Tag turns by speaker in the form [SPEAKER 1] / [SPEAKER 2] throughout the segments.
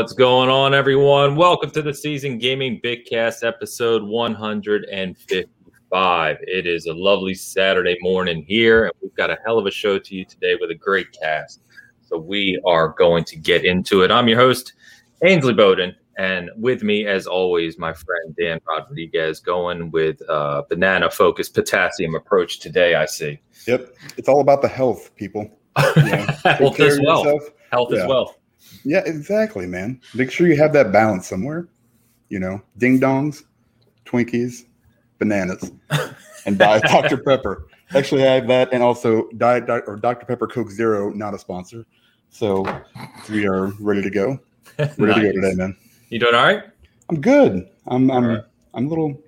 [SPEAKER 1] What's going on, everyone? Welcome to the Seasoned Gaming Bitcast episode 155. It is a lovely Saturday morning here, and we've got a hell of a show to you today with a great cast. So we are going to get into it. I'm your host, Ainsley Bowden, and with me, as always, my friend Dan Rodriguez, going with uh, banana focused potassium approach today. I see.
[SPEAKER 2] Yep, it's all about the health, people.
[SPEAKER 1] Health as well. Health yeah. as well.
[SPEAKER 2] Yeah, exactly, man. Make sure you have that balance somewhere. You know, ding dongs, Twinkies, bananas, and Diet Dr. Pepper. Actually, I have that, and also Diet or Dr. Pepper Coke Zero, not a sponsor. So we are ready to go. Ready nice. to go today, man.
[SPEAKER 1] You doing all right?
[SPEAKER 2] I'm good. I'm I'm right. I'm a little.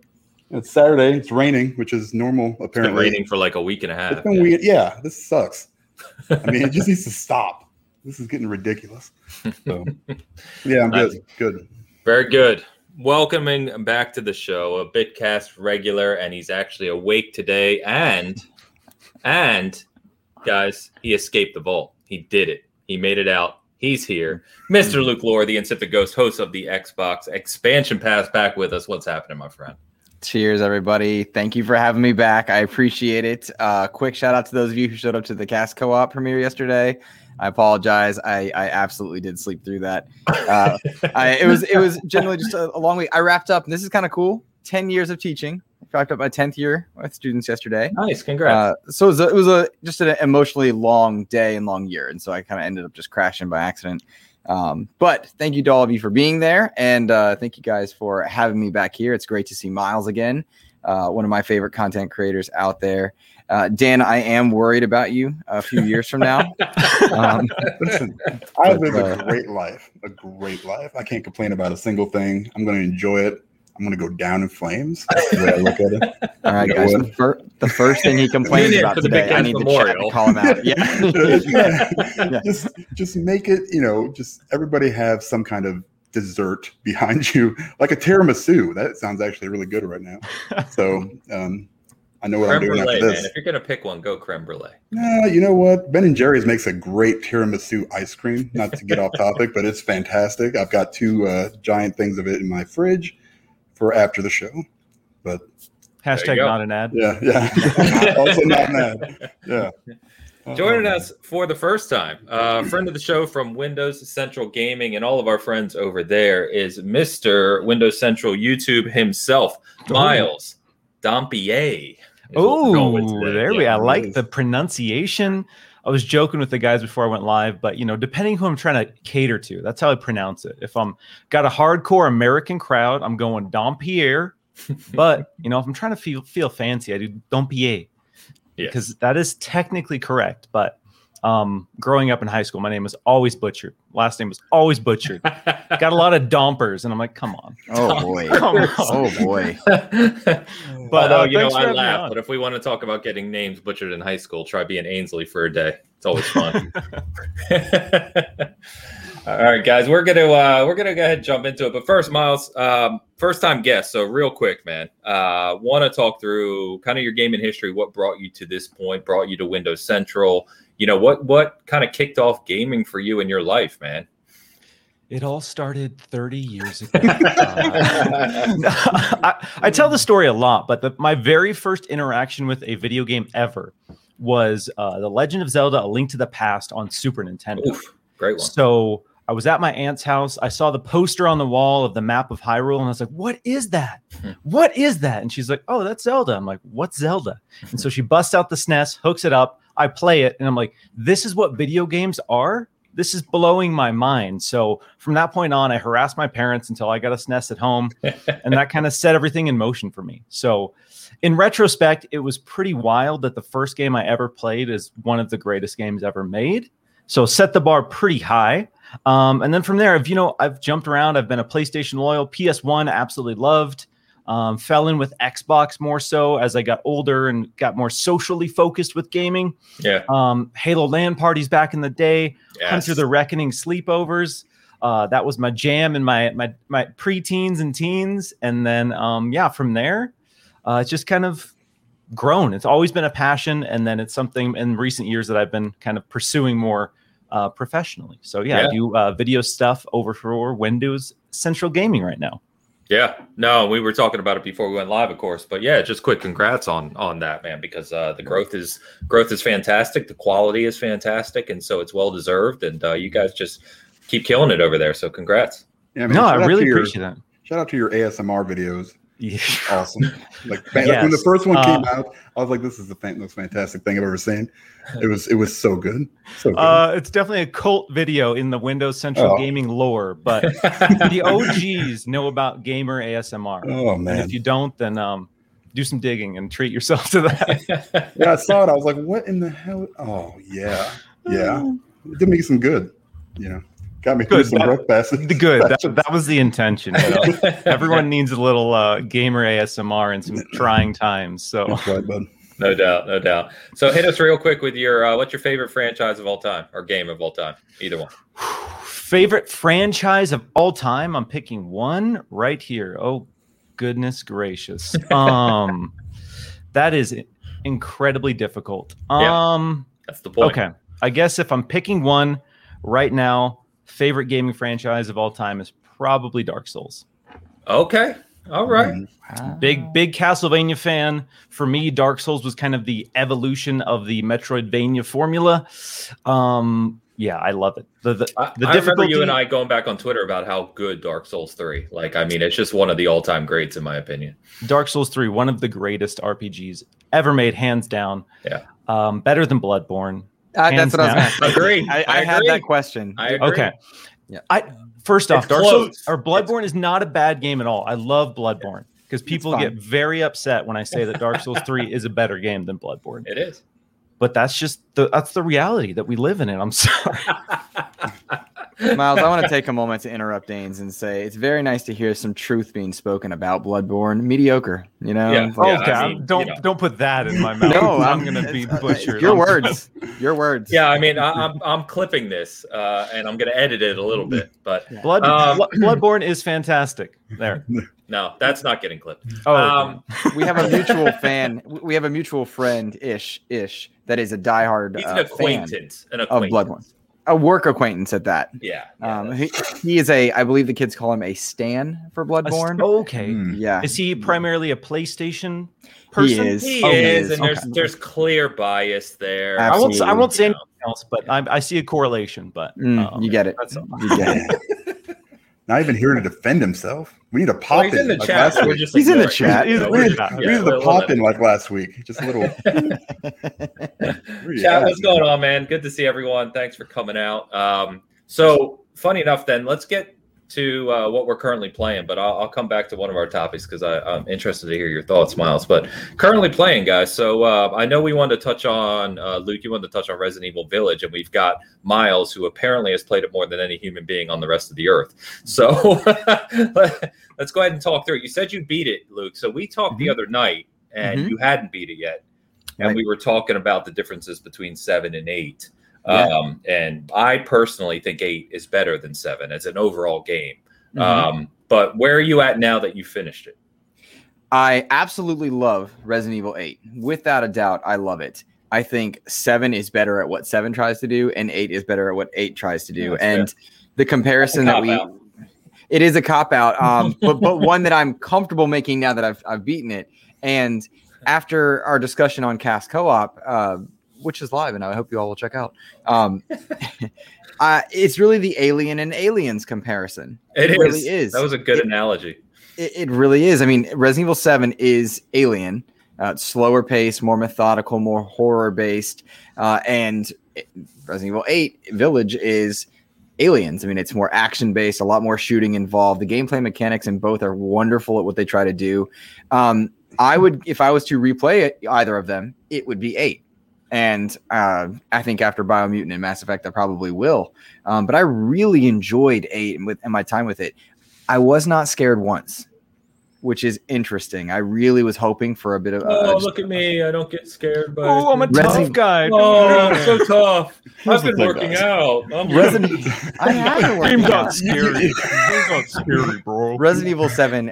[SPEAKER 2] It's Saturday. It's raining, which is normal. Apparently,
[SPEAKER 1] raining for like a week and a half.
[SPEAKER 2] It's been yeah. weird. Yeah, this sucks. I mean, it just needs to stop this is getting ridiculous. So, yeah, I'm good. Good.
[SPEAKER 1] Very good. Welcoming back to the show, a Bitcast regular, and he's actually awake today. And, and, guys, he escaped the vault. He did it. He made it out. He's here. Mr. Luke Lore, the Insipid Ghost, host of the Xbox Expansion Pass, back with us. What's happening, my friend?
[SPEAKER 3] Cheers, everybody. Thank you for having me back. I appreciate it. Uh, quick shout out to those of you who showed up to the Cast Co op premiere yesterday. I apologize. I, I absolutely did sleep through that. Uh, I, it was it was generally just a, a long week. I wrapped up, and this is kind of cool. Ten years of teaching. I wrapped up my tenth year with students yesterday.
[SPEAKER 1] Nice, congrats.
[SPEAKER 3] Uh, so it was, a, it was a just an emotionally long day and long year, and so I kind of ended up just crashing by accident. Um, but thank you to all of you for being there, and uh, thank you guys for having me back here. It's great to see Miles again, uh, one of my favorite content creators out there. Uh, Dan, I am worried about you a few years from now.
[SPEAKER 2] Um, Listen, I live a uh, great life, a great life. I can't complain about a single thing. I'm going to enjoy it. I'm going to go down in flames. That's the way I look at it.
[SPEAKER 3] All right, guys. The, fir- the, first thing he complains about today, I need memorial. to call him out. Yeah.
[SPEAKER 2] yeah. yeah. Just, just make it. You know, just everybody have some kind of dessert behind you, like a tiramisu. That sounds actually really good right now. So, um, I know what creme I'm doing brulee, after this.
[SPEAKER 1] Man. If you're gonna pick one, go creme brulee.
[SPEAKER 2] Nah, you know what? Ben and Jerry's makes a great tiramisu ice cream. Not to get off topic, but it's fantastic. I've got two uh, giant things of it in my fridge for after the show. But
[SPEAKER 4] hashtag not an ad.
[SPEAKER 2] Yeah, yeah. also not an ad. Yeah.
[SPEAKER 1] Joining us for the first time, a uh, friend of the show from Windows Central Gaming and all of our friends over there is Mr. Windows Central YouTube himself, Miles Dompier.
[SPEAKER 4] Oh, there we. I like the pronunciation. I was joking with the guys before I went live, but you know, depending who I'm trying to cater to, that's how I pronounce it. If I'm got a hardcore American crowd, I'm going Dompier. but you know, if I'm trying to feel feel fancy, I do Dompier. Because yeah. that is technically correct, but um, growing up in high school, my name was always butchered. Last name was always butchered. Got a lot of dompers, and I'm like, come on.
[SPEAKER 3] Oh boy. Come on. Oh boy.
[SPEAKER 1] but uh, you know, I laugh. But if we want to talk about getting names butchered in high school, try being Ainsley for a day. It's always fun. All right, guys, we're gonna uh, we're gonna go ahead and jump into it. But first, Miles, um, first time guest. So real quick, man, uh, want to talk through kind of your gaming history. What brought you to this point? Brought you to Windows Central? you know what what kind of kicked off gaming for you in your life, man?
[SPEAKER 4] It all started 30 years ago. uh, I, I, tell the story a lot, but the, my very first interaction with a video game ever was uh, The Legend of Zelda: A Link to the Past on Super Nintendo. Oof,
[SPEAKER 1] great one.
[SPEAKER 4] So I was at my aunt's house. I saw the poster on the wall of the map of Hyrule, and I was like, "What is that? Hmm. what is that?" And she's like, "Oh, that's Zelda." I'm like, "What's Zelda?" And so she busts out the SNES, hooks it up, I play it and I'm like, this is what video games are. This is blowing my mind. So from that point on, I harassed my parents until I got a SNES at home, and that kind of set everything in motion for me. So, in retrospect, it was pretty wild that the first game I ever played is one of the greatest games ever made. So set the bar pretty high. Um, and then from there, I've you know I've jumped around. I've been a PlayStation loyal, PS1 absolutely loved. Um, fell in with Xbox more so as I got older and got more socially focused with gaming.
[SPEAKER 1] Yeah.
[SPEAKER 4] Um, Halo LAN parties back in the day, yes. Hunter the Reckoning sleepovers. Uh, that was my jam in my my my preteens and teens, and then um, yeah, from there, uh, it's just kind of grown. It's always been a passion, and then it's something in recent years that I've been kind of pursuing more uh, professionally. So yeah, I do uh, video stuff over for Windows Central Gaming right now.
[SPEAKER 1] Yeah, no, we were talking about it before we went live, of course. But yeah, just quick congrats on on that, man, because uh, the growth is growth is fantastic, the quality is fantastic, and so it's well deserved. And uh, you guys just keep killing it over there. So congrats.
[SPEAKER 2] Yeah, man,
[SPEAKER 4] no, I really
[SPEAKER 2] to your-
[SPEAKER 4] appreciate that.
[SPEAKER 2] Shout out to your ASMR videos.
[SPEAKER 4] Yeah.
[SPEAKER 2] Awesome. Like, man, like when the first one came
[SPEAKER 4] Uh,
[SPEAKER 2] out, I was like, "This is the fan- most fantastic thing I've ever seen." It was it was so good, so good.
[SPEAKER 4] Uh, it's definitely a cult video in the Windows Central
[SPEAKER 2] Oh.
[SPEAKER 4] gaming lore, but the OGs know about gamer ASMR.
[SPEAKER 2] oh
[SPEAKER 4] and
[SPEAKER 2] man,
[SPEAKER 4] if you don't, then um, do some digging and treat yourself to that.
[SPEAKER 2] yeah, I saw it. I was like, "What in the hell?" Oh yeah, yeah. It did me some good. You know, got me through
[SPEAKER 4] Good,
[SPEAKER 2] some
[SPEAKER 4] that-
[SPEAKER 2] rough passes.
[SPEAKER 4] Good. That, that was the intention. You know? Everyone needs a little uh, gamer ASMR in some trying times. So
[SPEAKER 2] right, bud.
[SPEAKER 1] no doubt, no doubt. So hit us real quick with your uh, what's your favorite franchise of all time or game of all time? Either one.
[SPEAKER 4] favorite franchise of all time. I'm picking one right here. Oh goodness gracious. Um, that is incredibly difficult.
[SPEAKER 1] Yeah.
[SPEAKER 4] Um.
[SPEAKER 1] That's the point.
[SPEAKER 4] Okay. I guess if I'm picking one right now, favorite gaming franchise of all time is probably Dark Souls.
[SPEAKER 1] Okay. All right.
[SPEAKER 4] Big, big Castlevania fan. For me, Dark Souls was kind of the evolution of the Metroidvania formula. Um, yeah, I love it. The the,
[SPEAKER 1] I,
[SPEAKER 4] the
[SPEAKER 1] I remember you and I going back on Twitter about how good Dark Souls 3. Like, I mean, it's just one of the all time greats, in my opinion.
[SPEAKER 4] Dark Souls 3, one of the greatest RPGs ever made, hands down.
[SPEAKER 1] Yeah.
[SPEAKER 4] Um, better than Bloodborne.
[SPEAKER 3] Uh, that's what I was
[SPEAKER 4] down.
[SPEAKER 3] asking.
[SPEAKER 1] Agree.
[SPEAKER 3] I, I,
[SPEAKER 1] I
[SPEAKER 3] had
[SPEAKER 1] agree.
[SPEAKER 3] that question.
[SPEAKER 1] I agree.
[SPEAKER 4] Okay.
[SPEAKER 3] Yeah.
[SPEAKER 4] I first off, Dark. Souls or Bloodborne is not a bad game at all. I love Bloodborne because people get very upset when I say that Dark Souls 3 is a better game than Bloodborne.
[SPEAKER 1] It is.
[SPEAKER 4] But that's just the that's the reality that we live in. And I'm sorry.
[SPEAKER 3] Miles, I want to take a moment to interrupt Danes and say it's very nice to hear some truth being spoken about Bloodborne. Mediocre, you know.
[SPEAKER 1] Yeah.
[SPEAKER 3] It's like-
[SPEAKER 1] Yeah,
[SPEAKER 4] okay,
[SPEAKER 1] I mean,
[SPEAKER 4] don't
[SPEAKER 1] you know.
[SPEAKER 4] don't put that in my mouth.
[SPEAKER 3] No,
[SPEAKER 4] I'm,
[SPEAKER 3] I'm-
[SPEAKER 4] gonna be
[SPEAKER 3] it's- uh,
[SPEAKER 4] butchered.
[SPEAKER 3] Your words, your words.
[SPEAKER 1] Yeah, I mean, I, I'm I'm clipping this, uh, and I'm going to edit it a little bit, but
[SPEAKER 4] Blood
[SPEAKER 1] Um,
[SPEAKER 4] Bloodborne is fantastic. There.
[SPEAKER 1] no, that's not getting clipped.
[SPEAKER 4] Oh,
[SPEAKER 1] Um,
[SPEAKER 3] we have a mutual fan. We have a mutual friend, Ish, Ish, that is a diehard
[SPEAKER 1] he's
[SPEAKER 3] uh,
[SPEAKER 1] an acquaintance. An
[SPEAKER 3] of. Bloodborne, a work acquaintance at that.
[SPEAKER 1] Yeah. yeah,
[SPEAKER 3] Um, he, he is a, I believe the kids call him a stan for
[SPEAKER 4] a
[SPEAKER 3] Bloodborne.
[SPEAKER 4] st- okay.
[SPEAKER 2] Mm.
[SPEAKER 3] yeah,
[SPEAKER 4] Is he primarily a PlayStation
[SPEAKER 3] He
[SPEAKER 4] person?
[SPEAKER 3] is.
[SPEAKER 1] he
[SPEAKER 3] Oh, he
[SPEAKER 1] is,
[SPEAKER 3] is.
[SPEAKER 1] and there's
[SPEAKER 4] Okay.
[SPEAKER 1] there's clear bias there.
[SPEAKER 4] I won't. I won't say anything else, but I, I see a correlation. But
[SPEAKER 3] Mm,
[SPEAKER 4] um,
[SPEAKER 3] you get it.
[SPEAKER 4] That's all.
[SPEAKER 3] You get it.
[SPEAKER 2] Not even here to defend himself. We need a pop
[SPEAKER 1] he's in the
[SPEAKER 2] like
[SPEAKER 1] chat. so We're just
[SPEAKER 3] He's in the
[SPEAKER 1] ignoring
[SPEAKER 3] chat.
[SPEAKER 4] He's-
[SPEAKER 1] Yeah,
[SPEAKER 2] we
[SPEAKER 1] we're-
[SPEAKER 2] need,
[SPEAKER 1] yeah,
[SPEAKER 2] we needed the pop in like last week. Just a little.
[SPEAKER 1] Chat, what's going on, man? Good to see everyone. Thanks for coming out. Um, so, funny enough, then let's get to uh, what we're currently playing, but I'll, I'll come back to one of our topics because I'm interested to hear your thoughts, Miles. But currently playing, guys. So uh, I know we wanted to touch on uh, Luke. You wanted to touch on Resident Evil Village, and we've got Miles, who apparently has played it more than any human being on the rest of the earth. So let's go ahead and talk through it. You said you beat it, Luke. So we talked the
[SPEAKER 3] Mhm.
[SPEAKER 1] other night, and
[SPEAKER 3] Mhm.
[SPEAKER 1] you hadn't beat it yet and
[SPEAKER 3] Right.
[SPEAKER 1] we were talking about the differences between seven and eight.
[SPEAKER 3] Yeah.
[SPEAKER 1] Um, and I personally think eight is better than seven as an overall game.
[SPEAKER 3] Mhm.
[SPEAKER 1] Um, but where are you at now that you finished it?
[SPEAKER 3] I absolutely love Resident Evil 8. Without a doubt, I love it. I think 7 is better at what 7 tries to do, and 8 is better at what 8 tries to do.
[SPEAKER 1] Yeah, that's
[SPEAKER 3] and the comparison that we
[SPEAKER 1] Cop-out.
[SPEAKER 3] it is a cop out, um, but but one that I'm comfortable making now that I've I've beaten it. And after our discussion on Cast Co-op, uh, which is live, and I hope you all will check out. Um, uh, it's really the Alien and Aliens comparison.
[SPEAKER 1] It,
[SPEAKER 3] It
[SPEAKER 1] is.
[SPEAKER 3] really is.
[SPEAKER 1] That was a good
[SPEAKER 3] It-
[SPEAKER 1] analogy.
[SPEAKER 3] It, it really is. I mean, Resident Evil 7 is Alien, uh, slower pace, more methodical, more horror based. Uh, and Resident Evil 8 Village is Aliens. I mean, it's more action based, a lot more shooting involved. The gameplay mechanics in both are wonderful at what they try to do. Um, I would, if I was to replay it, either of them, it would be 8. And uh, I think after Biomutant and Mass Effect, I probably will. Um, but I really enjoyed 8 and, with, and my time with it. I was not scared once, which is interesting. I really was hoping for a bit of.
[SPEAKER 1] Oh,
[SPEAKER 3] Uh, just-
[SPEAKER 1] look at me. I don't get scared by
[SPEAKER 4] Oh, I'm a tough guy.
[SPEAKER 1] Oh, I'm so tough. I've been working out. I'm
[SPEAKER 3] Resident. I have been working
[SPEAKER 4] Game
[SPEAKER 3] out.
[SPEAKER 4] got scary. Game got scary, bro.
[SPEAKER 3] Resident Evil Seven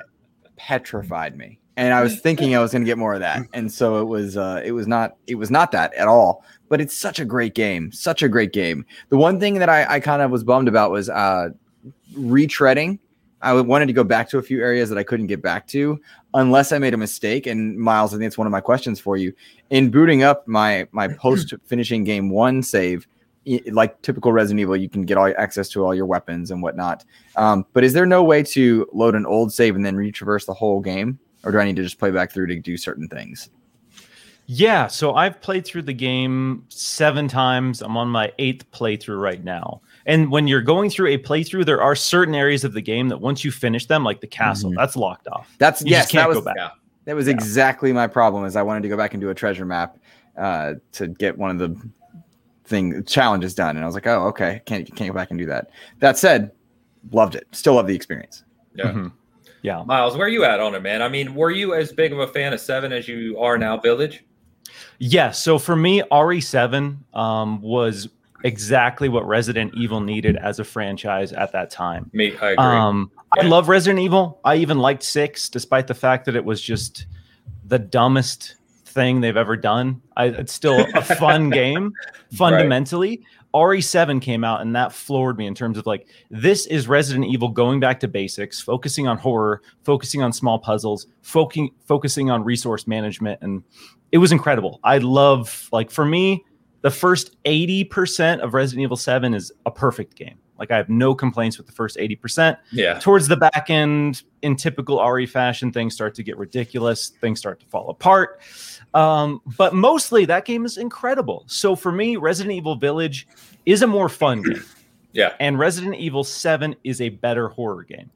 [SPEAKER 3] petrified me. And I was thinking I was going to get more of that, and so it was. Uh, it was not. It was not that at all. But it's such a great game. Such a great game. The one thing that I, I kind of was bummed about was uh, retreading. I wanted to go back to a few areas that I couldn't get back to unless I made a mistake. And Miles, I think it's one of my questions for you. In booting up my my post finishing game one save, like typical Resident Evil, you can get all access to all your weapons and whatnot. Um, but is there no way to load an old save and then retraverse the whole game, or do I need to just play back through to do certain things?
[SPEAKER 4] Yeah, so I've played through the game seven times. I'm on my eighth playthrough right now. And when you're going through a playthrough, there are certain areas of the game that once you finish them, like the castle,
[SPEAKER 3] Mhm.
[SPEAKER 4] that's locked off.
[SPEAKER 3] That's
[SPEAKER 4] You
[SPEAKER 3] yes,
[SPEAKER 4] can't
[SPEAKER 3] that was
[SPEAKER 4] go back.
[SPEAKER 1] Yeah.
[SPEAKER 3] that was
[SPEAKER 4] Yeah.
[SPEAKER 3] exactly my problem. Is I wanted to go back and do a treasure map uh, to get one of the thing challenges done, and I was like, oh, okay, can't can't go back and do that. That said, loved it. Still love the experience.
[SPEAKER 1] Yeah.
[SPEAKER 4] Mhm. Yeah.
[SPEAKER 1] Miles, where are you at on it, man? I mean, were you as big of a fan of Seven as you are now, Village?
[SPEAKER 4] Yeah. So for me, RE7 um, was exactly what Resident Evil needed as a franchise at that time.
[SPEAKER 1] Me, I agree.
[SPEAKER 4] Um, I love Resident Evil. I even liked six, despite the fact that it was just the dumbest thing they've ever done. I, it's still a fun game fundamentally. RE7 came out and that floored me in terms of like, this is Resident Evil going back to basics, focusing on horror, focusing on small puzzles, focusing focusing on resource management. And it was incredible. I love, like, for me, the first 80% of Resident Evil 7 is a perfect game. Like, I have no complaints with the first 80%
[SPEAKER 1] yeah.
[SPEAKER 4] towards the back end in typical RE fashion, things start to get ridiculous, things start to fall apart. Um, but mostly that game is incredible. So for me, Resident Evil Village is a more fun game,
[SPEAKER 1] Yeah.
[SPEAKER 4] and Resident Evil 7 is a better horror game.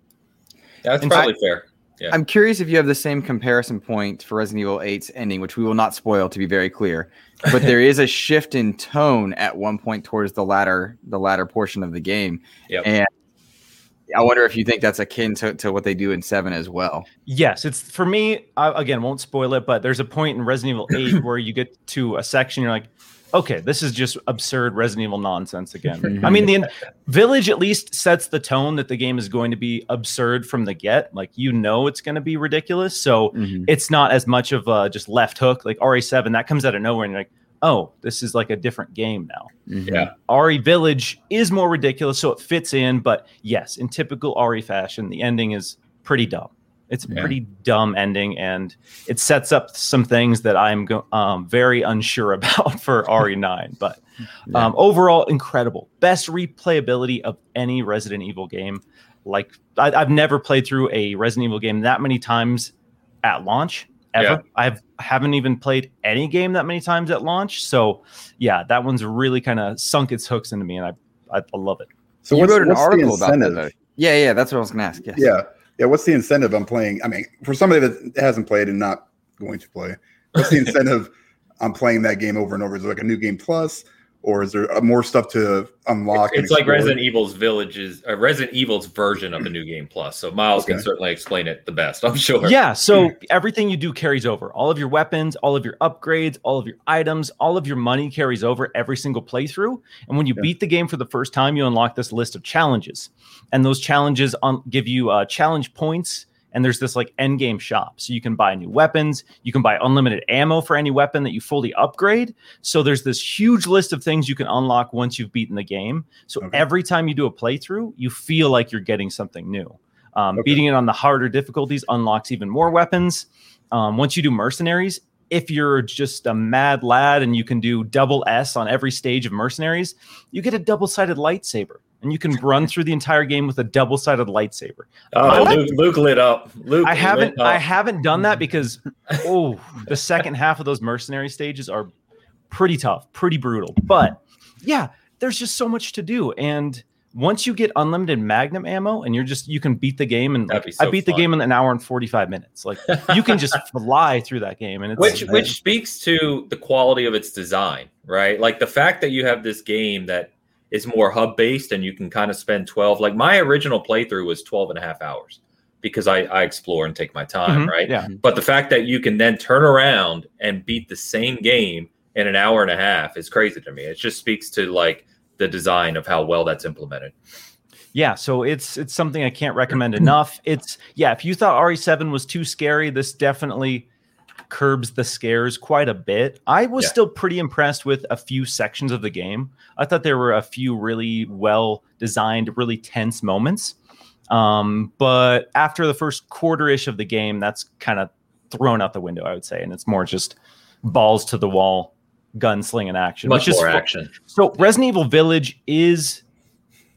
[SPEAKER 1] That's
[SPEAKER 4] In
[SPEAKER 1] probably fair. Yeah.
[SPEAKER 3] I'm curious if you have the same comparison point for Resident Evil 8's ending, which we will not spoil to be very clear. But there is a shift in tone at one point towards the latter the latter portion of the game.
[SPEAKER 1] Yep.
[SPEAKER 3] And I wonder if you think that's akin to, to what they do in seven as well.
[SPEAKER 4] Yes, it's for me. I, again, won't spoil it, but there's a point in Resident Evil 8 where you get to a section, you're like, okay, this is just absurd Resident Evil nonsense again. I mean, the Village at least sets the tone that the game is going to be absurd from the get. Like, you know, it's going to be ridiculous. So
[SPEAKER 3] Mhm.
[SPEAKER 4] it's not as much of a just left hook like RE7 that comes out of nowhere and you're like, oh, this is like a different game now.
[SPEAKER 3] Mhm.
[SPEAKER 1] Yeah.
[SPEAKER 4] RE Village is more ridiculous, so it fits in. But yes, in typical RE fashion, the ending is pretty dumb. It's a
[SPEAKER 1] Yeah.
[SPEAKER 4] pretty dumb ending, and it sets up some things that I'm go- um, very unsure about for RE9. But
[SPEAKER 3] Yeah.
[SPEAKER 4] um, overall, incredible. Best replayability of any Resident Evil game. Like I, I've never played through a Resident Evil game that many times at launch ever.
[SPEAKER 1] Yeah.
[SPEAKER 4] I've haven't even played any game that many times at launch. So yeah, that one's really kind of sunk its hooks into me, and I I, I love it.
[SPEAKER 2] So
[SPEAKER 3] you
[SPEAKER 2] what's,
[SPEAKER 3] wrote an
[SPEAKER 2] what's the
[SPEAKER 3] article about that. Yeah, yeah, that's what I was going to ask. Yes.
[SPEAKER 2] Yeah, yeah. What's the incentive I'm playing? I mean, for somebody that hasn't played and not going to play, what's the incentive I'm playing that game over and over? Is it like a new game plus, or is there more stuff to unlock? and
[SPEAKER 1] It's like? Resident Evil's Village's uh, Resident Evil's version of the new game plus. So Miles can certainly explain it the best. I'm sure.
[SPEAKER 4] Yeah, so everything you do carries over. All of your weapons, all of your upgrades, all of your items, all of your money carries over every single playthrough. And when you
[SPEAKER 2] Yeah.
[SPEAKER 4] beat the game for the first time, you unlock this list of challenges. And those challenges on, give you uh, challenge points. And there's this like end game shop. So you can buy new weapons, you can buy unlimited ammo for any weapon that you fully upgrade. So there's this huge list of things you can unlock once you've beaten the game. So
[SPEAKER 2] Okay.
[SPEAKER 4] every time you do a playthrough, you feel like you're getting something new. Um,
[SPEAKER 2] Okay.
[SPEAKER 4] Beating it on the harder difficulties unlocks even more weapons. Um, once you do mercenaries, if you're just a mad lad and you can do double S on every stage of mercenaries, you get a double sided lightsaber and you can run through the entire game with a double sided lightsaber.
[SPEAKER 1] Oh? Luke, Luke lit up. Luke,
[SPEAKER 4] I haven't
[SPEAKER 1] up.
[SPEAKER 4] I haven't done that mm-hmm. because oh the second half of those mercenary stages are pretty tough, pretty brutal. But yeah, there's just so much to do. And once you get unlimited magnum ammo and you're just you can beat the game and like,
[SPEAKER 1] so
[SPEAKER 4] I beat the game in an hour and 45 minutes. Like you can just fly through that game and it's
[SPEAKER 1] which which speaks to the quality of its design, right? Like the fact that you have this game that is more hub based and you can kind of spend 12 like my original playthrough was 12 and a half hours because I, I explore and take my time,
[SPEAKER 4] Mhm,
[SPEAKER 1] right?
[SPEAKER 4] Yeah.
[SPEAKER 1] But the fact that you can then turn around and beat the same game in an hour and a half is crazy to me. It just speaks to like the design of how well that's implemented.
[SPEAKER 4] yeah, so it's it's something I can't recommend enough. It's yeah, if you thought RE7 was too scary, this definitely curbs the scares quite a bit. I was
[SPEAKER 1] Yeah.
[SPEAKER 4] still pretty impressed with a few sections of the game. I thought there were a few really well designed, really tense moments. Um, but after the first quarter ish of the game, that's kind of thrown out the window, I would say, and it's more just balls to the wall, gunslinging action,
[SPEAKER 1] Much
[SPEAKER 4] which
[SPEAKER 1] more
[SPEAKER 4] fu-
[SPEAKER 1] action.
[SPEAKER 4] so Resident Evil Village is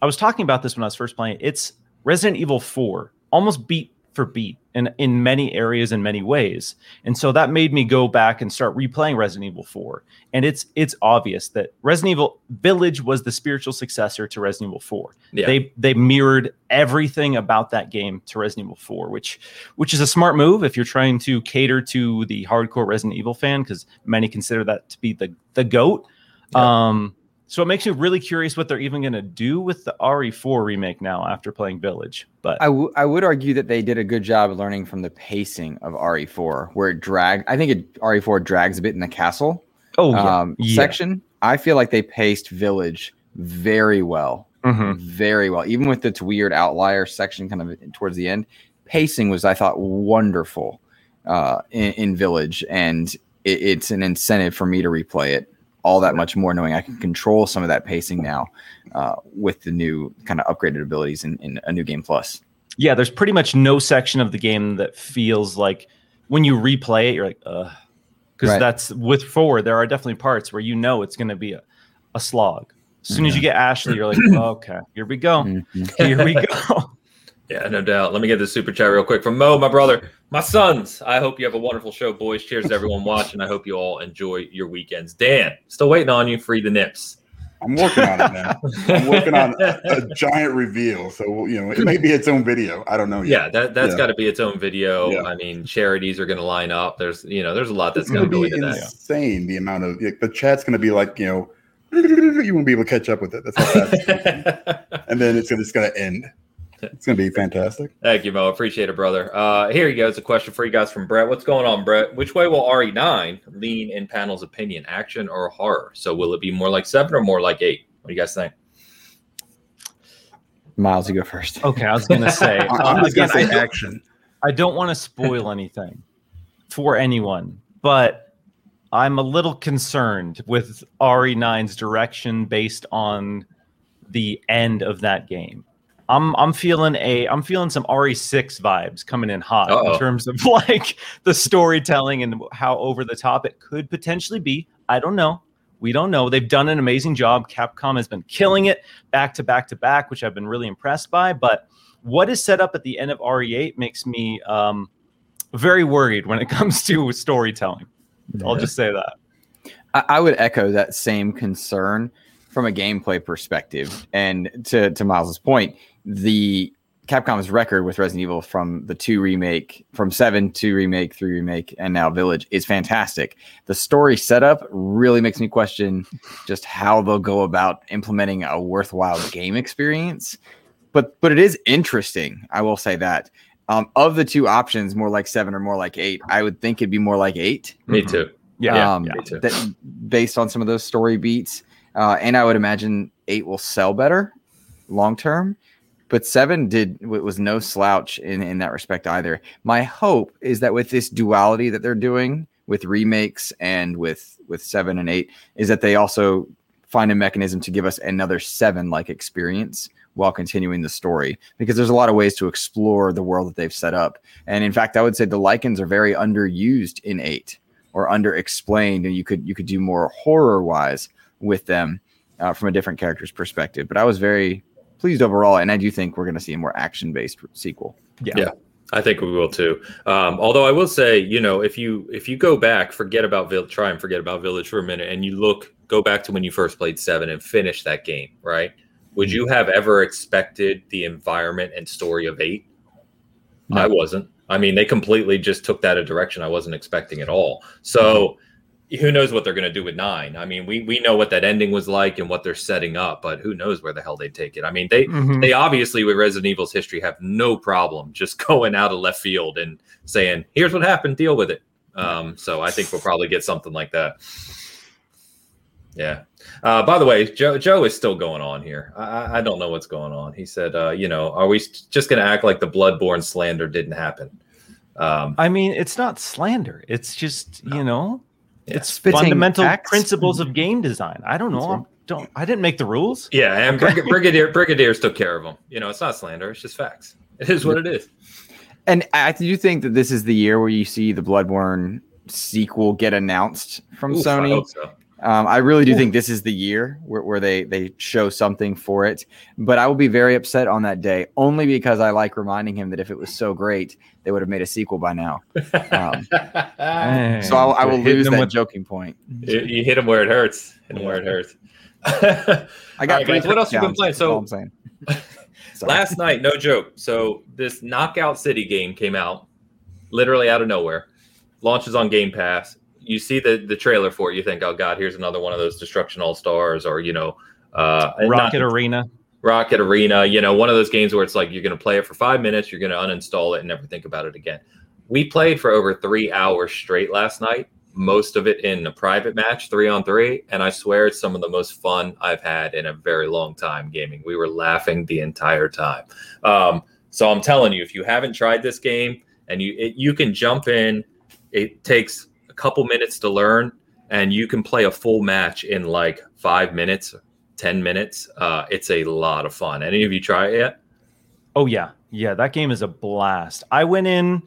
[SPEAKER 4] I was talking about this when I was first playing. it. It's Resident Evil 4, almost beat for beat in in many areas in many ways. And so that made me go back and start replaying Resident Evil 4. And it's it's obvious that Resident Evil Village was the spiritual successor to Resident Evil 4.
[SPEAKER 1] Yeah.
[SPEAKER 4] They they mirrored everything about that game to Resident Evil 4, which which is a smart move if you're trying to cater to the hardcore Resident Evil fan because many consider that to be the the goat.
[SPEAKER 1] Yeah.
[SPEAKER 4] Um, so it makes me really curious what they're even going to do with the RE4 remake now after playing Village. But
[SPEAKER 3] I, w- I would argue that they did a good job of learning from the pacing of RE4, where it dragged. I think it, RE4 drags a bit in the castle
[SPEAKER 4] oh yeah,
[SPEAKER 3] um,
[SPEAKER 4] yeah.
[SPEAKER 3] section. I feel like they paced Village very well,
[SPEAKER 4] Mhm.
[SPEAKER 3] very well. Even with its weird outlier section, kind of towards the end, pacing was I thought wonderful uh, in, in Village, and it, it's an incentive for me to replay it all that much more, knowing I can control some of that pacing now uh, with the new kind of upgraded abilities in, in a new game plus.
[SPEAKER 4] yeah. There's pretty much no section of the game that feels like when you replay it, you're like, uh, because
[SPEAKER 3] Right.
[SPEAKER 4] that's with four. There are definitely parts where you know it's going to be a, a slog. As soon as you get Ashley, you're like, okay, here we go,
[SPEAKER 3] Mhm.
[SPEAKER 4] here we go.
[SPEAKER 1] Yeah, no doubt. Let me get the super chat real quick from Mo, my brother, my sons. I hope you have a wonderful show, boys. Cheers to everyone watching. I hope you all enjoy your weekends. Dan, still waiting on you. Free the nips.
[SPEAKER 2] I'm working on it, man. I'm working on a, a giant reveal, so you know it may be its own video. I don't know yet.
[SPEAKER 1] Yeah, that that's
[SPEAKER 2] Yeah.
[SPEAKER 1] got to be its own video.
[SPEAKER 2] Yeah.
[SPEAKER 1] I mean, charities are going to line up. There's, you know, there's a lot that's going
[SPEAKER 2] going
[SPEAKER 1] to
[SPEAKER 2] to
[SPEAKER 1] go
[SPEAKER 2] be
[SPEAKER 1] into that.
[SPEAKER 2] insane. The amount of like, the chat's going to be like you know you won't be able to catch up with it. That's how fast. and then it's it's gonna end. It's gonna be fantastic.
[SPEAKER 1] Thank you, Mo. Appreciate it, brother. Uh, here you go. It's a question for you guys from Brett. What's going on, Brett? Which way will RE9 lean in panel's opinion, action or horror? So will it be more like seven or more like eight? What do you guys think?
[SPEAKER 3] Miles, you go first.
[SPEAKER 4] Okay, I was going to say,
[SPEAKER 2] I-
[SPEAKER 4] uh,
[SPEAKER 2] I'm just gonna
[SPEAKER 4] I
[SPEAKER 2] say
[SPEAKER 4] don't-
[SPEAKER 2] action.
[SPEAKER 4] I don't want to spoil anything for anyone, but I'm a little concerned with RE9's direction based on the end of that game. I'm I'm feeling a I'm feeling some RE6 vibes coming in hot
[SPEAKER 1] Uh-oh.
[SPEAKER 4] in terms of like the storytelling and how over the top it could potentially be. I don't know. We don't know. They've done an amazing job. Capcom has been killing it back to back to back, which I've been really impressed by. But what is set up at the end of RE8 makes me um, very worried when it comes to storytelling. I'll just say that.
[SPEAKER 3] I, I would echo that same concern from a gameplay perspective. And to to Miles's point, the Capcom's record with Resident Evil from the two remake, from seven to remake, three remake, and now Village is fantastic. The story setup really makes me question just how they'll go about implementing a worthwhile game experience. But but it is interesting. I will say that. Um, of the two options, more like seven or more like eight, I would think it'd be more like eight
[SPEAKER 1] Me too.
[SPEAKER 4] Yeah,
[SPEAKER 3] um,
[SPEAKER 1] me too.
[SPEAKER 3] that based on some of those story beats. Uh, and I would imagine eight will sell better long term. But seven did was no slouch in, in that respect either. My hope is that with this duality that they're doing with remakes and with with seven and eight, is that they also find a mechanism to give us another seven like experience while continuing the story because there's a lot of ways to explore the world that they've set up. And in fact, I would say the Lycans are very underused in eight or underexplained, and you could you could do more horror wise with them uh, from a different character's perspective. But I was very pleased overall, and I do think we're going to see a more action based sequel.
[SPEAKER 4] Yeah.
[SPEAKER 1] Yeah. I think we will too. Um, although I will say, you know, if you if you go back, forget about Village, try and forget about Village for a minute, and you look, go back to when you first played Seven and finish that game, right? Would you have ever expected the environment and story of Eight?
[SPEAKER 3] No.
[SPEAKER 1] I wasn't. I mean, they completely just took that a direction I wasn't expecting at all. So who knows what they're going to do with nine? I mean, we we know what that ending was like and what they're setting up, but who knows where the hell they take it? I mean, they
[SPEAKER 4] Mhm.
[SPEAKER 1] they obviously with Resident Evil's history have no problem just going out of left field and saying, "Here's what happened, deal with it." Um, so I think we'll probably get something like that. Yeah. Uh, by the way, Joe Joe is still going on here. I, I- don't know what's going on. He said, uh, you know, are we just going to act like the bloodborne slander didn't happen? Um,
[SPEAKER 4] I mean, it's not slander. It's just you know,
[SPEAKER 1] Yeah.
[SPEAKER 4] it's
[SPEAKER 3] Spitting
[SPEAKER 4] fundamental
[SPEAKER 3] facts.
[SPEAKER 4] principles of mm-hmm. game design. I don't know.
[SPEAKER 2] That's
[SPEAKER 4] I don't I didn't make the rules.
[SPEAKER 1] yeah, and Brig- Brigadier Brigadiers took care of them. You know, it's not slander. It's just facts. It is what it is.
[SPEAKER 3] And I do you think that this is the year where you see the Bloodborne sequel get announced from
[SPEAKER 1] Oof, I
[SPEAKER 3] Sony?
[SPEAKER 1] hope so.
[SPEAKER 3] Um, I really do think this is the year where, where they they show something for it. But I will be very upset on that day, only because I like reminding him that if it was so great, they would have made a sequel by now. Um,
[SPEAKER 4] Dang,
[SPEAKER 3] so I, I will
[SPEAKER 4] hit
[SPEAKER 3] lose
[SPEAKER 4] them
[SPEAKER 3] that
[SPEAKER 4] with-
[SPEAKER 3] joking point.
[SPEAKER 1] you, you hit him where it hurts. Hit him where it hurts.
[SPEAKER 3] I got
[SPEAKER 1] All right,
[SPEAKER 3] three
[SPEAKER 1] guys, what else you been playing? So-
[SPEAKER 3] I'm saying.
[SPEAKER 1] Last night, no joke. So this Knockout City game came out literally out of nowhere. Launches on Game Pass. You see the the trailer for it. You think, oh god, here's another one of those Destruction All Stars, or you know, uh, and not-
[SPEAKER 4] Rocket Arena.
[SPEAKER 1] Rocket Arena. You know, one of those games where it's like you're going to play it for five minutes, you're going to uninstall it, and never think about it again. We played for over three hours straight last night. Most of it in a private match, three on three, and I swear it's some of the most fun I've had in a very long time gaming. We were laughing the entire time. Um, so I'm telling you, if you haven't tried this game and you it, you can jump in, it takes couple minutes to learn, and you can play a full match in like five minutes, ten minutes. Uh, it's a lot of fun. Any of you try it yet?
[SPEAKER 4] Oh yeah, yeah. That game is a blast. I went in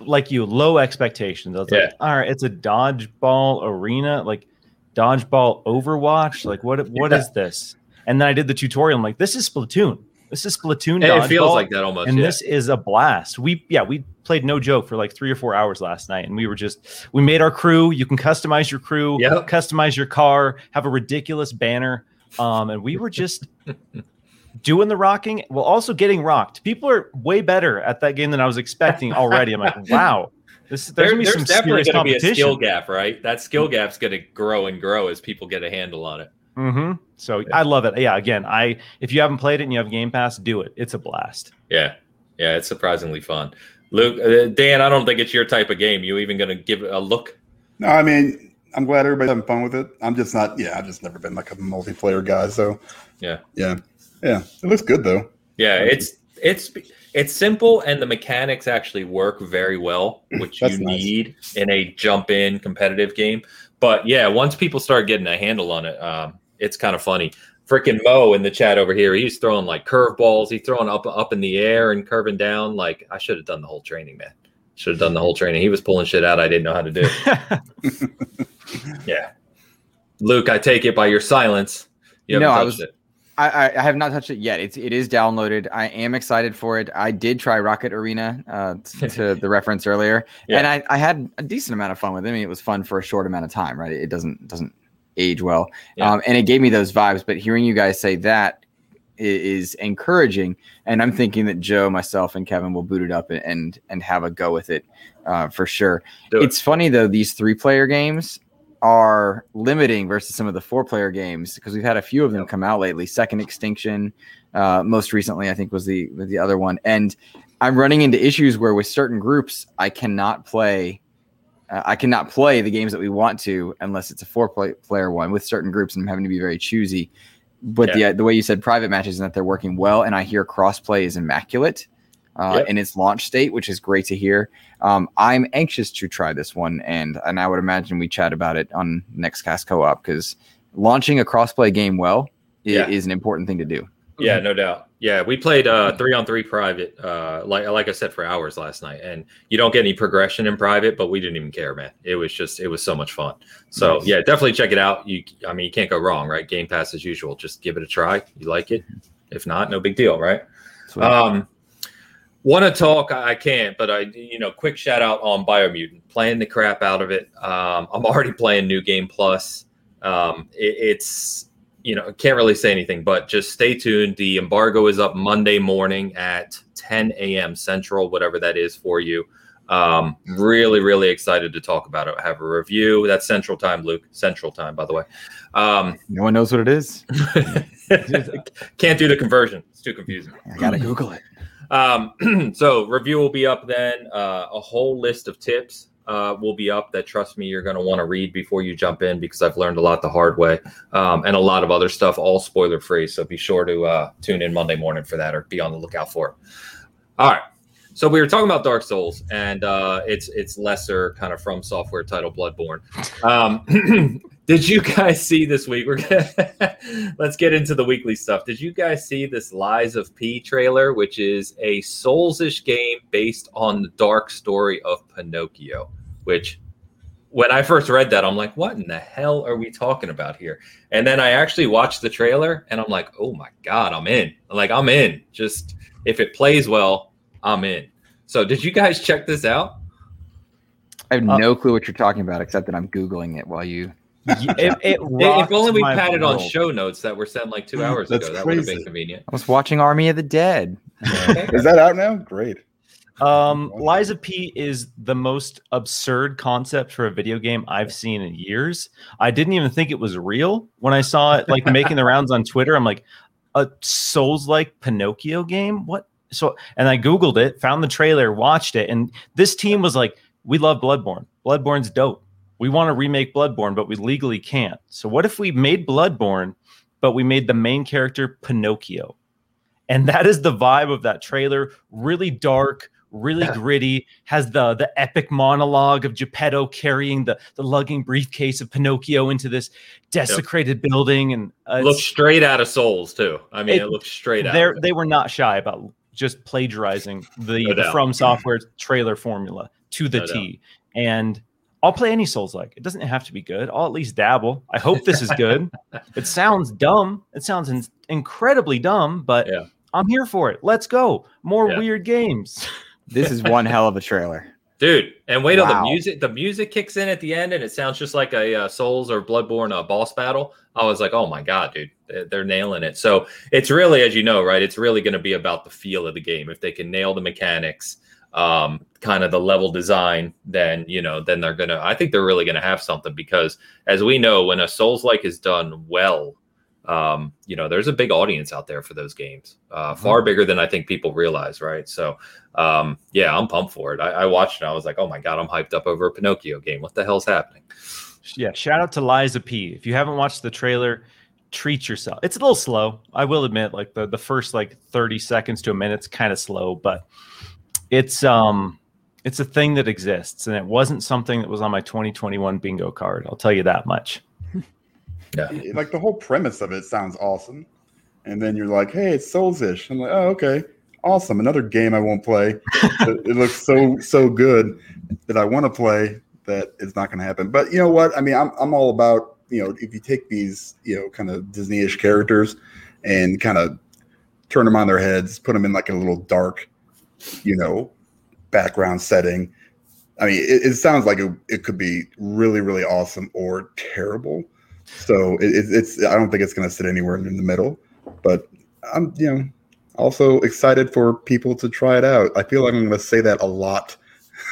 [SPEAKER 4] like you, low expectations. I was
[SPEAKER 1] Yeah.
[SPEAKER 4] like, all right, it's a dodgeball arena, like dodgeball Overwatch. Like what? What is
[SPEAKER 1] Yeah.
[SPEAKER 4] this? And then I did the tutorial. I'm like, this is Splatoon. This is Splatoon.
[SPEAKER 1] It, it feels like that almost.
[SPEAKER 4] and
[SPEAKER 1] yeah.
[SPEAKER 4] this is a blast. We yeah, we played no joke for like three or four hours last night, and we were just we made our crew. You can customize your crew,
[SPEAKER 1] Yep.
[SPEAKER 4] customize your car, have a ridiculous banner, um, and we were just doing the rocking while also getting rocked. People are way better at that game than I was expecting already. I'm like, wow, this there's
[SPEAKER 1] There- there's
[SPEAKER 4] some
[SPEAKER 1] definitely going to be a skill gap, right? That skill gap's going to grow and grow as people get a handle on it.
[SPEAKER 4] hmm So I love it. Yeah, again, I if you haven't played it and you have Game Pass, do it. It's a blast.
[SPEAKER 1] Yeah, yeah, it's surprisingly fun. Luke, uh, Dan, I don't think it's your type of game. You even going to give it a look?
[SPEAKER 2] No, I mean, I'm glad everybody's having fun with it. I'm just not. Yeah, I've just never been like a multiplayer guy. So
[SPEAKER 1] Yeah.
[SPEAKER 2] yeah, yeah. It looks good though.
[SPEAKER 1] Yeah, it's it's it's simple and the mechanics actually work very well, which you
[SPEAKER 2] nice.
[SPEAKER 1] need in a jump in competitive game. But yeah, once people start getting a handle on it, um, it's kind of funny. Freaking Mo in the chat over here, he's throwing like curveballs. He's throwing up up in the air and curving down. Like I should have done the whole training, man. Should have done the whole training. He was pulling shit out I didn't know how to do. yeah, Luke, I take it by your silence. You
[SPEAKER 3] No, I was-
[SPEAKER 1] it.
[SPEAKER 3] I, I, have not touched it yet. It's it is downloaded. I am excited for it. I did try Rocket Arena uh, t- to the reference earlier,
[SPEAKER 1] Yeah.
[SPEAKER 3] and I, I had a decent amount of fun with it. I mean, it was fun for a short amount of time, right? It doesn't doesn't age well,
[SPEAKER 1] Yeah.
[SPEAKER 3] um, and it gave me those vibes. But hearing you guys say that is encouraging, and I'm thinking that Joe, myself, and Kevin will boot it up and and, and have a go with it uh, for sure.
[SPEAKER 1] It.
[SPEAKER 3] It's funny though; these three player games are limiting versus some of the four player games because we've had a few of them come out lately. Second Extinction, uh, most recently, I think was the the other one, and I'm running into issues where with certain groups I cannot play. Uh, I cannot play the games that we want to unless it's a four play, player one with certain groups, and I'm having to be very choosy. But the the way you said private matches and that they're working well, and I hear crossplay is immaculate uh,
[SPEAKER 1] Yep.
[SPEAKER 3] in its launch state, which is great to hear. Um, I'm anxious to try this one, and and I would imagine we chat about it on next cast co-op because launching a crossplay game well
[SPEAKER 1] Yeah.
[SPEAKER 3] is an important thing to do.
[SPEAKER 1] Yeah, no doubt. Yeah, we played uh, three on three private, uh, like like I said, for hours last night, and you don't get any progression in private, but we didn't even care, man. It was just it was so much fun. So
[SPEAKER 3] Nice.
[SPEAKER 1] yeah, definitely check it out. You, I mean, you can't go wrong, right? Game Pass as usual. Just give it a try. You like it? If not, no big deal, right?
[SPEAKER 3] Sweet.
[SPEAKER 1] Um, want to talk? I I can't, but I, you know, quick shout out on Biomutant, playing the crap out of it. Um, I'm already playing New Game Plus. Um, it, it's, you know, can't really say anything, but just stay tuned. The embargo is up Monday morning at 10 a.m. Central, whatever that is for you. Um, really, really excited to talk about it. Have a review. That's Central Time, Luke. Central Time, by the way. Um,
[SPEAKER 3] no one knows what it is.
[SPEAKER 1] can't do the conversion. It's too confusing.
[SPEAKER 3] I gotta Google it.
[SPEAKER 1] Um, so review will be up then. Uh, a whole list of tips uh, will be up that trust me you're going to want to read before you jump in because I've learned a lot the hard way um, and a lot of other stuff, all spoiler free. So be sure to uh, tune in Monday morning for that or be on the lookout for it. All right. So we were talking about Dark Souls and uh, it's it's lesser kind of from software title Bloodborne. Um, did you guys see this week? We're gonna let's get into the weekly stuff. Did you guys see this Lies of P trailer, which is a Souls-ish game based on the dark story of Pinocchio? Which, when I first read that, I'm like, what in the hell are we talking about here? And then I actually watched the trailer, and I'm like, oh my god, I'm in. Like I'm in. Just if it plays well, I'm in. So, did you guys check this out?
[SPEAKER 3] I have
[SPEAKER 4] Uh,
[SPEAKER 3] no clue what you're talking about, except that I'm googling it while you.
[SPEAKER 4] It, it
[SPEAKER 1] If only we
[SPEAKER 4] my
[SPEAKER 1] had it on show notes that were sent like two hours
[SPEAKER 2] That's
[SPEAKER 1] ago. That would have been convenient.
[SPEAKER 3] I was watching Army of the Dead.
[SPEAKER 2] Is that out now? Great.
[SPEAKER 4] Um, Lies of P is the most absurd concept for a video game I've seen in years. I didn't even think it was real when I saw it like making the rounds on Twitter. I'm like, a Souls like Pinocchio game? What? So, and I Googled it, found the trailer, watched it, and this team was like, we love Bloodborne. Bloodborne's dope. We want to remake Bloodborne, but we legally can't. So, what if we made Bloodborne, but we made the main character Pinocchio? And that is the vibe of that trailer. Really dark, really gritty. Has the the epic monologue of Geppetto carrying the the lugging briefcase of Pinocchio into this desecrated building, and uh,
[SPEAKER 1] Looks straight out of Souls too. I mean, it,
[SPEAKER 4] It-
[SPEAKER 1] looks straight out.
[SPEAKER 4] they
[SPEAKER 1] of it.
[SPEAKER 4] they were not shy about just plagiarizing the,
[SPEAKER 1] No
[SPEAKER 4] the. From Software trailer formula to the
[SPEAKER 1] No
[SPEAKER 4] T. And I'll play any Souls like. It doesn't have to be good. I'll at least dabble. I hope this is good. it sounds dumb. It sounds in- incredibly dumb, but
[SPEAKER 1] Yeah.
[SPEAKER 4] I'm here for it. Let's go. More
[SPEAKER 1] Yeah.
[SPEAKER 4] weird games.
[SPEAKER 3] This is one hell of a trailer.
[SPEAKER 1] Dude, and wait till the music. The music kicks in at the end, and it sounds just like a uh, Souls or Bloodborne uh, boss battle. I was like, oh my god, dude, they're, they're nailing it. So it's really, as you know, right? It's really going to be about the feel of the game. If they can nail the mechanics, um, kind of the level design, then you know, then they're gonna. I think they're really gonna have something because, as we know, when a Souls like is done well, um, you know, there's a big audience out there for those games, uh, far bigger than I think people realize, right? So, um, yeah, I'm pumped for it. I, I watched it. I was like, oh my god, I'm hyped up over a Pinocchio game. What the hell's happening?
[SPEAKER 4] yeah. Shout out to Lies of P. If you haven't watched the trailer, treat yourself. It's a little slow. I will admit, like the, the first like 30 seconds to a minute's kind of slow, but it's um it's a thing that exists and it wasn't something that was on my 2021 bingo card. I'll tell you that much.
[SPEAKER 2] Yeah like the whole premise of it sounds awesome. And then you're like, hey, it's Souls-ish. I'm like, oh, okay. Awesome. Another game I won't play. it, it looks so so good that I want to play that it's not gonna happen. But you know what? I mean, I'm I'm all about, you know, if you take these, you know, kind of Disney-ish characters and kind of turn them on their heads, put them in like a little dark, you know, background setting. I mean, it, it sounds like it, it could be really, really awesome or terrible. So it, it, it's I don't think it's going to sit anywhere in the middle. But I'm you know also excited for people to try it out. I feel like I'm going to say that a lot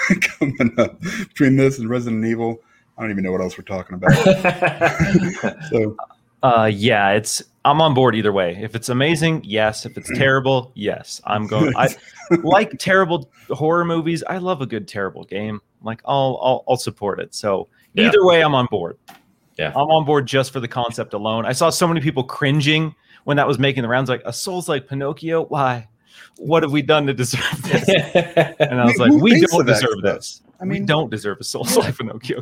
[SPEAKER 2] coming up between this and Resident Evil. I don't even know what else we're talking about. so
[SPEAKER 4] Uh yeah, it's I'm on board either way. If it's amazing, yes. If it's terrible, yes. I'm going I like terrible horror movies. I love a good terrible game. Like I'll I'll, I'll support it. So
[SPEAKER 1] Yeah.
[SPEAKER 4] either way, I'm on board.
[SPEAKER 1] Yeah.
[SPEAKER 4] I'm on board just for the concept alone. I saw so many people cringing when that was making the rounds. Like a Souls like Pinocchio. Why? What have we done to deserve this? And I was like, we don't deserve this.
[SPEAKER 2] I
[SPEAKER 4] we
[SPEAKER 2] mean-
[SPEAKER 4] don't deserve a Souls like Pinocchio.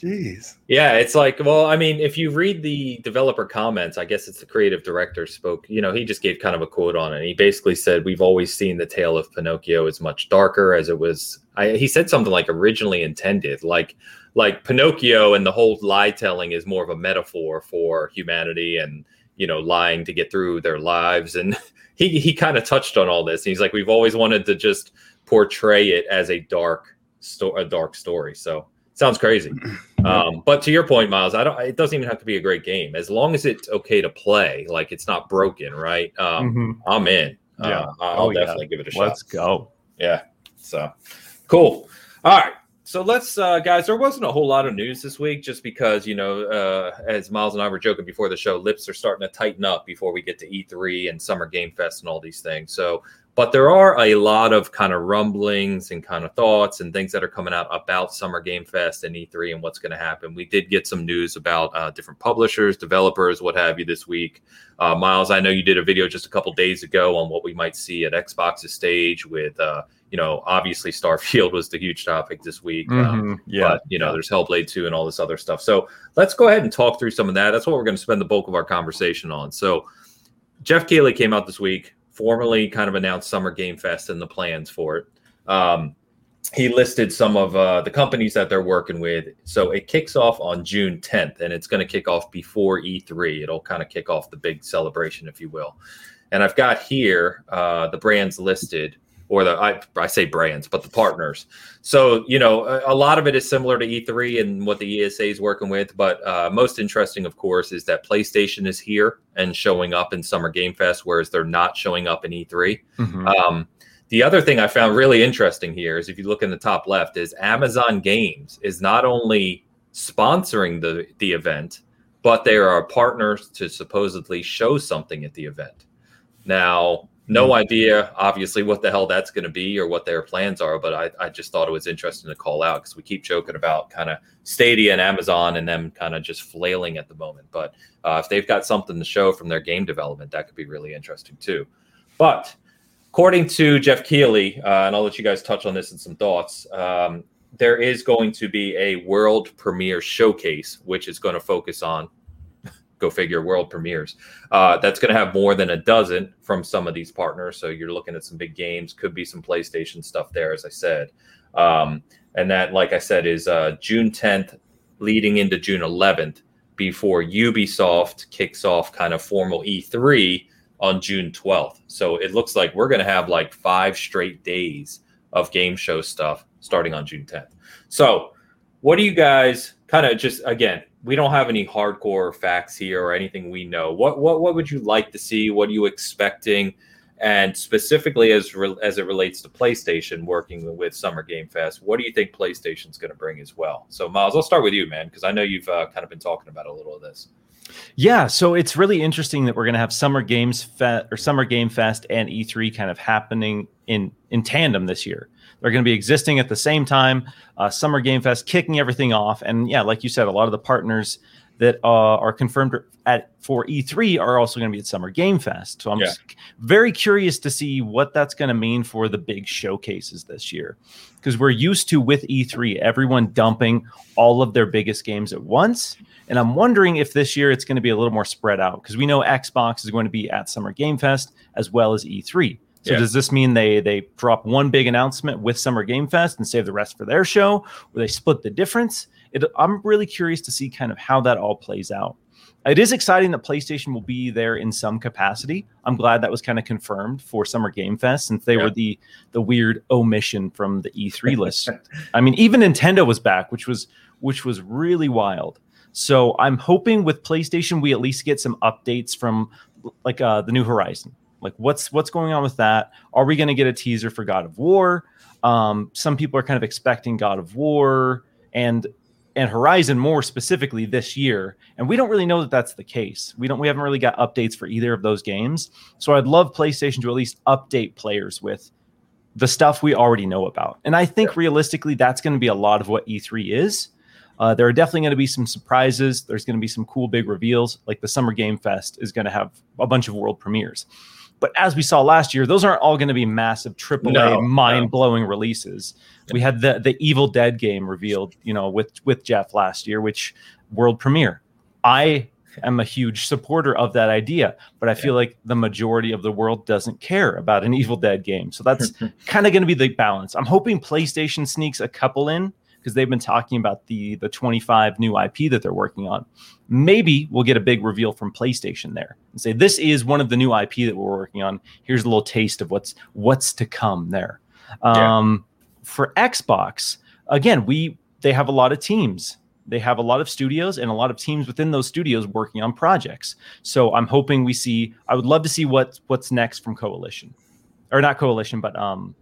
[SPEAKER 2] Jeez.
[SPEAKER 1] Yeah, it's like, well, I mean, if you read the developer comments, I guess it's the creative director spoke. You know, he just gave kind of a quote on it. He basically said, "We've always seen the tale of Pinocchio as much darker as it was." I, he said something like originally intended, like like Pinocchio and the whole lie telling is more of a metaphor for humanity and you know lying to get through their lives. And he he kind of touched on all this. And He's like, "We've always wanted to just portray it as a dark sto- a dark story." So sounds crazy. Um, but to your point, Miles, I don't. It doesn't even have to be a great game as long as it's okay to play. Like it's not broken, right? Um,
[SPEAKER 4] Mhm.
[SPEAKER 1] I'm in.
[SPEAKER 4] Yeah.
[SPEAKER 1] Uh, I'll
[SPEAKER 4] Oh, yeah.
[SPEAKER 1] definitely give it a shot.
[SPEAKER 4] Let's go.
[SPEAKER 1] Yeah. So cool. All right. So let's, uh, guys. There wasn't a whole lot of news this week, just because you know, uh, as Miles and I were joking before the show, lips are starting to tighten up before we get to E3 and Summer Game Fest and all these things. So but there are a lot of kind of rumblings and kind of thoughts and things that are coming out about Summer Game Fest and E3 and what's going to happen. We did get some news about uh, different publishers, developers, what have you this week. Uh, Miles, I know you did a video just a couple days ago on what we might see at Xbox's stage with, uh, you know, obviously Starfield was the huge topic this week. Um,
[SPEAKER 4] Mhm. Yeah.
[SPEAKER 1] but you know, there's Hellblade 2 and all this other stuff. So let's go ahead and talk through some of that. That's what we're going to spend the bulk of our conversation on. So Geoff Keighley came out this week, formally kind of announced Summer Game Fest and the plans for it. Um, he listed some of uh, the companies that they're working with. So it kicks off on June 10th, and it's going to kick off before E3. It'll kind of kick off the big celebration, if you will. And I've got here uh, the brands listed, or the I, I say brands, but the partners. So you know, a, a lot of it is similar to E3 and what the ESA is working with. But uh, most interesting, of course, is that PlayStation is here and showing up in Summer Game Fest, whereas they're not showing up in E3.
[SPEAKER 4] Mhm.
[SPEAKER 1] Um, the other thing I found really interesting here is if you look in the top left, is Amazon Games is not only sponsoring the the event, but they are partners to supposedly show something at the event. Now, no idea, obviously, what the hell that's going to be or what their plans are, but I, I just thought it was interesting to call out because we keep joking about kind of Stadia and Amazon and them kind of just flailing at the moment. But uh, if they've got something to show from their game development, that could be really interesting too. But according to Geoff Keighley, uh, and I'll let you guys touch on this in some thoughts. Um, there is going to be a world premiere showcase, which is going to focus on, go figure, world premieres. Uh, that's going to have more than a dozen from some of these partners. So you're looking at some big games, could be some PlayStation stuff there, as I said. Um, and that, like I said, is uh, June 10th, leading into June 11th, before Ubisoft kicks off kind of formal E3 on June 12th. So it looks like we're going to have like five straight days of game show stuff starting on June 10th. So, what do you guys kind of just again? We don't have any hardcore facts here or anything we know. What what what would you like to see? What are you expecting? And specifically as re- as it relates to PlayStation working with Summer Game Fest, what do you think PlayStation's going to bring as well? So, Miles, I'll start with you, man, because I know you've uh, kind of been talking about a little of this.
[SPEAKER 4] Yeah, so it's really interesting that we're going to have Summer Games Fest or Summer Game Fest and E3 kind of happening in in tandem this year. They're going to be existing at the same time. Uh, Summer Game Fest kicking everything off, and yeah, like you said, a lot of the partners that uh, are confirmed at for E3 are also going to be at Summer Game Fest. So I'm
[SPEAKER 1] Yeah.
[SPEAKER 4] just very curious to see what that's going to mean for the big showcases this year, because we're used to with E3 everyone dumping all of their biggest games at once. And I'm wondering if this year it's going to be a little more spread out because we know Xbox is going to be at Summer Game Fest as well as E3. So
[SPEAKER 1] Yeah.
[SPEAKER 4] does this mean they they drop one big announcement with Summer Game Fest and save the rest for their show, or they split the difference? It, I'm really curious to see kind of how that all plays out. It is exciting that PlayStation will be there in some capacity. I'm glad that was kind of confirmed for Summer Game Fest since they
[SPEAKER 1] Yeah.
[SPEAKER 4] were the the weird omission from the E3 list. I mean, even Nintendo was back, which was which was really wild. So I'm hoping with PlayStation we at least get some updates from like uh, the New Horizon. Like what's what's going on with that? Are we going to get a teaser for God of War? Um, some people are kind of expecting God of War and and Horizon more specifically this year, and we don't really know that that's the case. We don't we haven't really got updates for either of those games. So I'd love PlayStation to at least update players with the stuff we already know about. And I think realistically, that's going to be a lot of what E3 is. Uh, there are definitely going to be some surprises. There's going to be some cool big reveals, like the Summer Game Fest is going to have a bunch of world premieres. But as we saw last year, those aren't all going to be massive AAA
[SPEAKER 1] No,
[SPEAKER 4] mind blowing releases. We had the the Evil Dead game revealed, you know, with with Geoff last year, which world premiere. I am a huge supporter of that idea, but I feel like the majority of the world doesn't care about an Evil Dead game. So that's kind of going to be the balance. I'm hoping PlayStation sneaks a couple in because they've been talking about the the 25 new IP that they're working on. Maybe we'll get a big reveal from PlayStation there and say this is one of the new IP that we're working on. Here's a little taste of what's what's to come there.
[SPEAKER 1] Yeah.
[SPEAKER 4] Um, For Xbox, again, we they have a lot of teams. They have a lot of studios and a lot of teams within those studios working on projects. So I'm hoping we see. I would love to see what what's next from Coalition, or not Coalition, but um,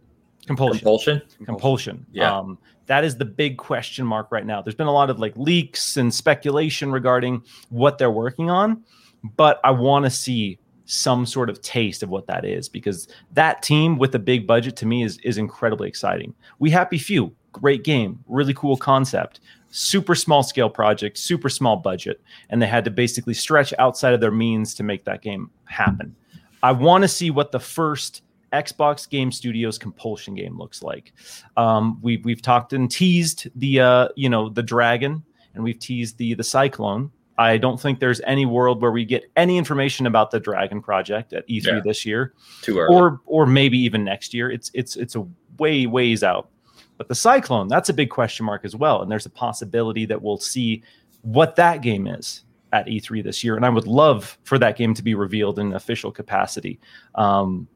[SPEAKER 4] Compulsion.
[SPEAKER 1] Compulsion.
[SPEAKER 4] Compulsion.
[SPEAKER 1] Yeah.
[SPEAKER 4] Um, that is the big question mark right now. There's been a lot of like leaks and speculation regarding what they're working on, but I want to see some sort of taste of what that is because that team with a big budget to me is is incredibly exciting. We Happy Few, great game, really cool concept, super small scale project, super small budget, and they had to basically stretch outside of their means to make that game happen. I want to see what the first Xbox Game Studios compulsion game looks like. Um, we, we've talked and teased the uh, you know the dragon, and we've teased the the cyclone. I don't think there's any world where we get any information about the Dragon project at E3
[SPEAKER 1] Yeah.
[SPEAKER 4] this year,
[SPEAKER 1] Too early.
[SPEAKER 4] or or maybe even next year. It's it's it's a way ways out. But the cyclone, that's a big question mark as well, and there's a possibility that we'll see what that game is at E3 this year. And I would love for that game to be revealed in official capacity. Um,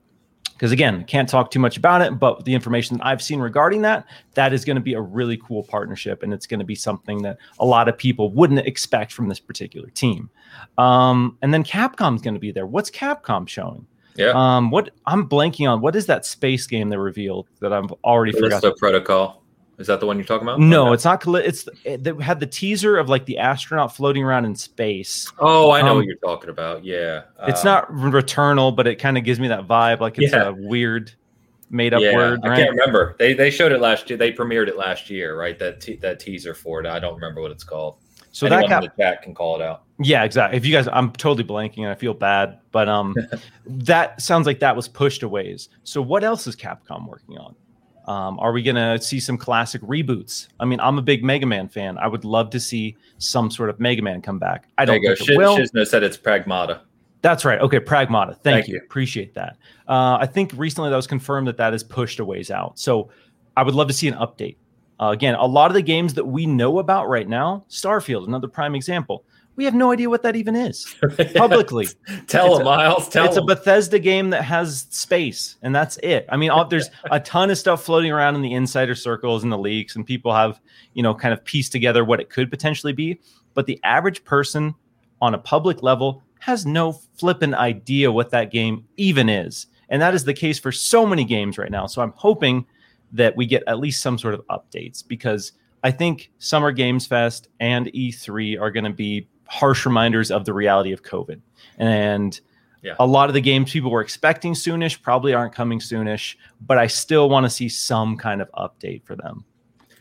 [SPEAKER 4] because again, can't talk too much about it, but the information that I've seen regarding that, that is going to be a really cool partnership, and it's going to be something that a lot of people wouldn't expect from this particular team. Um, and then Capcom's going to be there. What's Capcom showing?
[SPEAKER 1] yeah.
[SPEAKER 4] Um, what I'm blanking on. What is that space game they revealed that I've already forgot?
[SPEAKER 1] Callisto Protocol. Is that the one you're talking about?
[SPEAKER 4] No,
[SPEAKER 1] Okay.
[SPEAKER 4] it's not. It's it, had the teaser of like the astronaut floating around in space.
[SPEAKER 1] Oh, I know
[SPEAKER 4] um,
[SPEAKER 1] what you're talking about. Yeah.
[SPEAKER 4] It's
[SPEAKER 1] Um,
[SPEAKER 4] not Returnal, but it kind of gives me that vibe, like it's
[SPEAKER 1] Yeah.
[SPEAKER 4] a weird, made up
[SPEAKER 1] yeah,
[SPEAKER 4] word,
[SPEAKER 1] I
[SPEAKER 4] right?
[SPEAKER 1] can't remember. They they showed it last year. They premiered it last year, right? That te- that teaser for it. I don't remember what it's called.
[SPEAKER 4] So
[SPEAKER 1] Anyone
[SPEAKER 4] that got
[SPEAKER 1] in the chat can call it out.
[SPEAKER 4] Yeah, exactly. If you guys, I'm totally blanking and I feel bad, but um, that sounds like that was pushed a ways. So what else is Capcom working on? Um, are we gonna see some classic reboots? I mean, I'm a big Mega Man fan. I would love to see some sort of Mega Man come back. I
[SPEAKER 1] There
[SPEAKER 4] don't
[SPEAKER 1] go.
[SPEAKER 4] think
[SPEAKER 1] Sh-
[SPEAKER 4] it will.
[SPEAKER 1] Shizno said it's Pragmata.
[SPEAKER 4] That's right. Okay, Pragmata. Thank,
[SPEAKER 1] Thank
[SPEAKER 4] you.
[SPEAKER 1] you.
[SPEAKER 4] Appreciate that. Uh, I think recently that was confirmed that that is pushed a ways out. So I would love to see an update. Uh, again, a lot of the games that we know about right now, Starfield, another prime example. We have no idea what that even is publicly.
[SPEAKER 1] Tell
[SPEAKER 4] It's
[SPEAKER 1] him,
[SPEAKER 4] a-
[SPEAKER 1] Miles. Tell
[SPEAKER 4] it's a. Bethesda game that has space, and that's it. I mean, all, there's a ton of stuff floating around in the insider circles and the leaks, and people have, you know, kind of pieced together what it could potentially be. But the average person on a public level has no flippin' idea what that game even is. And that is the case for so many games right now. So I'm hoping that we get at least some sort of updates because I think Summer Games Fest and E3 are going to be harsh reminders of the reality of COVID. And
[SPEAKER 1] Yeah.
[SPEAKER 4] a lot of the games people were expecting soonish probably aren't coming soonish, but I still want to see some kind of update for them.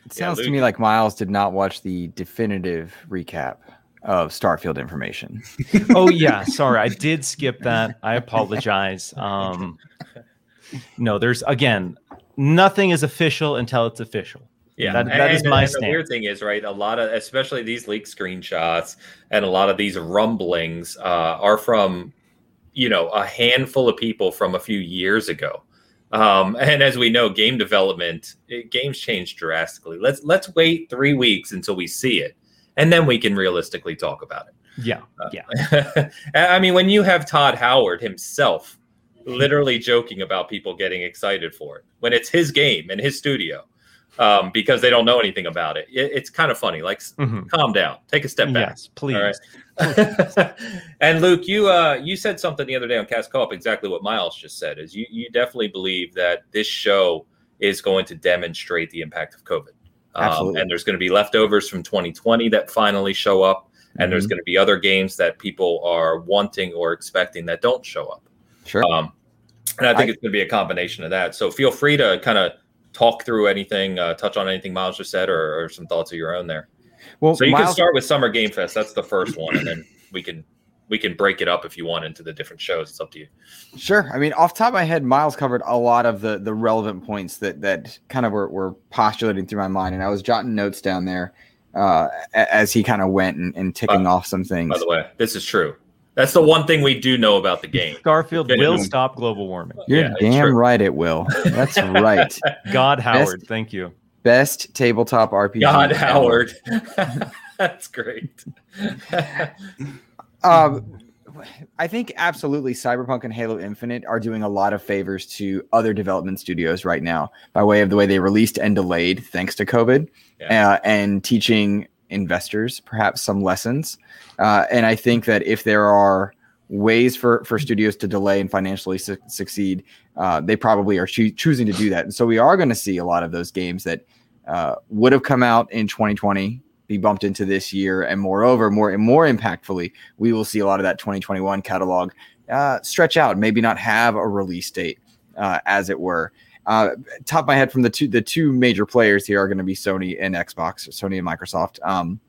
[SPEAKER 3] It
[SPEAKER 1] Yeah,
[SPEAKER 3] sounds to me like Miles did not watch the definitive recap of Starfield information.
[SPEAKER 4] oh yeah, sorry, I did skip that. I apologize. Um, no, there's again, nothing is official until it's official.
[SPEAKER 1] Yeah,
[SPEAKER 4] That- that is
[SPEAKER 1] And-
[SPEAKER 4] my
[SPEAKER 1] and The weird thing is, right? A lot of, especially these leak screenshots and a lot of these rumblings, uh, are from, you know, a handful of people from a few years ago. Um, and as we know, game development, it, games change drastically. Let's let's wait three weeks until we see it, and then we can realistically talk about it.
[SPEAKER 4] Yeah,
[SPEAKER 1] Uh,
[SPEAKER 4] yeah.
[SPEAKER 1] I mean, when you have Todd Howard himself literally joking about people getting excited for it when it's his game and his studio um, because they don't know anything about it, it it's kind of funny. Like,
[SPEAKER 4] Mhm.
[SPEAKER 1] calm down, take a step back.
[SPEAKER 4] Yes, please.
[SPEAKER 1] Right. and Luke, you uh, you said something the other day on Cast Co-op exactly what Miles just said. Is you you definitely believe that this show is going to demonstrate the impact of COVID. Um, and there's going to be leftovers from 2020 that finally show up, and there's
[SPEAKER 3] Mhm.
[SPEAKER 1] going to be other games that people are wanting or expecting that don't show up.
[SPEAKER 3] Sure.
[SPEAKER 1] Um, and I think
[SPEAKER 3] I-
[SPEAKER 1] it's going to be a combination of that. So feel free to kind of talk through anything, uh, touch on anything Miles just said, or, or some thoughts of your own there.
[SPEAKER 3] well,
[SPEAKER 1] So you can start with Summer Game Fest. That's the first one, and then we can we can break it up if you want into the different shows. It's up to you.
[SPEAKER 3] Sure. I mean, off the top of my head, Miles covered a lot of the the relevant points that that kind of were, were postulating through my mind, and I was jotting notes down there uh, as he kind of went and, and ticking off some things.
[SPEAKER 1] By the way, this is true. That's the one thing we do know about the game.
[SPEAKER 4] Garfield
[SPEAKER 1] Okay.
[SPEAKER 4] will stop global warming.
[SPEAKER 3] You're
[SPEAKER 1] Yeah,
[SPEAKER 3] damn
[SPEAKER 1] true.
[SPEAKER 3] right, it will. That's right.
[SPEAKER 4] God, Howard, thank you.
[SPEAKER 3] Best tabletop RPG.
[SPEAKER 1] God. Howard. That's great.
[SPEAKER 3] Um, I think absolutely Cyberpunk and Halo Infinite are doing a lot of favors to other development studios right now by way of the way they released and delayed thanks to COVID
[SPEAKER 1] Yeah.
[SPEAKER 3] uh, and teaching investors perhaps some lessons. Uh, and I think that if there are ways for, for studios to delay and financially su- succeed, uh, they probably are choo- choosing to do that. And so we are going to see a lot of those games that uh, would have come out in 2020 be bumped into this year, and moreover, more and more impactfully, we will see a lot of that 2021 catalog uh, stretch out, maybe not have a release date, uh, as it were. Uh, top of my head from the two the two major players here are going to be Sony and Xbox, Sony and Microsoft. Um,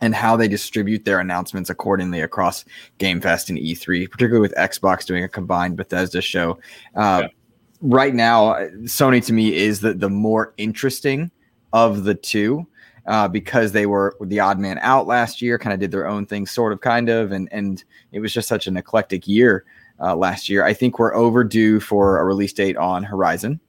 [SPEAKER 3] and how they distribute their announcements accordingly across Game Fest and E3, particularly with Xbox doing a combined Bethesda show. Uh, yeah. Right now, Sony to me is the, the more interesting of the two uh, because they were the odd man out last year, kind of did their own thing, sort of, kind of, and and it was just such an eclectic year uh, last year. I think we're overdue for a release date on Horizon.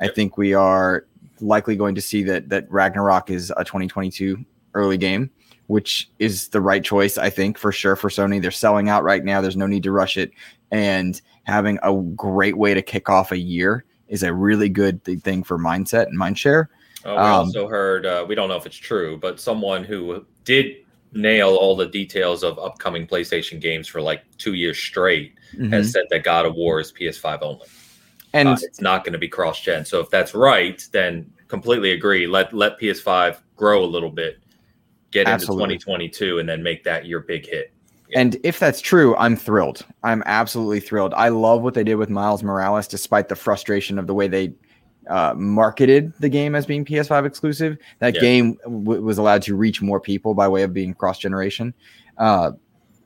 [SPEAKER 3] I think we are likely going to see that that Ragnarok is a 2022 early game which is the right choice, I think, for sure for Sony. They're selling out right now. There's no need to rush it. And having a great way to kick off a year is a really good thing for mindset and mindshare.
[SPEAKER 1] Oh, we um, also heard, uh, we don't know if it's true, but someone who did nail all the details of upcoming PlayStation games for like two years straight mm-hmm. has said that God of War is PS5 only. And uh, it's not going to be cross gen. So if that's right, then completely agree. Let let PS5 grow a little bit get Absolutely. into 2022 and then make that your big hit.
[SPEAKER 3] Yeah. And if that's true, I'm thrilled. I'm absolutely thrilled. I love what they did with Miles Morales, despite the frustration of the way they uh, marketed the game as being PS5 exclusive. That yeah. game w- was allowed to reach more people by way of being cross generation. Uh,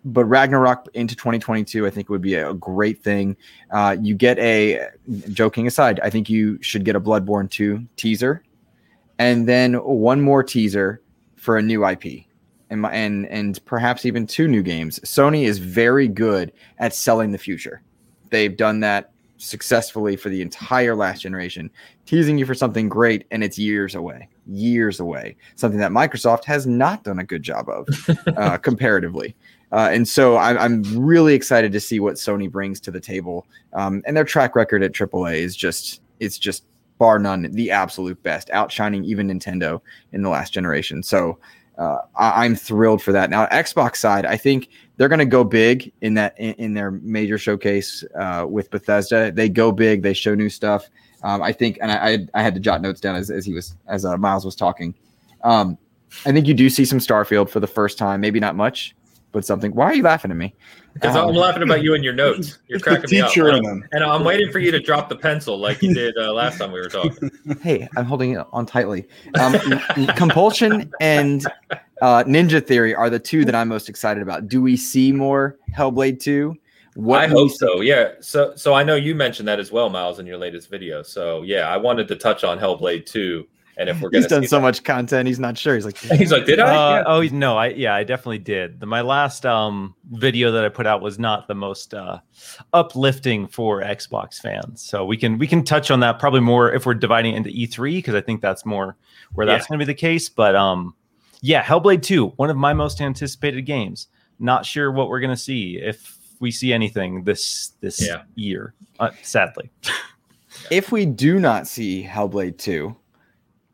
[SPEAKER 3] but Ragnarok into 2022, I think would be a great thing. Uh, you get a, joking aside, I think you should get a Bloodborne 2 teaser and then one more teaser for a new IP and and and perhaps even two new games. Sony is very good at selling the future. They've done that successfully for the entire last generation, teasing you for something great and it's years away, years away. Something that Microsoft has not done a good job of uh, comparatively. Uh, and so I, am really excited to see what Sony brings to the table. Um, and their track record at AAA is just it's just bar none, the absolute best, outshining even Nintendo in the last generation. So uh, I, am thrilled for that. Now, Xbox side, I think they're going to go big in that in, in their major showcase uh, with Bethesda. They go big, they show new stuff. Um, I think, and I, I had to jot notes down as, as he was as uh, Miles was talking. Um, I think you do see some Starfield for the first time, maybe not much, but something. Why are you laughing at me?
[SPEAKER 1] Because um, I'm laughing about you and your notes. You're cracking me up. And I'm, and I'm, waiting for you to drop the pencil like you did uh, last time we were talking.
[SPEAKER 3] Hey, I'm holding it on tightly. Um, Compulsion and uh, Ninja Theory are the two that I'm most excited about. Do we see more Hellblade 2?
[SPEAKER 1] What I hope so. Yeah. So so I know you mentioned that as well, Miles, in your latest video. So yeah, I wanted to touch on Hellblade 2 and if we're
[SPEAKER 3] he's done so that. much content, he's not sure. He's like,
[SPEAKER 1] he's like, did I?
[SPEAKER 4] Uh, yeah. Oh no, I yeah, I definitely did. The, my last um video that I put out was not the most uh, uplifting for Xbox fans. So we can we can touch on that probably more if we're dividing into E3 because I think that's more where that's yeah. going to be the case. But um, yeah, Hellblade 2, one of my most anticipated games. Not sure what we're going to see if we see anything this this yeah. year. Uh, sadly.
[SPEAKER 3] if we do not see Hellblade 2,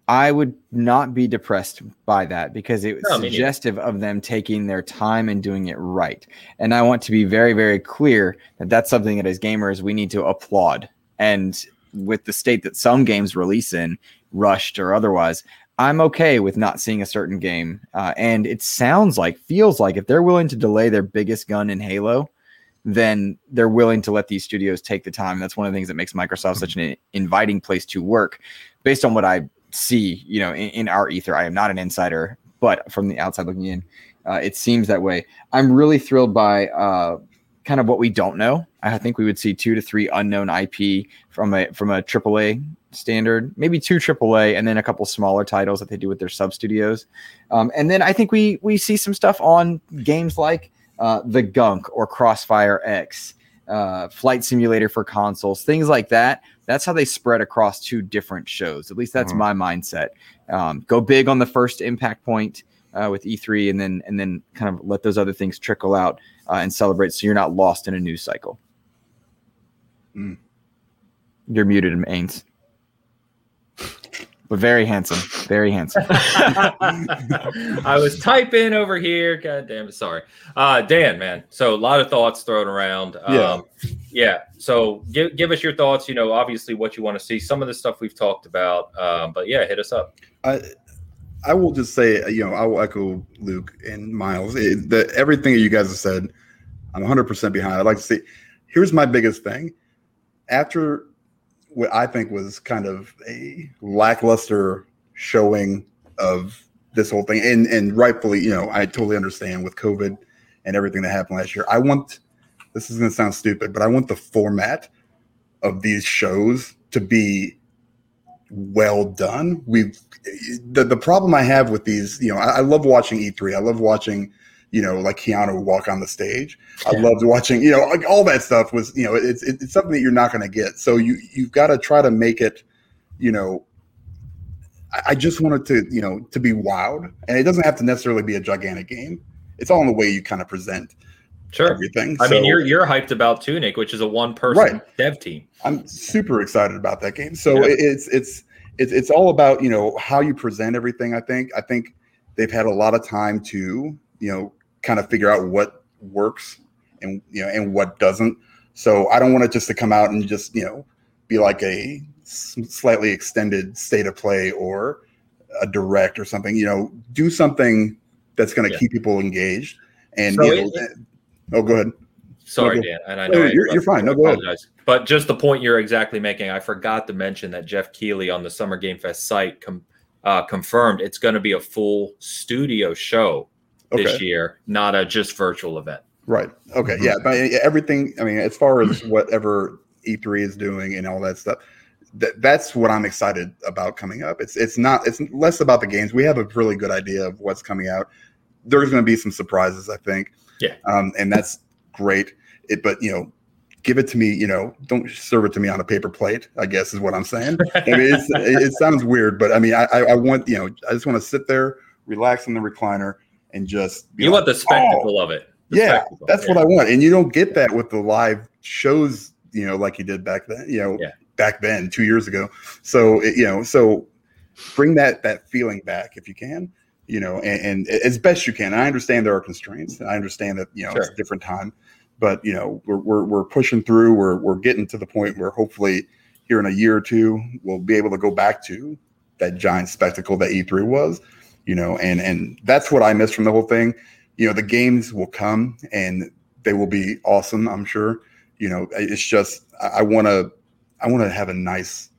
[SPEAKER 3] I would not be depressed by that because it's no, suggestive of them taking their time and doing it right. And I want to be very, very clear that that's something that as gamers we need to applaud. And with the state that some games release in, rushed or otherwise, I'm okay with not seeing a certain game. Uh, and it sounds like, feels like if they're willing to delay their biggest gun in Halo, then they're willing to let these studios take the time. That's one of the things that makes Microsoft such an inviting place to work. Based on what I see, you know, in, in, our ether. I am not an insider, but from the outside looking in, uh, it seems that way. I'm really thrilled by uh, kind of what we don't know. I think we would see two to three unknown IP from a from a AAA standard, maybe two AAA, and then a couple smaller titles that they do with their sub studios. Um, and then I think we we see some stuff on games like uh, the Gunk or Crossfire X uh, flight simulator for consoles, things like that. That's how they spread across two different shows. At least that's mm-hmm. my mindset. Um, go big on the first impact point uh, with E3, and then and then kind of let those other things trickle out uh, and celebrate, so you're not lost in a news cycle. Mm. You're muted, Ains but very handsome, very handsome.
[SPEAKER 1] I was typing over here. God damn it. Sorry. Uh, Dan, man. So a lot of thoughts thrown around. Yeah. Um, yeah. So give, give us your thoughts, you know, obviously what you want to see, some of the stuff we've talked about. Um, but yeah, hit us up.
[SPEAKER 2] I, I will just say, you know, I will echo Luke and Miles. It, the, everything that you guys have said, I'm 100% behind. I'd like to see. Here's my biggest thing. After what I think was kind of a lackluster showing of this whole thing, and and rightfully, you know, I totally understand with COVID and everything that happened last year. I want this is going to sound stupid, but I want the format of these shows to be well done. We've the, the problem I have with these, you know, I, I love watching E3. I love watching, you know, like Keanu walk on the stage. I loved watching, you know, like all that stuff was, you know, it's it's something that you're not going to get. So you you've got to try to make it, you know. I- just wanted to, you know, to be wowed, and it doesn't have to necessarily be a gigantic game. It's all in the way you kind of present
[SPEAKER 1] Sure.
[SPEAKER 2] everything.
[SPEAKER 1] I mean, you're you're hyped about Tunic, which is a one person
[SPEAKER 2] Right.
[SPEAKER 1] dev team.
[SPEAKER 2] I'm super excited about that game. So
[SPEAKER 1] Yeah.
[SPEAKER 2] it's it's it's it's all about you know how you present everything. I think I think they've had a lot of time to you know kind of figure out what works and you know and what doesn't. So I don't want it just to come out and just you know be like a slightly extended state of play or a direct or something. You know, do something that's going to
[SPEAKER 1] Yeah.
[SPEAKER 2] keep people engaged. And
[SPEAKER 1] So
[SPEAKER 2] you know,
[SPEAKER 1] it-
[SPEAKER 2] oh, go ahead.
[SPEAKER 1] Sorry,
[SPEAKER 2] No,
[SPEAKER 1] Dan, and I
[SPEAKER 2] No,
[SPEAKER 1] know I
[SPEAKER 2] you're- you're fine. No, go ahead.
[SPEAKER 1] But just the point you're exactly making, I forgot to mention that Geoff Keighley on the Summer Game Fest site com- uh, confirmed it's going to be a full studio show this year, not a just virtual event.
[SPEAKER 2] Right. Okay.
[SPEAKER 1] Mhm.
[SPEAKER 2] Yeah. But everything. I mean, as far as whatever E3 is doing and all that stuff, that that's what I'm excited about coming up. It's it's not. It's less about the games. We have a really good idea of what's coming out. There's going to be some surprises, I think.
[SPEAKER 1] Yeah.
[SPEAKER 2] Um, and that's great. It, but you know, give it to me. You know, don't serve it to me on a paper plate. I guess is what I'm saying. I mean, it's, it, it sounds weird, but I mean, I, I I want you know, I just want to sit there, relax in the recliner, and just
[SPEAKER 1] You
[SPEAKER 2] like,
[SPEAKER 1] want the spectacle oh, of it. The
[SPEAKER 2] yeah, that's what I want. And you don't get that with the live shows, you know, like you did back then, you know,
[SPEAKER 1] Yeah.
[SPEAKER 2] back then, two years ago. So, it, you know, so bring that that feeling back if you can, you know, and, and as best you can. And I understand there are constraints. I understand that, you know, it's a different time, but you know, we're, we're, we're pushing through. We're, we're getting to the point where hopefully here in a year or two, we'll be able to go back to that giant spectacle that E3 was, you know, and, and that's what I miss from the whole thing you know the games will come and they will be awesome i'm sure you know it's just i want to i want to have a nice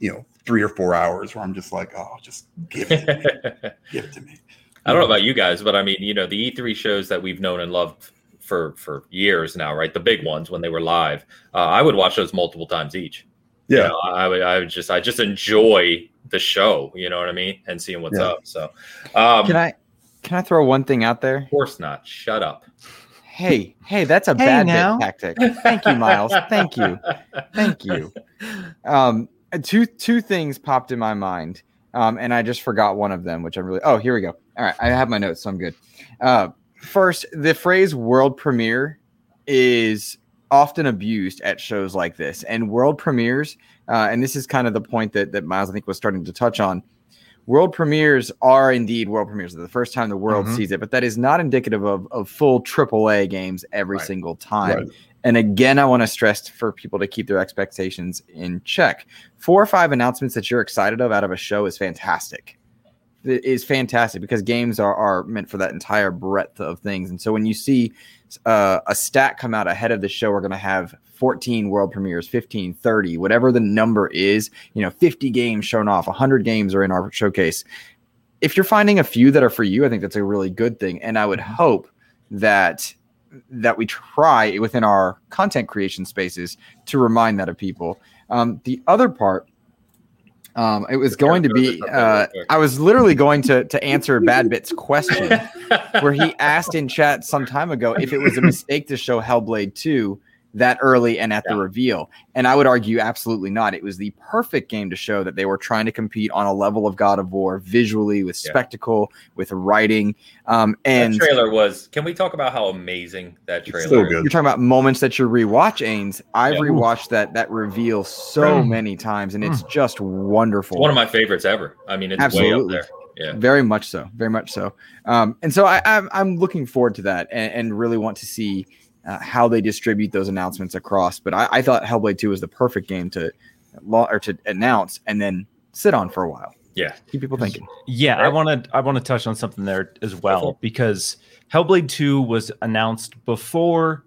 [SPEAKER 2] you know three or four hours where i'm just like oh just give it to me give it to me
[SPEAKER 1] I don't know about you guys, but I mean, you know, the E3 shows that we've known and loved for for years now, right? The big ones when they were live, uh, I would watch those multiple times each. You
[SPEAKER 2] yeah
[SPEAKER 1] know, I would, I would just, I just enjoy the show. You know what I mean, and seeing what's
[SPEAKER 2] Yeah.
[SPEAKER 1] up. So, um,
[SPEAKER 3] Can I can I throw one thing out there?
[SPEAKER 1] of course not. Shut up.
[SPEAKER 3] Hey, hey, that's a
[SPEAKER 4] Hey,
[SPEAKER 3] bad
[SPEAKER 4] now.
[SPEAKER 3] tactic. Thank you, Miles. Thank you. Thank you. Um, two two things popped in my mind, um, and I just forgot one of them, which I'm really. Oh, here we go. All right, I have my notes, so I'm good. Uh, first, the phrase "world premiere" is often abused at shows like this, and world premieres, uh, and this is kind of the point that that Miles I think was starting to touch on. World premieres are indeed world premieres. They're The first time the world
[SPEAKER 4] Mhm.
[SPEAKER 3] sees it, but that is not indicative of, of full AAA games every
[SPEAKER 1] Right.
[SPEAKER 3] single time.
[SPEAKER 2] Right.
[SPEAKER 3] And again, I want to stress for people to keep their expectations in check. Four or five announcements that you're excited of out of a show is fantastic. It is fantastic because games are, are meant for that entire breadth of things. And so when you see uh, a stat come out ahead of the show, we're going to have 14 world premieres, 15, 30, whatever the number is, you know, 50 games shown off, 100 games are in our showcase. If you're finding a few that are for you, I think that's a really good thing. And I would hope that that we try within our content creation spaces to remind that of people. Um, the other part, um, it was going to be, uh, I was literally going to to answer Bad Bit's question where he asked in chat some time ago if it was a mistake to show Hellblade 2 that early and at the reveal. And I would argue absolutely not. It was the perfect game to show that they were trying to compete on a level of God of War visually with
[SPEAKER 1] Yeah.
[SPEAKER 3] spectacle, with writing. Um,
[SPEAKER 1] and
[SPEAKER 3] and
[SPEAKER 1] trailer was. Can we talk about how amazing that trailer?
[SPEAKER 2] so
[SPEAKER 1] is?
[SPEAKER 3] you're talking about moments that you rewatch, Ains. I've
[SPEAKER 1] Yeah.
[SPEAKER 3] rewatched that that reveal so
[SPEAKER 4] Mm.
[SPEAKER 3] many times, and it's just wonderful.
[SPEAKER 1] It's one of my favorites ever. I mean, it's way up
[SPEAKER 3] Absolutely.
[SPEAKER 1] there. Yeah.
[SPEAKER 3] Very much so. Very much so. Um, and so I, I'm, I'm looking forward to that and, and really want to see uh, how they distribute those announcements across. But I, I thought Hellblade 2 was the perfect game to law or to announce and then sit on for a while.
[SPEAKER 1] Yeah.
[SPEAKER 3] Keep people thinking.
[SPEAKER 4] Yeah, I
[SPEAKER 1] Right.
[SPEAKER 4] want to I want to touch on something there as well
[SPEAKER 1] it.
[SPEAKER 4] because Hellblade 2 was announced before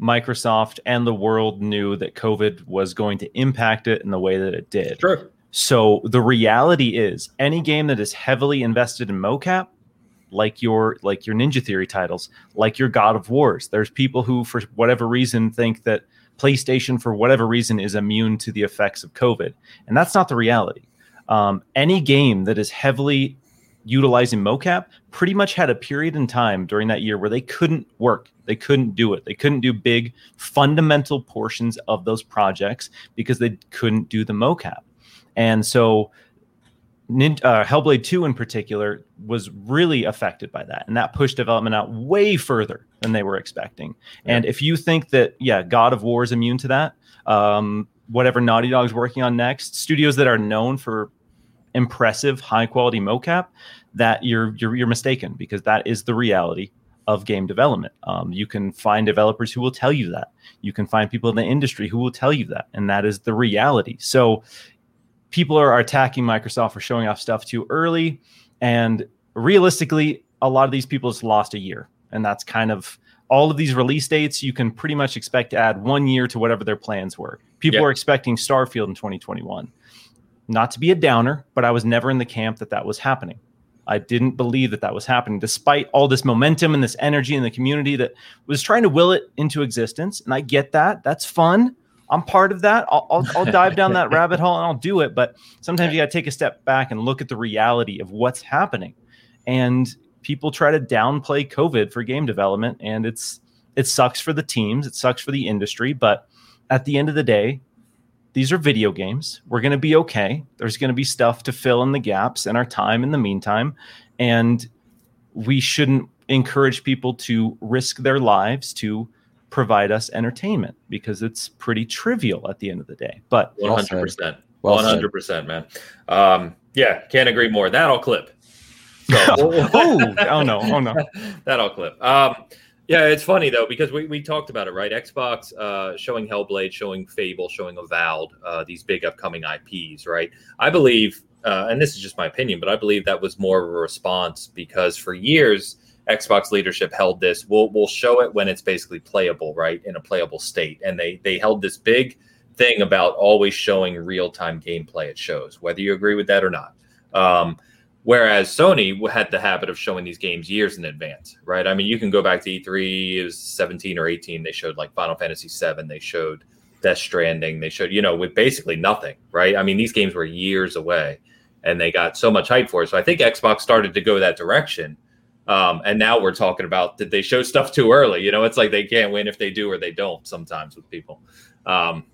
[SPEAKER 4] Microsoft and the world knew that COVID was going to impact it in the way that it did.
[SPEAKER 1] True.
[SPEAKER 4] So the reality is any game that is heavily invested in mocap like your like your Ninja Theory titles, like your God of Wars, there's people who for whatever reason think that PlayStation for whatever reason is immune to the effects of COVID. And that's not the reality. Um, any game that is heavily utilizing mocap pretty much had a period in time during that year where they couldn't work. They couldn't do it. They couldn't do big fundamental portions of those projects because they couldn't do the mocap. And so Nin- uh, Hellblade 2 in particular was really affected by that. And that pushed development out way further than they were expecting. And if you think that, yeah, God of War is immune to that, um, whatever Naughty Dog's working on next, studios that are known for impressive, high quality mocap, that you're, you're, you're mistaken because that is the reality of game development. Um, you can find developers who will tell you that. You can find people in the industry who will tell you that. And that is the reality. So, people are attacking Microsoft for showing off stuff too early. And realistically, a lot of these people just lost a year. And that's kind of all of these release dates. You can pretty much expect to add one year to whatever their plans were. People
[SPEAKER 1] Yeah.
[SPEAKER 4] are expecting Starfield in 2021. Not to be a downer, but I was never in the camp that that was happening. I didn't believe that that was happening, despite all this momentum and this energy in the community that was trying to will it into existence. And I get that. That's fun. I'm part of that. I'll, I'll, I'll dive down that rabbit hole and I'll do it. But sometimes you got to take a step back and look at the reality of what's happening. And people try to downplay COVID for game development, and it's it sucks for the teams, it sucks for the industry. But at the end of the day, these are video games. We're going to be okay. There's going to be stuff to fill in the gaps in our time in the meantime, and we shouldn't encourage people to risk their lives to provide us entertainment because it's pretty trivial at the end of the day. But
[SPEAKER 1] 100%.
[SPEAKER 3] Well
[SPEAKER 1] hundred percent, man. Um, yeah, can't agree more. That'll clip. So,
[SPEAKER 4] oh, oh no, oh no.
[SPEAKER 1] That'll clip. Um, yeah, it's funny though because we, we talked about it, right? Xbox uh, showing Hellblade, showing Fable, showing Avowed, uh, these big upcoming IPs, right? I believe, uh, and this is just my opinion, but I believe that was more of a response because for years Xbox leadership held this. We'll we'll show it when it's basically playable, right, in a playable state, and they they held this big thing about always showing real time gameplay at shows, whether you agree with that or not. Um, Whereas Sony had the habit of showing these games years in advance, right? I mean, you can go back to E3, it was 17 or 18. They showed like Final Fantasy 7, they showed Death Stranding, they showed, you know, with basically nothing, right? I mean, these games were years away and they got so much hype for it. So I think Xbox started to go that direction. Um, and now we're talking about did they show stuff too early? You know, it's like they can't win if they do or they don't sometimes with people. Um,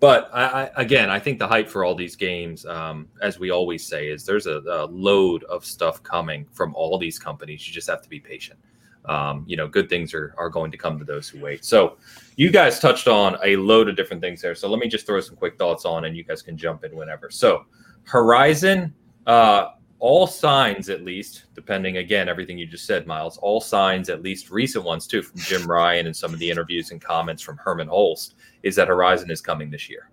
[SPEAKER 1] but I, I, again, I think the hype for all these games, um, as we always say, is there's a, a load of stuff coming from all these companies. You just have to be patient. Um, you know, good things are, are going to come to those who wait. So, you guys touched on a load of different things there. So, let me just throw some quick thoughts on, and you guys can jump in whenever. So, Horizon, uh, all signs, at least, depending again, everything you just said, Miles, all signs, at least recent ones too, from Jim Ryan and some of the interviews and comments from Hermen Hulst, is that Horizon is coming this year.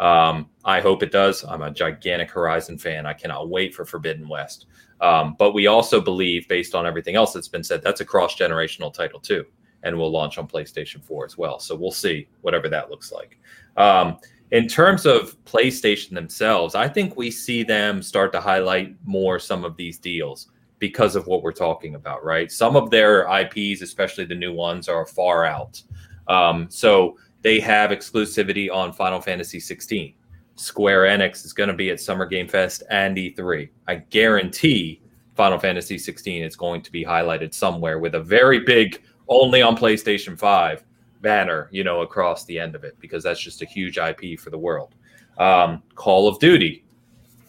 [SPEAKER 1] Um, I hope it does. I'm a gigantic Horizon fan. I cannot wait for Forbidden West. Um, but we also believe, based on everything else that's been said, that's a cross generational title too, and will launch on PlayStation 4 as well. So we'll see whatever that looks like. Um, in terms of PlayStation themselves, I think we see them start to highlight more some of these deals because of what we're talking about, right? Some of their IPs, especially the new ones, are far out. Um, so they have exclusivity on Final Fantasy 16. Square Enix is going to be at Summer Game Fest and E3. I guarantee Final Fantasy 16 is going to be highlighted somewhere with a very big only on PlayStation 5 banner, you know, across the end of it because that's just a huge IP for the world. Um, Call of Duty,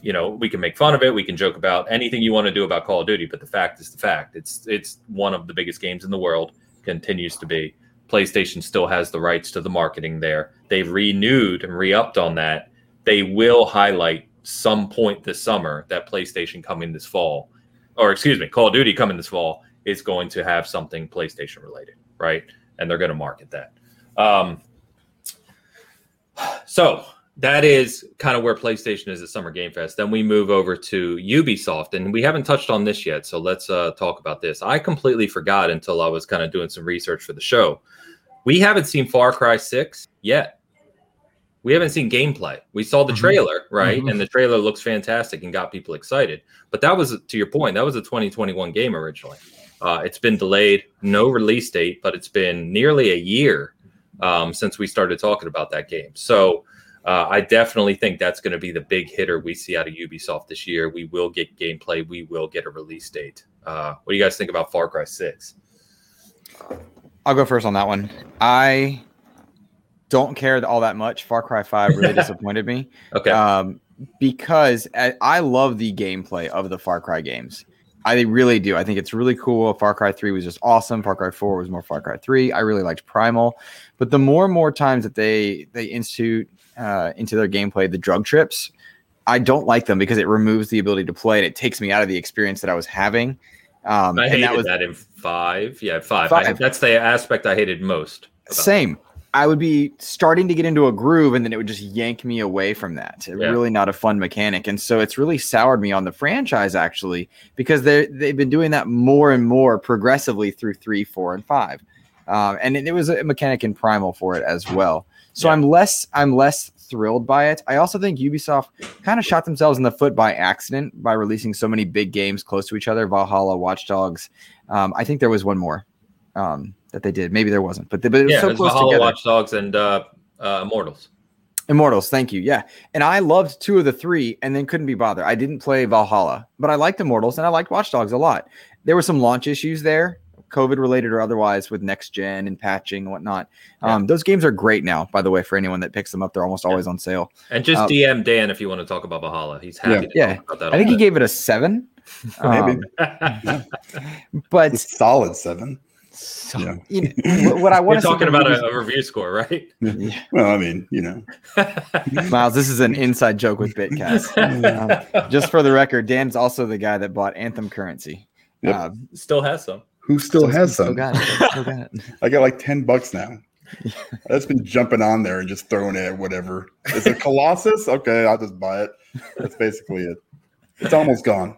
[SPEAKER 1] you know, we can make fun of it, we can joke about anything you want to do about Call of Duty, but the fact is the fact. It's it's one of the biggest games in the world, continues to be. PlayStation still has the rights to the marketing there. They've renewed and re-upped on that. They will highlight some point this summer that PlayStation coming this fall, or excuse me, Call of Duty coming this fall is going to have something PlayStation related, right? And they're going to market that. Um, so that is kind of where PlayStation is at Summer Game Fest. Then we move over to Ubisoft, and we haven't touched on this yet. So let's uh, talk about this. I completely forgot until I was kind of doing some research for the show. We haven't seen Far Cry 6 yet. We haven't seen gameplay. We saw the
[SPEAKER 4] Mhm.
[SPEAKER 1] trailer, right?
[SPEAKER 4] Mhm.
[SPEAKER 1] And the trailer looks fantastic and got people excited. But that was, to your point, that was a 2021 game originally. Uh, it's been delayed, no release date, but it's been nearly a year um, since we started talking about that game. So uh, I definitely think that's going to be the big hitter we see out of Ubisoft this year. We will get gameplay. We will get a release date. Uh, what do you guys think about Far Cry Six?
[SPEAKER 3] I'll go first on that one. I don't care all that much. Far Cry 5 really disappointed me
[SPEAKER 1] Okay,
[SPEAKER 3] um, because I, I love the gameplay of the Far Cry games. I really do. I think it's really cool. Far Cry 3 was just awesome. Far Cry 4 was more Far Cry 3. I really liked Primal. But the more and more times that they they institute uh, into their gameplay the drug trips, I don't like them because it removes the ability to play and it takes me out of the experience that I was having. Um,
[SPEAKER 1] I
[SPEAKER 3] and
[SPEAKER 1] hated
[SPEAKER 3] that was
[SPEAKER 1] that in five. Yeah, five. I,
[SPEAKER 3] Five.
[SPEAKER 1] that's the aspect I hated most.
[SPEAKER 3] Same. I would be starting to get into a groove and then it would just yank me away from that.
[SPEAKER 1] Yeah.
[SPEAKER 3] Really not a fun mechanic. And so it's really soured me on the franchise actually, because they they've been doing that more and more progressively through three, four, and five. Um, and it, it was a mechanic in primal for it as well. So
[SPEAKER 1] Yeah.
[SPEAKER 3] I'm less I'm less thrilled by it. I also think Ubisoft kind of shot themselves in the foot by accident by releasing so many big games close to each other. Valhalla, Watch Dogs. Um, I think there was one more um, that they did. Maybe there wasn't, but, they, but it was
[SPEAKER 1] yeah,
[SPEAKER 3] so
[SPEAKER 1] it's
[SPEAKER 3] close
[SPEAKER 1] Valhalla,
[SPEAKER 3] together.
[SPEAKER 1] Watch Dogs, and uh, uh, Immortals.
[SPEAKER 3] Immortals, thank you. Yeah. And I loved two of the three and then couldn't be bothered. I didn't play Valhalla, but I liked Immortals and I liked Watch Dogs a lot. There were some launch issues there, COVID related or otherwise, with next gen and patching and whatnot. Um, those games are great now, by the way, for anyone that picks them up. They're almost always on sale.
[SPEAKER 1] And just
[SPEAKER 3] Uh,
[SPEAKER 1] DM Dan if you want to talk about Valhalla. He's happy to
[SPEAKER 3] Yeah.
[SPEAKER 1] talk about that.
[SPEAKER 3] I think
[SPEAKER 1] all
[SPEAKER 3] he gave it a seven.
[SPEAKER 2] Maybe.
[SPEAKER 3] Um, but
[SPEAKER 2] It's solid seven.
[SPEAKER 4] So,
[SPEAKER 2] Yeah.
[SPEAKER 3] you know, what I
[SPEAKER 1] We're
[SPEAKER 3] want to
[SPEAKER 1] talking about a, a review score, right?
[SPEAKER 2] Well, I mean, you know,
[SPEAKER 3] Miles, this is an inside joke with Bitcast. Um, just for the record, Dan's also the guy that bought Anthem currency.
[SPEAKER 2] Yep.
[SPEAKER 3] Uh,
[SPEAKER 1] Still has some.
[SPEAKER 2] who still has
[SPEAKER 3] still
[SPEAKER 2] some?
[SPEAKER 3] got it. Still got it.
[SPEAKER 2] I got like 10 bucks now. That's been jumping on there and just throwing it at whatever. Is it Colossus? Okay, I'll just buy it. That's basically it. It's almost gone.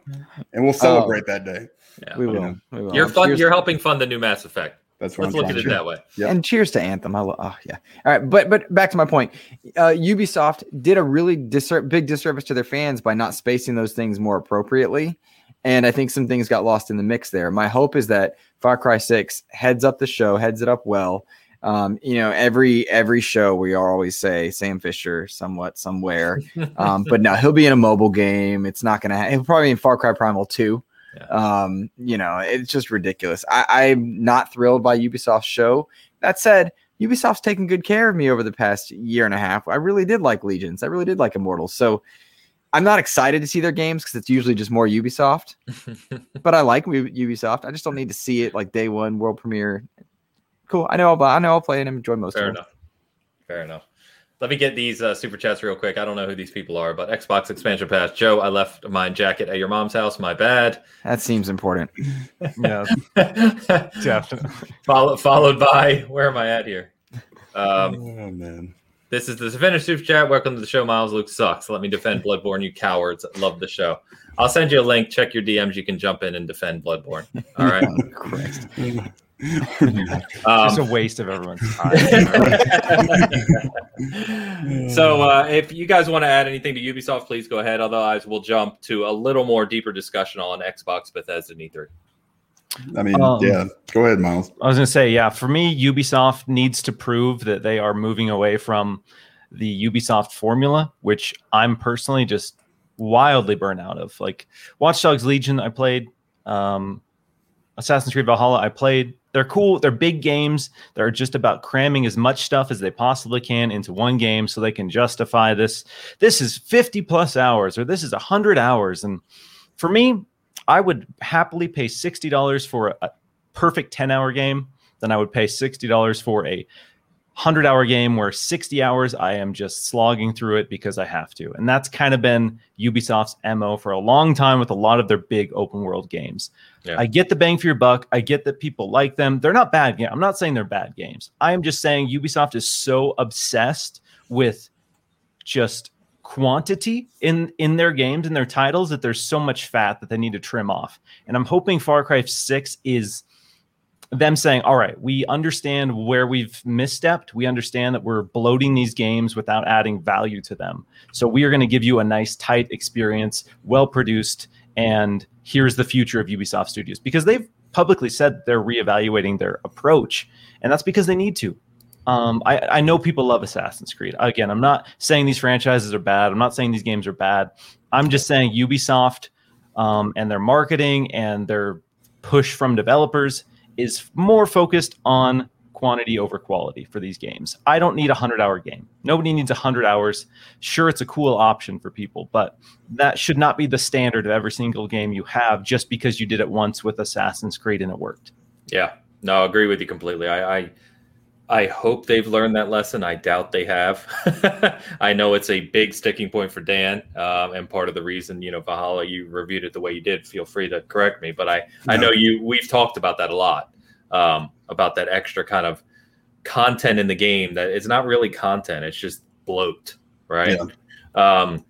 [SPEAKER 2] And we'll celebrate that day.
[SPEAKER 1] Yeah.
[SPEAKER 3] We will. We will.
[SPEAKER 1] You're fun. You're helping fund the new Mass Effect.
[SPEAKER 2] That's what
[SPEAKER 1] Let's
[SPEAKER 2] I'm
[SPEAKER 1] look at it
[SPEAKER 2] to
[SPEAKER 1] that way.
[SPEAKER 2] Yep.
[SPEAKER 3] And cheers to Anthem. I lo- oh yeah. All right, but but back to my point. Uh, Ubisoft did a really disser- big disservice to their fans by not spacing those things more appropriately, and I think some things got lost in the mix there. My hope is that Far Cry Six heads up the show, heads it up well. Um, you know, every every show we always say Sam Fisher somewhat somewhere, um, but now he'll be in a mobile game. It's not gonna. Ha- he'll probably be in Far Cry Primal Two. Um, you know, it's just ridiculous. I, I'm not thrilled by Ubisoft's show. That said, Ubisoft's taken good care of me over the past year and a half. I really did like Legions. I really did like Immortals. So I'm not excited to see their games because it's usually just more Ubisoft. but I like Ubisoft. I just don't need to see it like day one world premiere. Cool. I know. I'll, I know. I'll play and enjoy most
[SPEAKER 1] Fair
[SPEAKER 3] of it.
[SPEAKER 1] Fair enough. Fair enough. Let me get these uh, super chats real quick. I don't know who these people are, but Xbox expansion pass. Joe, I left my jacket at your mom's house. My bad.
[SPEAKER 3] That seems important.
[SPEAKER 4] yeah, definitely.
[SPEAKER 1] Follow, followed by where am I at here? Um,
[SPEAKER 2] oh, man.
[SPEAKER 1] this is the finished super chat. Welcome to the show. Miles Luke sucks. Let me defend Bloodborne. You cowards. Love the show. I'll send you a link. Check your DMs. You can jump in and defend Bloodborne. All right.
[SPEAKER 3] Christ.
[SPEAKER 4] Just a
[SPEAKER 1] Um,
[SPEAKER 4] waste of everyone's time.
[SPEAKER 1] so uh, if you guys want to add anything to Ubisoft, please go ahead. Otherwise, we'll jump to a little more deeper discussion on Xbox, Bethesda, and E3.
[SPEAKER 2] I mean,
[SPEAKER 4] Um,
[SPEAKER 2] yeah. Go ahead, Miles.
[SPEAKER 4] I was going to say, yeah, for me, Ubisoft needs to prove that they are moving away from the Ubisoft formula, which I'm personally just wildly burnt out of. Like Watch Dogs Legion, I played. Um, Assassin's Creed Valhalla, I played. They're cool. They're big games. They're just about cramming as much stuff as they possibly can into one game so they can justify this. This is 50 plus hours or this is 100 hours. And for me, I would happily pay $60 for a, perfect 10 hour game than I would pay $60 for a 100 hour game where 60 hours I am just slogging through it because I have to. And that's kind of been Ubisoft's MO for a long time with a lot of their big open world games.
[SPEAKER 1] Yeah.
[SPEAKER 4] I get the bang for your buck. I get that people like them. They're not bad games. I'm not saying they're bad games. I am just saying Ubisoft is so obsessed with just quantity in in their games and their titles that there's so much fat that they need to trim off. And I'm hoping Far Cry 6 is them saying, "All right, we understand where we've misstepped. We understand that we're bloating these games without adding value to them. So we are going to give you a nice tight experience, well produced, and here's the future of Ubisoft Studios." Because they've publicly said they're reevaluating their approach, and that's because they need to. Um, I, I know people love Assassin's Creed. Again, I'm not saying these franchises are bad. I'm not saying these games are bad. I'm just saying Ubisoft um, and their marketing and their push from developers is more focused on quantity over quality for these games. I don't need a 100 hour game. Nobody needs 100 hours. Sure, it's a cool option for people, but that should not be the standard of every single game you have just because you did it once with Assassin's Creed and it worked.
[SPEAKER 1] Yeah, no, I agree with you completely. I, I I hope they've learned that lesson. I doubt they have. I know it's a big sticking point for Dan, um, and part of the reason, you know, Valhalla, you reviewed it the way you did. Feel free to correct me, but I. I know you. We've talked about that a lot, um, about that extra kind of content in the game that it's not really content; it's just bloat, right? Yeah. Um,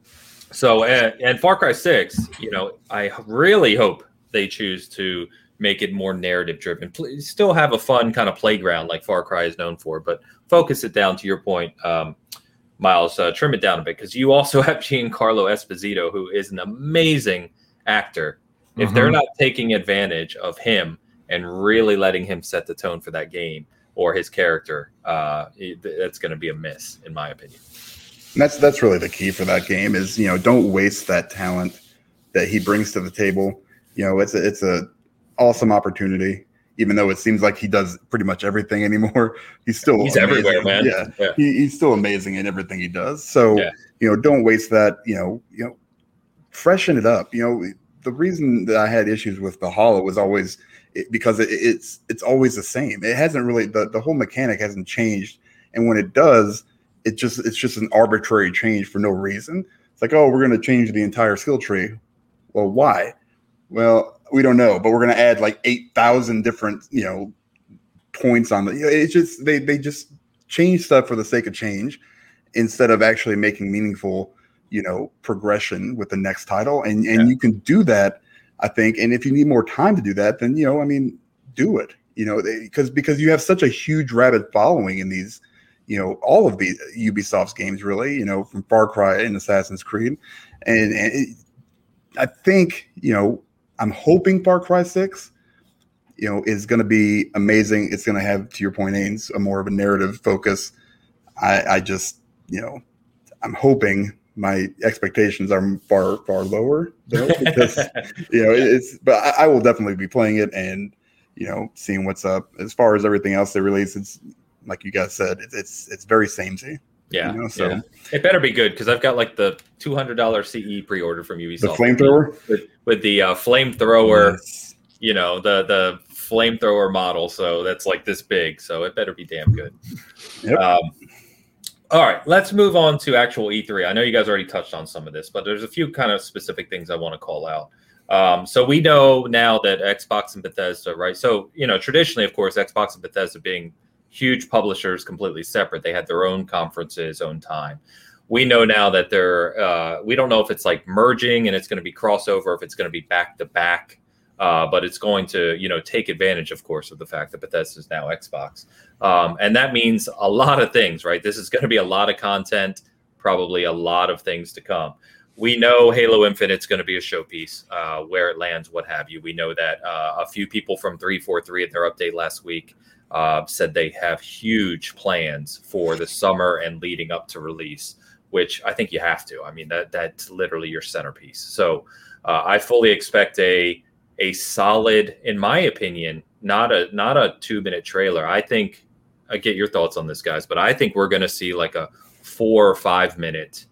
[SPEAKER 1] so, and, and Far Cry Six, you know, I really hope they choose to make it more narrative driven. Still have a fun kind of playground like Far Cry is known for, but focus it down to your point, um, Miles. Uh, trim it down a bit because you also have Giancarlo Esposito, who is an amazing actor. If mm-hmm. they're not taking advantage of him and really letting him set the tone for that game or his character, uh, that's going to be a miss, in my opinion.
[SPEAKER 2] And that's that's really the key for that game is you know don't waste that talent that he brings to the table. You know, it's a, it's a awesome opportunity. Even though it seems like he does pretty much everything anymore, he's still
[SPEAKER 1] he's amazing. everywhere, man.
[SPEAKER 2] Yeah, yeah. He, he's still amazing in everything he does. So yeah. you know, don't waste that. You know, you know, freshen it up. You know, the reason that I had issues with Valhalla was always it, because it, it's it's always the same. It hasn't really the the whole mechanic hasn't changed, and when it does, it just it's just an arbitrary change for no reason. It's like, oh, we're going to change the entire skill tree. Well, why? Well, we don't know, but we're going to add like 8,000 different, you know, points on the, you know, it's just, they, they just change stuff for the sake of change instead of actually making meaningful, you know, progression with the next title. And, and yeah. you can do that, I think. And if you need more time to do that, then, you know, I mean, do it, you know, because, because you have such a huge rabid following in these, you know, all of these Ubisoft's games, really, you know, from Far Cry and Assassin's Creed. And, and it, I think, you know, I'm hoping Far Cry Six, you know, is going to be amazing. It's going to have, to your point, Ains, a more of a narrative focus. I, I just, you know, I'm hoping my expectations are far far lower though because you know it's but I, I, will definitely be playing it and you know seeing what's up as far as everything else they release it's like you guys said it's it's, it's very samey
[SPEAKER 1] yeah, you know, so yeah. it better be good because I've got like the two hundred dollar CE pre order from Ubisoft.
[SPEAKER 2] The flamethrower
[SPEAKER 1] with, with the uh, flamethrower, yes. you know the the flamethrower model. So that's like this big. So it better be damn good. Yep. Um, all right, let's move on to actual E3. I know you guys already touched on some of this, but there's a few kind of specific things I want to call out. Um, so we know now that Xbox and Bethesda, right? So you know, traditionally, of course, Xbox and Bethesda being huge publishers completely separate. They had their own conferences, own time. We know now that they're. Uh, we don't know if it's like merging and it's going to be crossover, if it's going to be back to back. Uh, but it's going to, you know, take advantage, of course, of the fact that Bethesda is now Xbox, um, and that means a lot of things, right? This is going to be a lot of content, probably a lot of things to come. We know Halo Infinite's going to be a showpiece, uh, where it lands, what have you. We know that uh, a few people from 343 at their update last week uh, said they have huge plans for the summer and leading up to release, which I think you have to. I mean, that that's literally your centerpiece. So uh, I fully expect a a solid, in my opinion, not a not a two minute trailer. I think I get your thoughts on this, guys, but I think we're going to see like a four or five minute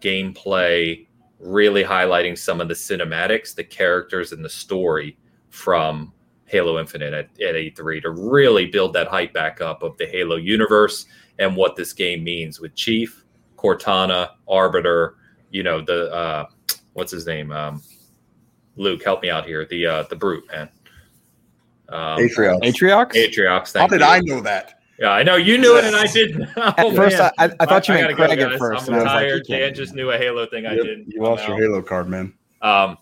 [SPEAKER 1] gameplay, really highlighting some of the cinematics, the characters, and the story from Halo Infinite at, at E3 to really build that hype back up of the Halo universe and what this game means with Chief, Cortana, Arbiter, you know, the uh what's his name? Um Luke, help me out here. The uh the brute, man.
[SPEAKER 2] Um, Atriox.
[SPEAKER 3] Atriox?
[SPEAKER 1] Atriox.
[SPEAKER 2] How did
[SPEAKER 1] you.
[SPEAKER 2] I know that?
[SPEAKER 1] Yeah, I know you knew it and I didn't. Oh,
[SPEAKER 3] At first,
[SPEAKER 1] man.
[SPEAKER 3] I, I, I thought you
[SPEAKER 1] I
[SPEAKER 3] meant
[SPEAKER 1] gotta
[SPEAKER 3] Craig
[SPEAKER 1] go,
[SPEAKER 3] at
[SPEAKER 1] guys.
[SPEAKER 3] first.
[SPEAKER 1] I'm
[SPEAKER 3] and I was like,
[SPEAKER 1] retired.
[SPEAKER 3] you can't
[SPEAKER 1] Dan just knew a Halo thing I didn't.
[SPEAKER 2] you lost your. Halo card, man.
[SPEAKER 1] Um,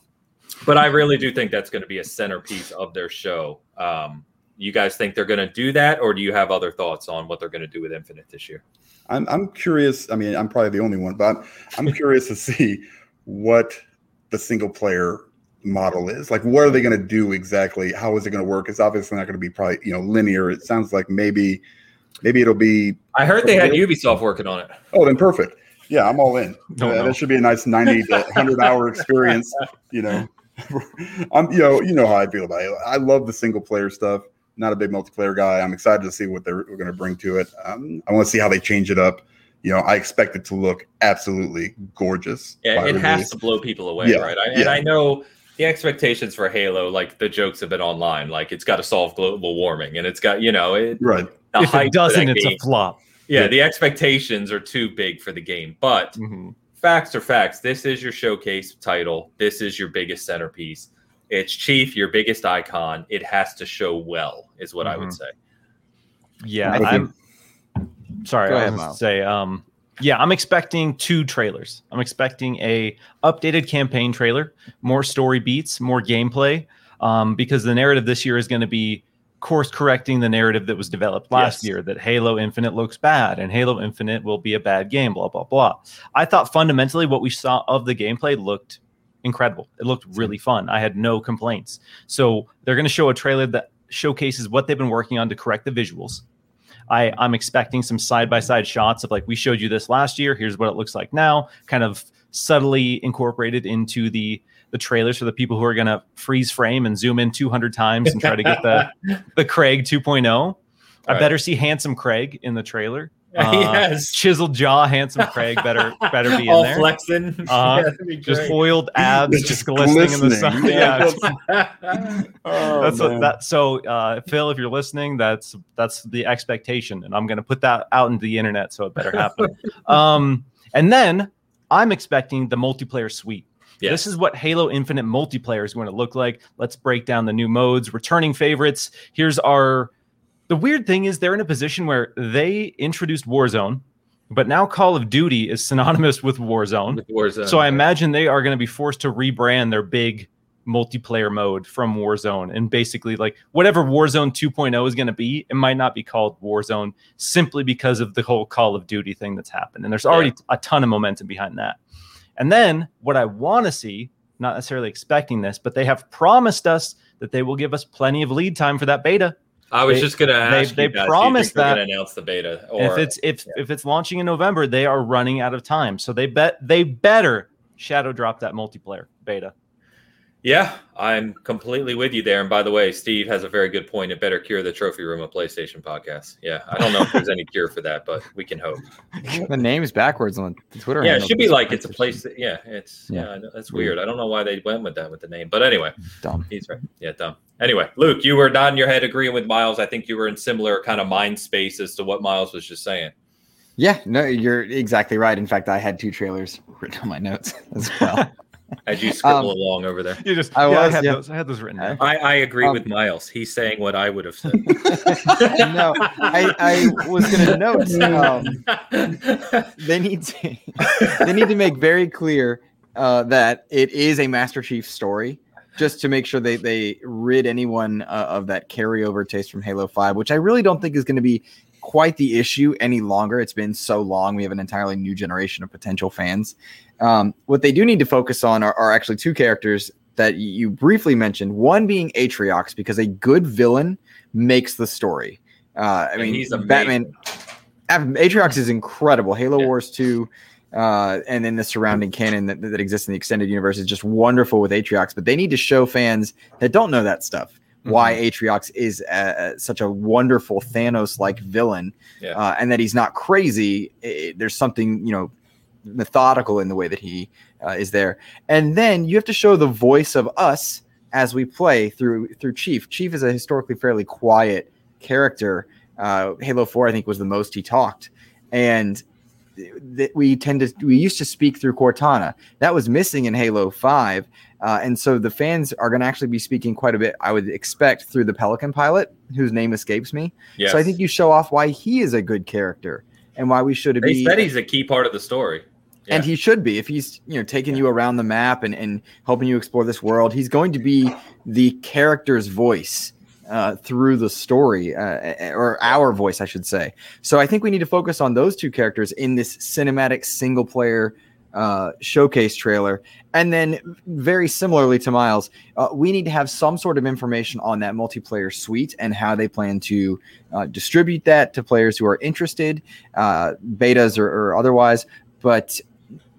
[SPEAKER 1] but I really do think that's going to be a centerpiece of their show. Um, you guys think they're going to do that, or do you have other thoughts on what they're going to do with Infinite this year?
[SPEAKER 2] I'm I'm curious. I mean, I'm probably the only one, but I'm, I'm curious to see what the single player model is. Like, what are they going to do exactly? How is it going to work? It's obviously not going to be probably you know linear. It sounds like maybe maybe it'll be.
[SPEAKER 1] I heard they had Ubisoft working on it.
[SPEAKER 2] Oh, then perfect. Yeah, I'm all in.
[SPEAKER 4] Don't
[SPEAKER 2] Uh, that should be a nice 90 to 100 hour experience. You know, I'm you know you know how I feel about it. I love the single player stuff. Not a big multiplayer guy. I'm excited to see what they're, going to bring to it. Um, I want to see how they change it up. You know, I expect it to look absolutely gorgeous.
[SPEAKER 1] Yeah, it has to blow people away,
[SPEAKER 2] Yeah,
[SPEAKER 1] right? I, And. I know the expectations for Halo, like the jokes have been online, like it's got to solve global warming, and it's got you know it,
[SPEAKER 2] Right.
[SPEAKER 1] the
[SPEAKER 4] if it doesn't, it's
[SPEAKER 1] game.
[SPEAKER 4] a flop.
[SPEAKER 1] yeah,
[SPEAKER 2] Yeah.
[SPEAKER 1] the expectations are too big for the game, but
[SPEAKER 4] Mhm.
[SPEAKER 1] facts are facts. This is your showcase title. This is your biggest centerpiece. It's Chief, your biggest icon. It has to show well, is what I would
[SPEAKER 4] Mhm.
[SPEAKER 1] say.
[SPEAKER 4] Yeah,
[SPEAKER 2] I think-
[SPEAKER 4] I'm sorry.
[SPEAKER 3] Go
[SPEAKER 4] I
[SPEAKER 3] ahead,
[SPEAKER 4] was gonna say, um, yeah, I'm expecting two trailers. I'm expecting a updated campaign trailer, more story beats, more gameplay, um, because the narrative this year is going to be course correcting the narrative that was developed last
[SPEAKER 1] Yes.
[SPEAKER 4] year that Halo Infinite looks bad and Halo Infinite will be a bad game, blah, blah, blah. I thought fundamentally what we saw of the gameplay looked incredible. It looked really fun. I had no complaints. So they're going to show a trailer that showcases what they've been working on to correct the visuals. I, I'm expecting some side by side shots of like we showed you this last year. Here's what it looks like now, kind of subtly incorporated into the the trailers for the people who are going to freeze frame and zoom in 200 times and try to get the the Craig 2.0. I
[SPEAKER 1] Right.
[SPEAKER 4] better see handsome Craig in the trailer. Uh,
[SPEAKER 1] yes.
[SPEAKER 4] chiseled jaw, handsome Craig better better be in
[SPEAKER 1] All
[SPEAKER 4] there.
[SPEAKER 1] flexing.
[SPEAKER 4] Uh-huh.
[SPEAKER 1] Yeah, be
[SPEAKER 4] Just
[SPEAKER 1] great.
[SPEAKER 4] oiled abs,
[SPEAKER 2] It's
[SPEAKER 4] just glistening in the sun. Yeah,
[SPEAKER 2] Yeah. Oh,
[SPEAKER 4] that's what
[SPEAKER 2] man.
[SPEAKER 4] that. So, uh, Phil, if you're listening, that's that's the expectation, and I'm going to put that out into the internet, so it better happen. um, and then I'm expecting the multiplayer suite.
[SPEAKER 1] Yes.
[SPEAKER 4] This is what Halo Infinite multiplayer is going to look like. Let's break down the new modes, returning favorites. Here's our. The weird thing is they're in a position where they introduced Warzone, but now Call of Duty is synonymous with Warzone.
[SPEAKER 1] With Warzone.
[SPEAKER 4] So I imagine they are going to be forced to rebrand their big multiplayer mode from Warzone and basically like whatever Warzone 2.0 is going to be, it might not be called Warzone simply because of the whole Call of Duty thing that's happened. And there's already a ton of momentum behind that. And then what I want to see, not necessarily expecting this, but they have promised us that they will give us plenty of lead time for that beta.
[SPEAKER 1] I was
[SPEAKER 4] they-
[SPEAKER 1] just gonna
[SPEAKER 4] they-
[SPEAKER 1] ask
[SPEAKER 4] they
[SPEAKER 1] you guys, do you
[SPEAKER 4] promised that
[SPEAKER 1] announce the beta,
[SPEAKER 4] if it's if if it's launching in November, they are running out of time. So they bet they better shadow drop that multiplayer beta.
[SPEAKER 1] Yeah, I'm completely with you there. And by the way, Steve has a very good point. It better cure the trophy room of PlayStation podcast. Yeah, I don't know if there's any cure for that, but we can hope.
[SPEAKER 3] The name's backwards on the Twitter.
[SPEAKER 1] Yeah, it should be like it's a place. That, yeah, it's yeah,
[SPEAKER 3] Yeah.
[SPEAKER 1] That's weird. I don't know why they went with that with the name, but anyway,
[SPEAKER 3] Dumb.
[SPEAKER 1] he's right. Yeah, dumb. Anyway, Luke, you were nodding your head, agreeing with Miles. I think you were in similar kind of mind space as to what Miles was just saying.
[SPEAKER 3] Yeah, no, you're exactly right. In fact, I had two trailers written on my notes as well.
[SPEAKER 1] As you scribble
[SPEAKER 3] Um,
[SPEAKER 1] along over there.
[SPEAKER 4] You just
[SPEAKER 3] I
[SPEAKER 4] yeah, I
[SPEAKER 3] was,
[SPEAKER 4] had
[SPEAKER 3] yeah.
[SPEAKER 4] those I had those written down.
[SPEAKER 1] I, I agree
[SPEAKER 3] Um,
[SPEAKER 1] with Miles. He's saying what I would have said.
[SPEAKER 3] no, I, I was going to note um, they need to they need to make very clear uh, that it is a Master Chief story, just to make sure they they rid anyone uh, of that carryover taste from Halo Five, which I really don't think is going to be quite the issue any longer. It's been so long; we have an entirely new generation of potential fans. Um, what they do need to focus on are, are actually two characters that you briefly mentioned. One being Atriox, because a good villain makes the story. Uh, I
[SPEAKER 1] And
[SPEAKER 3] mean,
[SPEAKER 1] he's.
[SPEAKER 3] Batman. Atriox is incredible. Halo
[SPEAKER 1] Yeah.
[SPEAKER 3] Wars 2, uh, and then the surrounding canon that, that exists in the extended universe is just wonderful with Atriox. But they need to show fans that don't know that stuff why
[SPEAKER 1] Mm-hmm.
[SPEAKER 3] Atriox is uh, such a wonderful Thanos-like villain,
[SPEAKER 1] Yeah.
[SPEAKER 3] uh, and that he's not crazy. I- there's something you know methodical in the way that he uh, is there. And then you have to show the voice of us as we play through through Chief. Chief is a historically fairly quiet character. Uh, Halo Four, I think, was the most he talked, and th- we tend to we used to speak through Cortana. That was missing in Halo Five, Uh, and so the fans are going to actually be speaking quite a bit, I would expect, through the Pelican pilot, whose name escapes me.
[SPEAKER 1] Yes.
[SPEAKER 3] So I think you show off why he is a good character and why we should be.
[SPEAKER 1] said he's a key part of the story.
[SPEAKER 3] And he should be if he's you know taking you around the map and, and helping you explore this world. He's going to be the character's voice uh, through the story, uh, or our voice, I should say. So I think we need to focus on those two characters in this cinematic single player uh, showcase trailer. And then, very similarly to Miles, uh, we need to have some sort of information on that multiplayer suite and how they plan to uh, distribute that to players who are interested, uh, betas or, or otherwise. But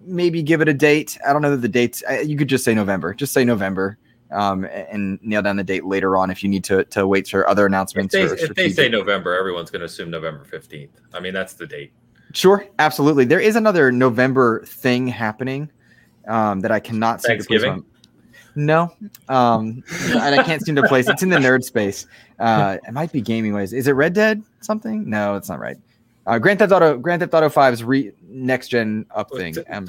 [SPEAKER 3] maybe give it a date. I don't know that the dates. uh, You could just say November. Just say November. Um, and nail down the date later on if you need to to wait for other
[SPEAKER 1] If
[SPEAKER 3] announcements.
[SPEAKER 1] they, if they say November, everyone's going to assume November 15th. I mean, that's the date.
[SPEAKER 3] Sure, absolutely. There is another November thing happening um, that I cannot seem to place
[SPEAKER 1] Thanksgiving?
[SPEAKER 3] on. No, um, and I can't seem to place. It's in the nerd space. Uh, it might be gaming ways. Is it Red Dead something? No, it's not right. Uh, Grand Theft Auto, Grand Theft Auto 5's re- next gen up thing. Um,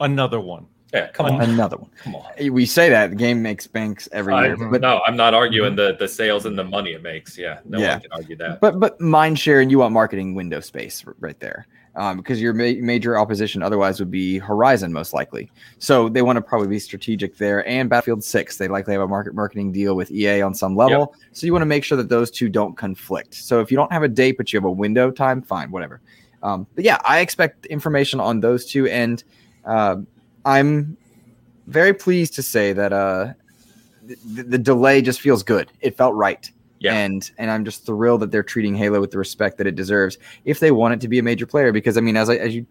[SPEAKER 4] Another one.
[SPEAKER 1] Yeah, come on.
[SPEAKER 3] another one.
[SPEAKER 1] Come on.
[SPEAKER 3] We say that the game makes banks every
[SPEAKER 1] I,
[SPEAKER 3] year, but
[SPEAKER 1] no, I'm not arguing the, the sales and the money it makes. Yeah, no
[SPEAKER 3] Yeah.
[SPEAKER 1] one can argue that.
[SPEAKER 3] but but mind share and you want marketing window space right there um, because your ma- major opposition otherwise would be horizon most likely. So they want to probably be strategic there and battlefield 6 they likely have a market marketing deal with ea on some level. So you want to make sure that those two don't conflict. So if you don't have a date but you have a window time fine whatever. Um, but yeah i expect information on those two and uh, i'm very pleased to say that uh, the, the delay just feels good. It felt right
[SPEAKER 1] Yeah.
[SPEAKER 3] and and I'm just thrilled that they're treating Halo with the respect that it deserves. If they want it to be a major player, because I mean, as I as you,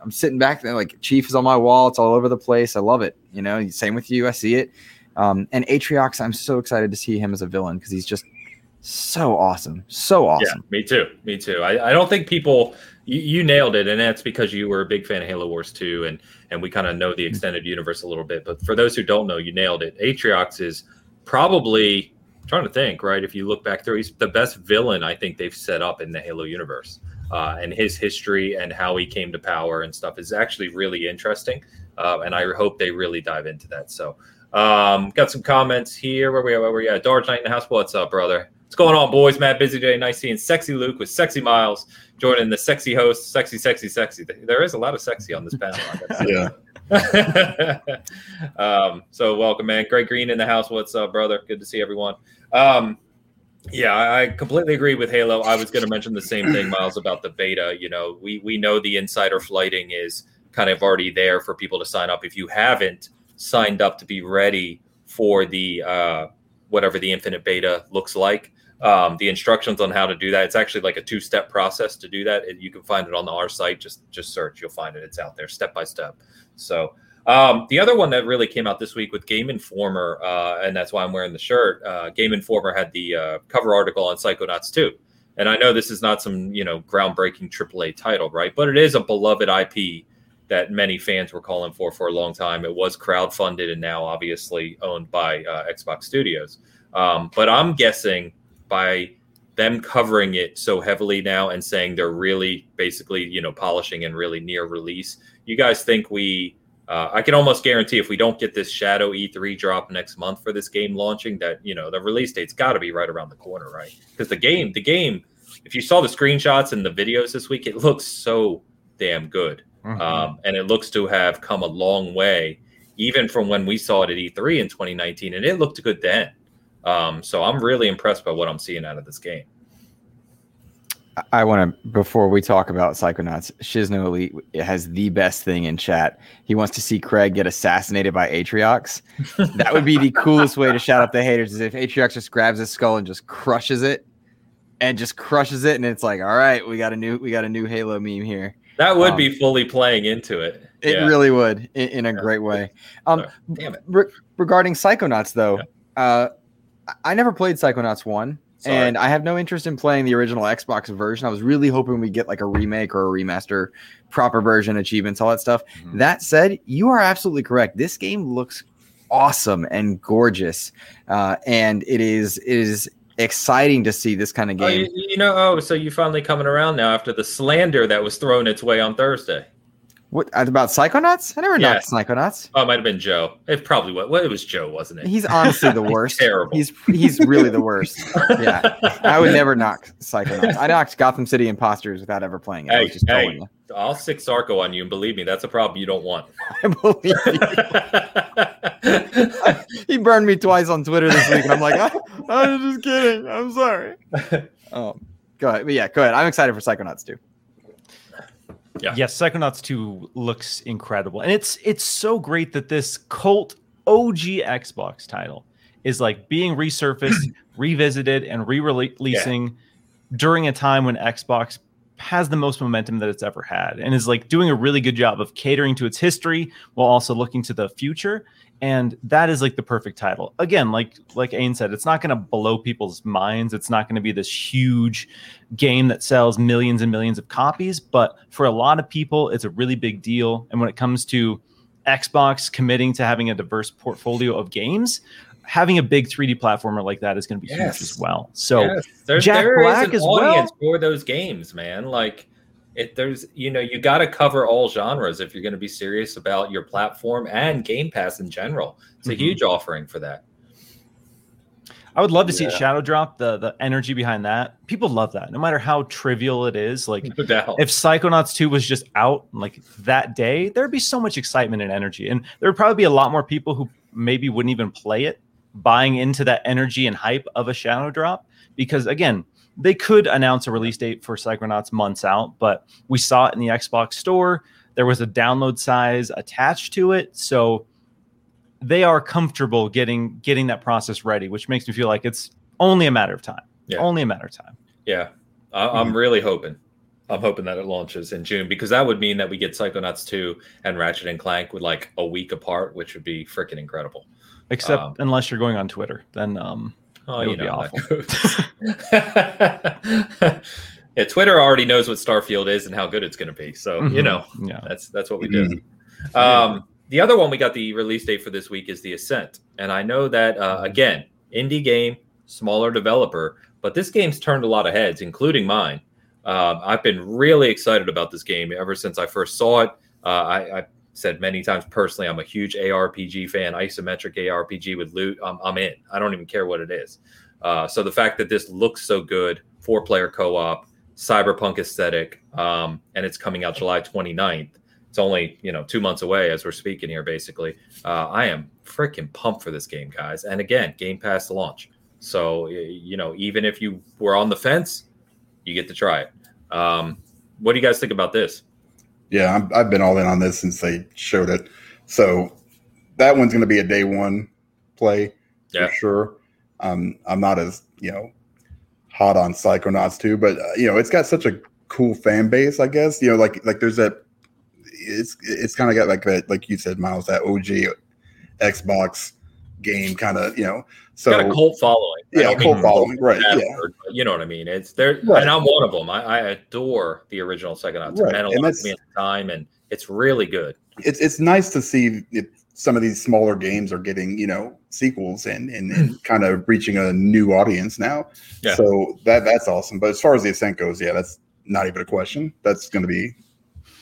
[SPEAKER 3] I'm sitting back there like Chief is on my wall. It's all over the place. I love it. You know, same with you. I see it. Um, and Atriox, I'm so excited to see him as a villain because he's just so awesome, so awesome.
[SPEAKER 1] Yeah, me too. Me too. I, I don't think people you, you nailed it, and that's because you were a big fan of Halo Wars 2 and and we kind of know the extended universe a little bit. But for those who don't know, you nailed it. Atriox is probably trying to think, right? If you look back through, he's the best villain I think they've set up in the Halo universe. Uh, and his history and how he came to power and stuff is actually really interesting. Uh, and I hope they really dive into that. So, um, got some comments here. Where we at? Where we at? Darge Knight in the house. What's up, brother? What's going on, boys? Matt Busy Day. Nice seeing Sexy Luke with Sexy Miles joining the sexy host. Sexy, sexy, sexy. There is a lot of sexy on this panel.
[SPEAKER 2] Yeah.
[SPEAKER 1] um, so welcome, man. Greg Green in the house. What's up, brother? Good to see everyone. Um, yeah, I completely agree with Halo. I was going to mention the same thing, Miles, about the beta. You know, we we know the insider flighting is kind of already there for people to sign up. If you haven't signed up to be ready for the uh, whatever the infinite beta looks like, um, the instructions on how to do that. It's actually like a two step process to do that. And you can find it on our site. Just just search, you'll find it. It's out there step by step. So um, the other one that really came out this week with Game Informer, uh, and that's why I'm wearing the shirt. Uh, Game Informer had the uh, cover article on Psychonauts 2. And I know this is not some you know groundbreaking AAA title, right? But it is a beloved IP that many fans were calling for for a long time. It was crowdfunded and now obviously owned by uh, Xbox Studios. Um, but I'm guessing by them covering it so heavily now and saying they're really basically you know polishing and really near release. You guys think we? Uh, I can almost guarantee if we don't get this Shadow E3 drop next month for this game launching, that you know the release date's got to be right around the corner, right? Because the game, the game, if you saw the screenshots and the videos this week, it looks so damn good,
[SPEAKER 4] Mhm.
[SPEAKER 1] um, and it looks to have come a long way, even from when we saw it at E3 in 2019, and it looked good then. Um, so I'm really impressed by what I'm seeing out of this game.
[SPEAKER 3] I want to before we talk about Psychonauts, Shizno Elite has the best thing in chat. He wants to see Craig get assassinated by Atriox. that would be the coolest way to shout out the haters is if Atriox just grabs his skull and just crushes it and just crushes it and it's like, all right, we got a new we got a new Halo meme here.
[SPEAKER 1] That would
[SPEAKER 3] Um,
[SPEAKER 1] be fully playing into it.
[SPEAKER 3] It
[SPEAKER 1] Yeah.
[SPEAKER 3] really would in, in a great way. Um
[SPEAKER 1] Damn it.
[SPEAKER 3] re- regarding Psychonauts though, uh I- I never played Psychonauts 1.
[SPEAKER 1] Sorry.
[SPEAKER 3] And I have no interest in playing the original Xbox version. I was really hoping we get like a remake or a remaster, proper version, achievements, all that stuff.
[SPEAKER 4] Mhm.
[SPEAKER 3] That said, you are absolutely correct. This game looks awesome and gorgeous, uh, and it is it is exciting to see this kind of
[SPEAKER 1] Oh,
[SPEAKER 3] game.
[SPEAKER 1] you, you know, oh, so you finally coming around now after the slander that was thrown its way on Thursday.
[SPEAKER 3] What about Psychonauts? I never
[SPEAKER 1] Yeah.
[SPEAKER 3] knocked Psychonauts.
[SPEAKER 1] Oh, it might have been Joe. It probably was. Well, it was Joe, wasn't it?
[SPEAKER 3] He's honestly the worst.
[SPEAKER 1] terrible.
[SPEAKER 3] He's he's really the worst. Yeah. I would never knock Psychonauts. I knocked Gotham City Imposters without ever playing it. I was just
[SPEAKER 1] hey, I'll stick Sarko on you, and believe me, that's a problem you don't want.
[SPEAKER 3] I believe you. he burned me twice on Twitter this week, and I'm like, I, I'm just kidding. I'm sorry. Um, go ahead. But yeah, go ahead. I'm excited for Psychonauts too.
[SPEAKER 1] Yeah.
[SPEAKER 4] Yes, Psychonauts 2 looks incredible. And it's it's so great that this cult OG Xbox title is like being resurfaced, revisited, and re-releasing during a time when Xbox has the most momentum that it's ever had and is like doing a really good job of catering to its history while also looking to the future and that is like the perfect title again like like Ain said it's not going to blow people's minds it's not going to be this huge game that sells millions and millions of copies but for a lot of people it's a really big deal and when it comes to Xbox committing to having a diverse portfolio of games having a big 3D platformer like that is going to be
[SPEAKER 1] Yes.
[SPEAKER 4] huge as well so
[SPEAKER 1] Yes, there's,
[SPEAKER 4] Jack
[SPEAKER 1] there is
[SPEAKER 4] Black
[SPEAKER 1] an
[SPEAKER 4] as well.
[SPEAKER 1] audience for those games, man. Like, it, there's you know you got to cover all genres if you're going to be serious about your platform and Game Pass in general. It's a
[SPEAKER 4] Mhm.
[SPEAKER 1] huge offering for that.
[SPEAKER 4] I would love to see it
[SPEAKER 1] Yeah.
[SPEAKER 4] shadow drop the the energy behind that. People love that, no matter how trivial it is. Like
[SPEAKER 1] No
[SPEAKER 4] if Psychonauts 2 was just out like that day, there'd be so much excitement and energy. And there would probably be a lot more people who maybe wouldn't even play it, buying into that energy and hype of a shadow drop. Because again, they could announce a release date for Psychonauts months out, but we saw it in the Xbox store. There was a download size attached to it. So they are comfortable getting getting that process ready, which makes me feel like it's only a matter of time.
[SPEAKER 1] Yeah.
[SPEAKER 4] Only a matter of time.
[SPEAKER 1] Yeah, I, I'm really hoping. I'm hoping that it launches in June because that would mean that we get Psychonauts 2 and Ratchet and Clank with like a week apart, which would be freaking incredible.
[SPEAKER 4] Except
[SPEAKER 1] Um,
[SPEAKER 4] unless you're going on Twitter, then um,
[SPEAKER 1] Oh,
[SPEAKER 4] It
[SPEAKER 1] you
[SPEAKER 4] would be
[SPEAKER 1] know how that yeah, Twitter already knows what Starfield is and how good it's going to be. So you
[SPEAKER 4] Mhm.
[SPEAKER 1] know
[SPEAKER 4] yeah.
[SPEAKER 1] that's that's what we do. Um, the other one we got the release date for this week is the Ascent, and I know that uh, again, indie game, smaller developer, but this game's turned a lot of heads, including mine. Um, I've been really excited about this game ever since I first saw it. Uh, I, I said many times personally, I'm a huge ARPG fan, isometric ARPG with loot. I'm, I'm in. I don't even care what it is. Uh, so the fact that this looks so good, four player co op, cyberpunk aesthetic, um, and it's coming out July 29th. It's only you know two months away as we're speaking here. Basically, uh, I am freaking pumped for this game, guys. And again, Game Pass launch. So you know, even if you were on the fence, you get to try it. Um, what do you guys think about this?
[SPEAKER 2] Yeah, I'm, I've been all in on this since they showed it. So that one's going to be a day one play
[SPEAKER 1] Yeah.
[SPEAKER 2] for sure. Um, I'm not as you know hot on Psychonauts too, but uh, you know it's got such a cool fan base. I guess you know like like there's that. It's it's kind of got like that like you said, Miles, that OG Xbox game kind of you know. So
[SPEAKER 1] got a cult following.
[SPEAKER 2] Yeah, cult following, right? Yeah,
[SPEAKER 1] word, you know what I mean. It's there,
[SPEAKER 2] Right.
[SPEAKER 1] and I'm one of them. I, I adore the original.
[SPEAKER 2] Right,
[SPEAKER 1] meant a
[SPEAKER 2] and that's-
[SPEAKER 1] me at the time, and it's really good.
[SPEAKER 2] it's it's nice to see if some of these smaller games are getting you know sequels and and, and kind of reaching a new audience now.
[SPEAKER 1] Yeah.
[SPEAKER 2] So that that's awesome. But as far as the ascent goes, yeah, that's not even a question. That's going to be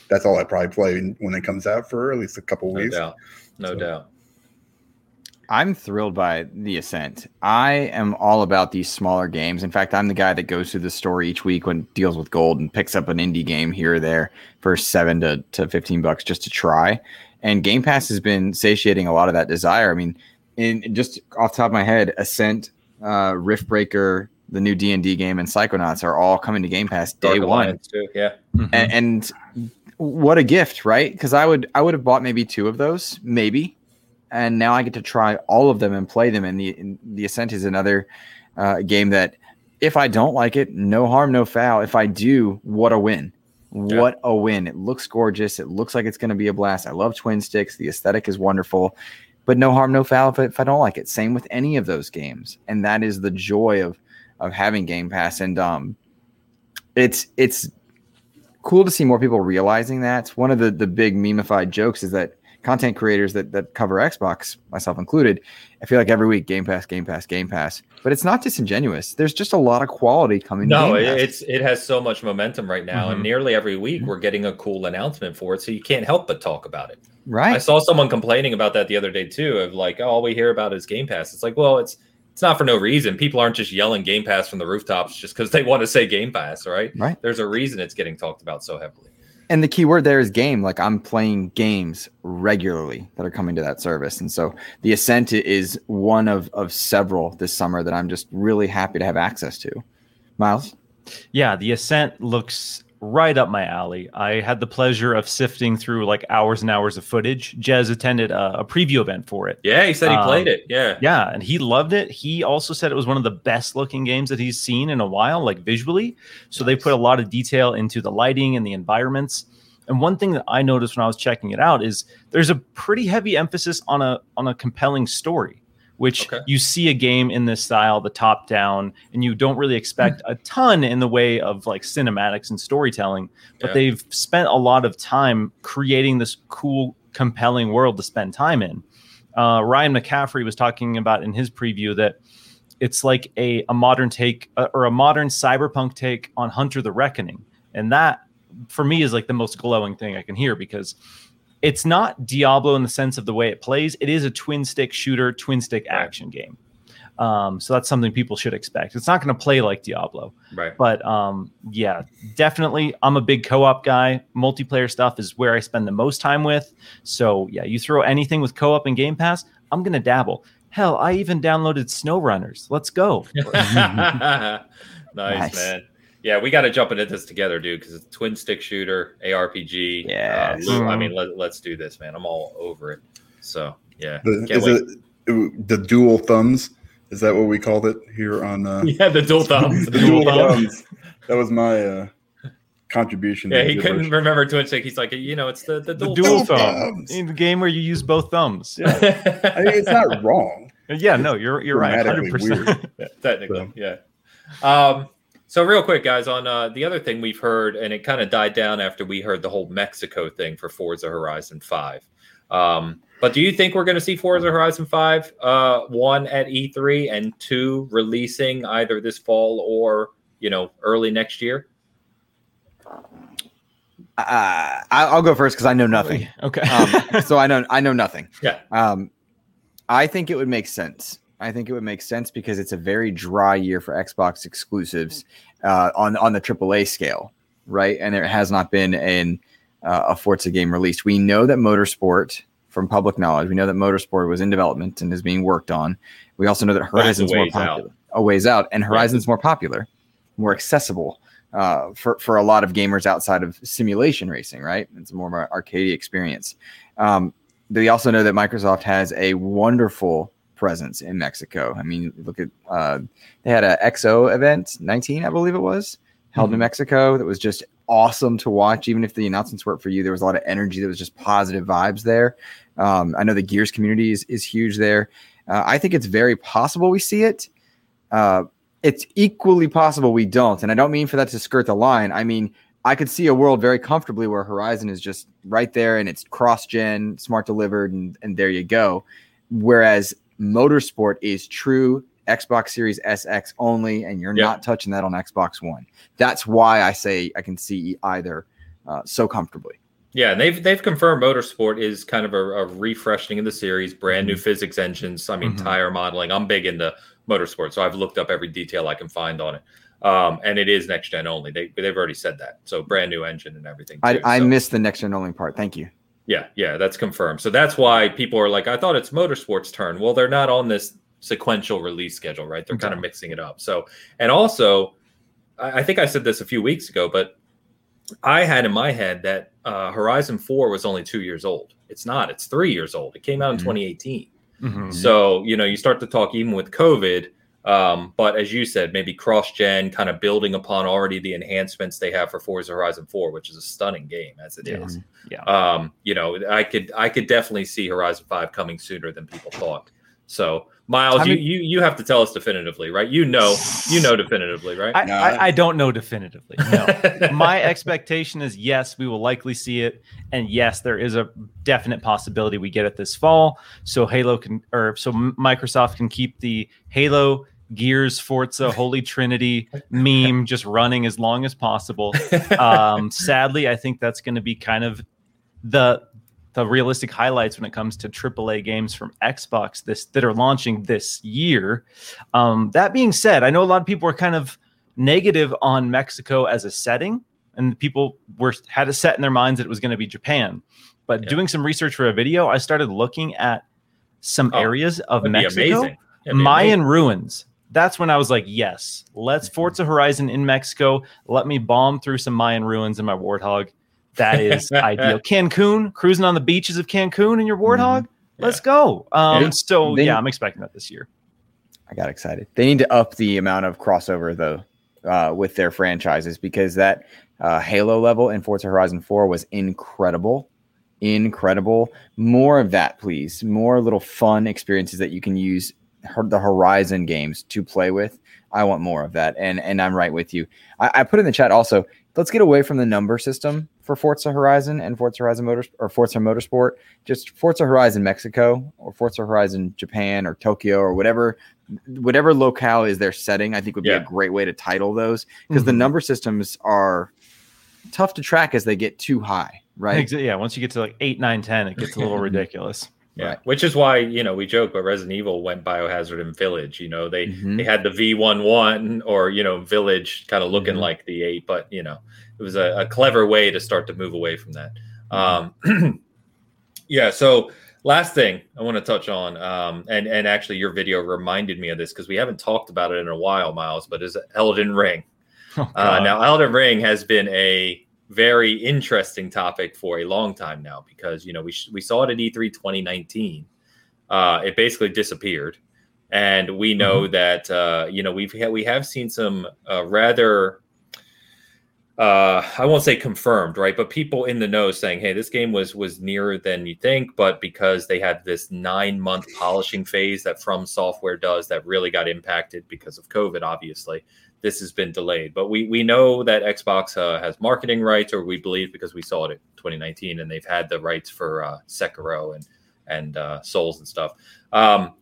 [SPEAKER 2] that's all I probably play when it comes out for at least a couple
[SPEAKER 1] No
[SPEAKER 2] weeks.
[SPEAKER 1] doubt. No
[SPEAKER 2] So-
[SPEAKER 1] doubt.
[SPEAKER 3] I'm thrilled by the Ascent. I am all about these smaller games. In fact, I'm the guy that goes through the store each week when deals with gold and picks up an indie game here or there for seven to, to fifteen bucks just to try. And Game Pass has been satiating a lot of that desire. I mean, in just off the top of my head, Ascent, uh, Riftbreaker, the new D and D game, and Psychonauts are all coming to Game Pass day
[SPEAKER 1] Dark
[SPEAKER 3] one
[SPEAKER 1] too. Yeah.
[SPEAKER 4] Mhm.
[SPEAKER 3] and, and what a gift, right? Because I would I would have bought maybe two of those, maybe, and now I get to try all of them and play them. And the and the Ascent is another uh, game that, if I don't like it, no harm, no foul. If I do, what a win! What a win! It looks gorgeous. It looks like it's going to be a blast. I love twin sticks. The aesthetic is wonderful, but no harm, no foul if, I- if I don't like it. Same with any of those games, and that is the joy of of having Game Pass. And um, it's it's cool to see more people realizing that. One of the the big memeified jokes is that content creators that that cover Xbox, myself included, I feel like every week Game Pass, Game Pass, Game Pass. But it's not disingenuous. There's just a lot of quality coming.
[SPEAKER 1] No, it's it has so much momentum right now, and
[SPEAKER 4] Mhm.
[SPEAKER 1] nearly every week we're getting a cool announcement for it, so you can't help but talk about it.
[SPEAKER 3] Right.
[SPEAKER 1] I saw someone complaining about that the other day too, of like, oh, all we hear about is Game Pass. It's like, well, it's it's not for no reason. People aren't just yelling Game Pass from the rooftops just because they want to say Game Pass, right?
[SPEAKER 3] Right.
[SPEAKER 1] There's a reason it's getting talked about so heavily.
[SPEAKER 3] And the key word there is game. Like I'm playing games regularly that are coming to that service, and so the Ascent is one of of several this summer that I'm just really happy to have access to. Miles.
[SPEAKER 4] Yeah, the Ascent looks right up my alley. I had the pleasure of sifting through like hours and hours of footage. Jez attended a, a preview event for it.
[SPEAKER 1] Yeah, he said he
[SPEAKER 4] Um,
[SPEAKER 1] played it. Yeah.
[SPEAKER 4] Yeah, and he loved it. He also said it was one of the best looking games that he's seen in a while, like visually. So they put a lot of detail into the lighting and the environments. And one thing that I noticed when I was checking it out is there's a pretty heavy emphasis on a on a compelling story, which
[SPEAKER 1] Okay.
[SPEAKER 4] you see a game in this style, the top down, and you don't really expect a ton in the way of like cinematics and storytelling. But
[SPEAKER 1] Yeah.
[SPEAKER 4] they've spent a lot of time creating this cool, compelling world to spend time in uh, Ryan McCaffrey was talking about in his preview that it's like a, a modern take uh, or a modern cyberpunk take on Hunter the Reckoning. And that for me is like the most glowing thing I can hear because it's not Diablo in the sense of the way it plays. It is a twin stick shooter, twin stick
[SPEAKER 1] Right.
[SPEAKER 4] action game. Um, so that's something people should expect. It's not going to play like Diablo,
[SPEAKER 1] Right.
[SPEAKER 4] but um, yeah, definitely. I'm a big co-op guy. Multiplayer stuff is where I spend the most time with. So yeah, you throw anything with co-op and Game Pass, I'm gonna dabble. Hell, I even downloaded SnowRunners. Let's go.
[SPEAKER 1] nice,
[SPEAKER 3] Nice.
[SPEAKER 1] man. Yeah, we got to jump into this together, dude, because it's a twin stick shooter, ARPG.
[SPEAKER 3] Yeah.
[SPEAKER 1] Uh, I
[SPEAKER 4] Mhm.
[SPEAKER 1] mean, let, let's do this, man. I'm all over it. So, yeah.
[SPEAKER 2] The, is
[SPEAKER 1] wait.
[SPEAKER 2] it the dual thumbs? Is that what we called it here on uh,
[SPEAKER 1] Yeah, the dual thumbs.
[SPEAKER 2] the dual thumbs? That was my uh, contribution.
[SPEAKER 1] Yeah, he
[SPEAKER 2] the
[SPEAKER 1] couldn't
[SPEAKER 2] gibberish.
[SPEAKER 1] remember twin stick. He's like, you know, it's the, the
[SPEAKER 4] The
[SPEAKER 1] dual,
[SPEAKER 4] dual
[SPEAKER 2] Dual
[SPEAKER 4] thumb
[SPEAKER 2] thumbs.
[SPEAKER 4] in the game where you use both thumbs.
[SPEAKER 2] Yeah. I mean, it's not wrong.
[SPEAKER 4] Yeah, no, you're you're right. Hundred percent.
[SPEAKER 1] Yeah, technically,
[SPEAKER 2] So-
[SPEAKER 1] yeah. Um, so real quick, guys, on uh, the other thing we've heard, and it kind of died down after we heard the whole Mexico thing for Forza Horizon Five. Um, but do you think we're going to see Forza Horizon Five, uh, one at E3 and two releasing either this fall or you know early next year?
[SPEAKER 3] Uh, I- I'll go first because I know nothing.
[SPEAKER 4] Okay.
[SPEAKER 3] Um, so I know I know nothing.
[SPEAKER 1] Yeah.
[SPEAKER 3] Um, I think it would make sense. I think it would make sense because it's a very dry year for Xbox exclusives uh, on on the AAA scale, right? And there has not been an uh, a Forza game released. We know that Motorsport, from public knowledge, we know that Motorsport was in development and is being worked on. We also know that Horizon's more
[SPEAKER 1] ways out.
[SPEAKER 3] popular, a ways out, and Horizon's more popular, more accessible uh, for for a lot of gamers outside of simulation racing. Right? It's more of an arcade experience. Um, they also know that Microsoft has a wonderful presence in Mexico. I mean, look at uh, they had a XO event, 19, I believe it was, held in
[SPEAKER 4] Mhm.
[SPEAKER 3] Mexico. That was just awesome to watch. Even if the announcements weren't for you, there was a lot of energy. There was just positive vibes there. Um, I know the Gears community is, is huge there. Uh, I think it's very possible we see it. Uh, it's equally possible we don't. And I don't mean for that to skirt the line. I mean, I could see a world very comfortably where Horizon is just right there and it's cross gen, smart delivered, and, and there you go. Whereas Motorsport is true Xbox Series SX only, and you're
[SPEAKER 1] Yeah.
[SPEAKER 3] not touching that on Xbox One. That's why I say I can see either uh, so comfortably.
[SPEAKER 1] Yeah, and they've they've confirmed Motorsport is kind of a, a refreshing of the series, brand new
[SPEAKER 3] Mm-hmm.
[SPEAKER 1] physics engines. I mean,
[SPEAKER 4] Mhm.
[SPEAKER 1] tire modeling. I'm big into motorsport, so I've looked up every detail I can find on it. Um, and it is next gen only. They they've already said that. So brand new engine and everything.
[SPEAKER 3] I. I
[SPEAKER 1] So,
[SPEAKER 3] missed the next gen only part. Thank you.
[SPEAKER 1] Yeah, yeah, that's confirmed. So that's why people are like, I thought it's Motorsport's turn. Well, they're not on this sequential release schedule, right? They're kind of mixing it up. So, and also, I, I think I said this a few weeks ago, but I had in my head that uh, Horizon 4 was only two years old. It's not, it's three years old. It came out in
[SPEAKER 3] Mhm.
[SPEAKER 1] 2018.
[SPEAKER 4] Mhm.
[SPEAKER 1] So, you know, you start to talk even with COVID. Um, but as you said, maybe cross gen, kind of building upon already the enhancements they have for Forza Horizon 4, which is a stunning game as it is.
[SPEAKER 4] Yeah.
[SPEAKER 1] Um, you know, I could I could definitely see Horizon 5 coming sooner than people thought. So Miles,
[SPEAKER 4] I
[SPEAKER 1] you,
[SPEAKER 4] mean-
[SPEAKER 1] you you have to tell us definitively, right? You know, you know definitively, right?
[SPEAKER 4] I,
[SPEAKER 2] No,
[SPEAKER 4] I,
[SPEAKER 2] I-
[SPEAKER 4] I don't know definitively. No. My expectation is yes, we will likely see it, and yes, there is a definite possibility we get it this fall. So Halo can, or so Microsoft can keep the Halo, Gears, Forza, Holy Trinity meme just running as long as possible. Um, sadly, I think that's going to be kind of the the realistic highlights when it comes to AAA games from Xbox this that are launching this year. Um, that being said, I know a lot of people are kind of negative on Mexico as a setting, and people were had it set in their minds that it was going to be Japan. But
[SPEAKER 1] Yeah.
[SPEAKER 4] doing some research for a video, I started looking at some
[SPEAKER 1] Oh,
[SPEAKER 4] areas of Mexico. Mayan ruins. That's when I was like, yes, let's Forza Horizon in Mexico. Let me bomb through some Mayan ruins in my Warthog. That is ideal. Cancun, cruising on the beaches of Cancun in your Warthog. Let's go. Um,
[SPEAKER 1] Yeah.
[SPEAKER 4] So
[SPEAKER 3] Then-
[SPEAKER 4] yeah, I'm expecting that this year.
[SPEAKER 3] I got excited. They need to up the amount of crossover though uh, with their franchises because that uh, Halo level in Forza Horizon 4 was incredible. Incredible. More of that, please. More little fun experiences that you can use the Horizon games to play with. I want more of that, and and I'm right with you. I, I put in the chat also. Let's get away from the number system for Forza Horizon and Forza Horizon Motors or Forza Motorsport. Just Forza Horizon Mexico or Forza Horizon Japan or Tokyo or whatever whatever locale is their setting, I think would be
[SPEAKER 1] Yeah.
[SPEAKER 3] a great way to title those because the
[SPEAKER 4] Mhm.
[SPEAKER 3] number systems are tough to track as they get too high, right?
[SPEAKER 4] Yeah, once you get to like eight, nine, ten, it gets a little ridiculous.
[SPEAKER 1] Yeah,
[SPEAKER 3] Right.
[SPEAKER 1] which is why you know we joke, but Resident Evil went Biohazard and Village. You know they
[SPEAKER 3] Mhm.
[SPEAKER 1] they had the V one one or you know Village kind of looking
[SPEAKER 3] Mhm.
[SPEAKER 1] like the eight, but you know it was a, a clever way to start to move away from that. Um, yeah. So last thing I want to touch on, um, and and actually your video reminded me of this because we haven't talked about it in a while, Miles, but is Elden Ring.
[SPEAKER 4] Oh,
[SPEAKER 1] Uh, now, Elden Ring has been a very interesting topic for a long time now because you know we sh- we saw it at E E3 2019. Uh, it basically disappeared, and we know that uh, you know we've ha- we have seen some uh, rather. Uh, I won't say confirmed, right? But people in the know saying, "Hey, this game was was nearer than you think," but because they had this nine month polishing phase that From Software does, that really got impacted because of COVID, obviously this has been delayed. But we we know that Xbox uh, has marketing rights, or we believe because we saw it in 2019, and they've had the rights for uh, Sekiro and and uh, Souls and stuff. Um,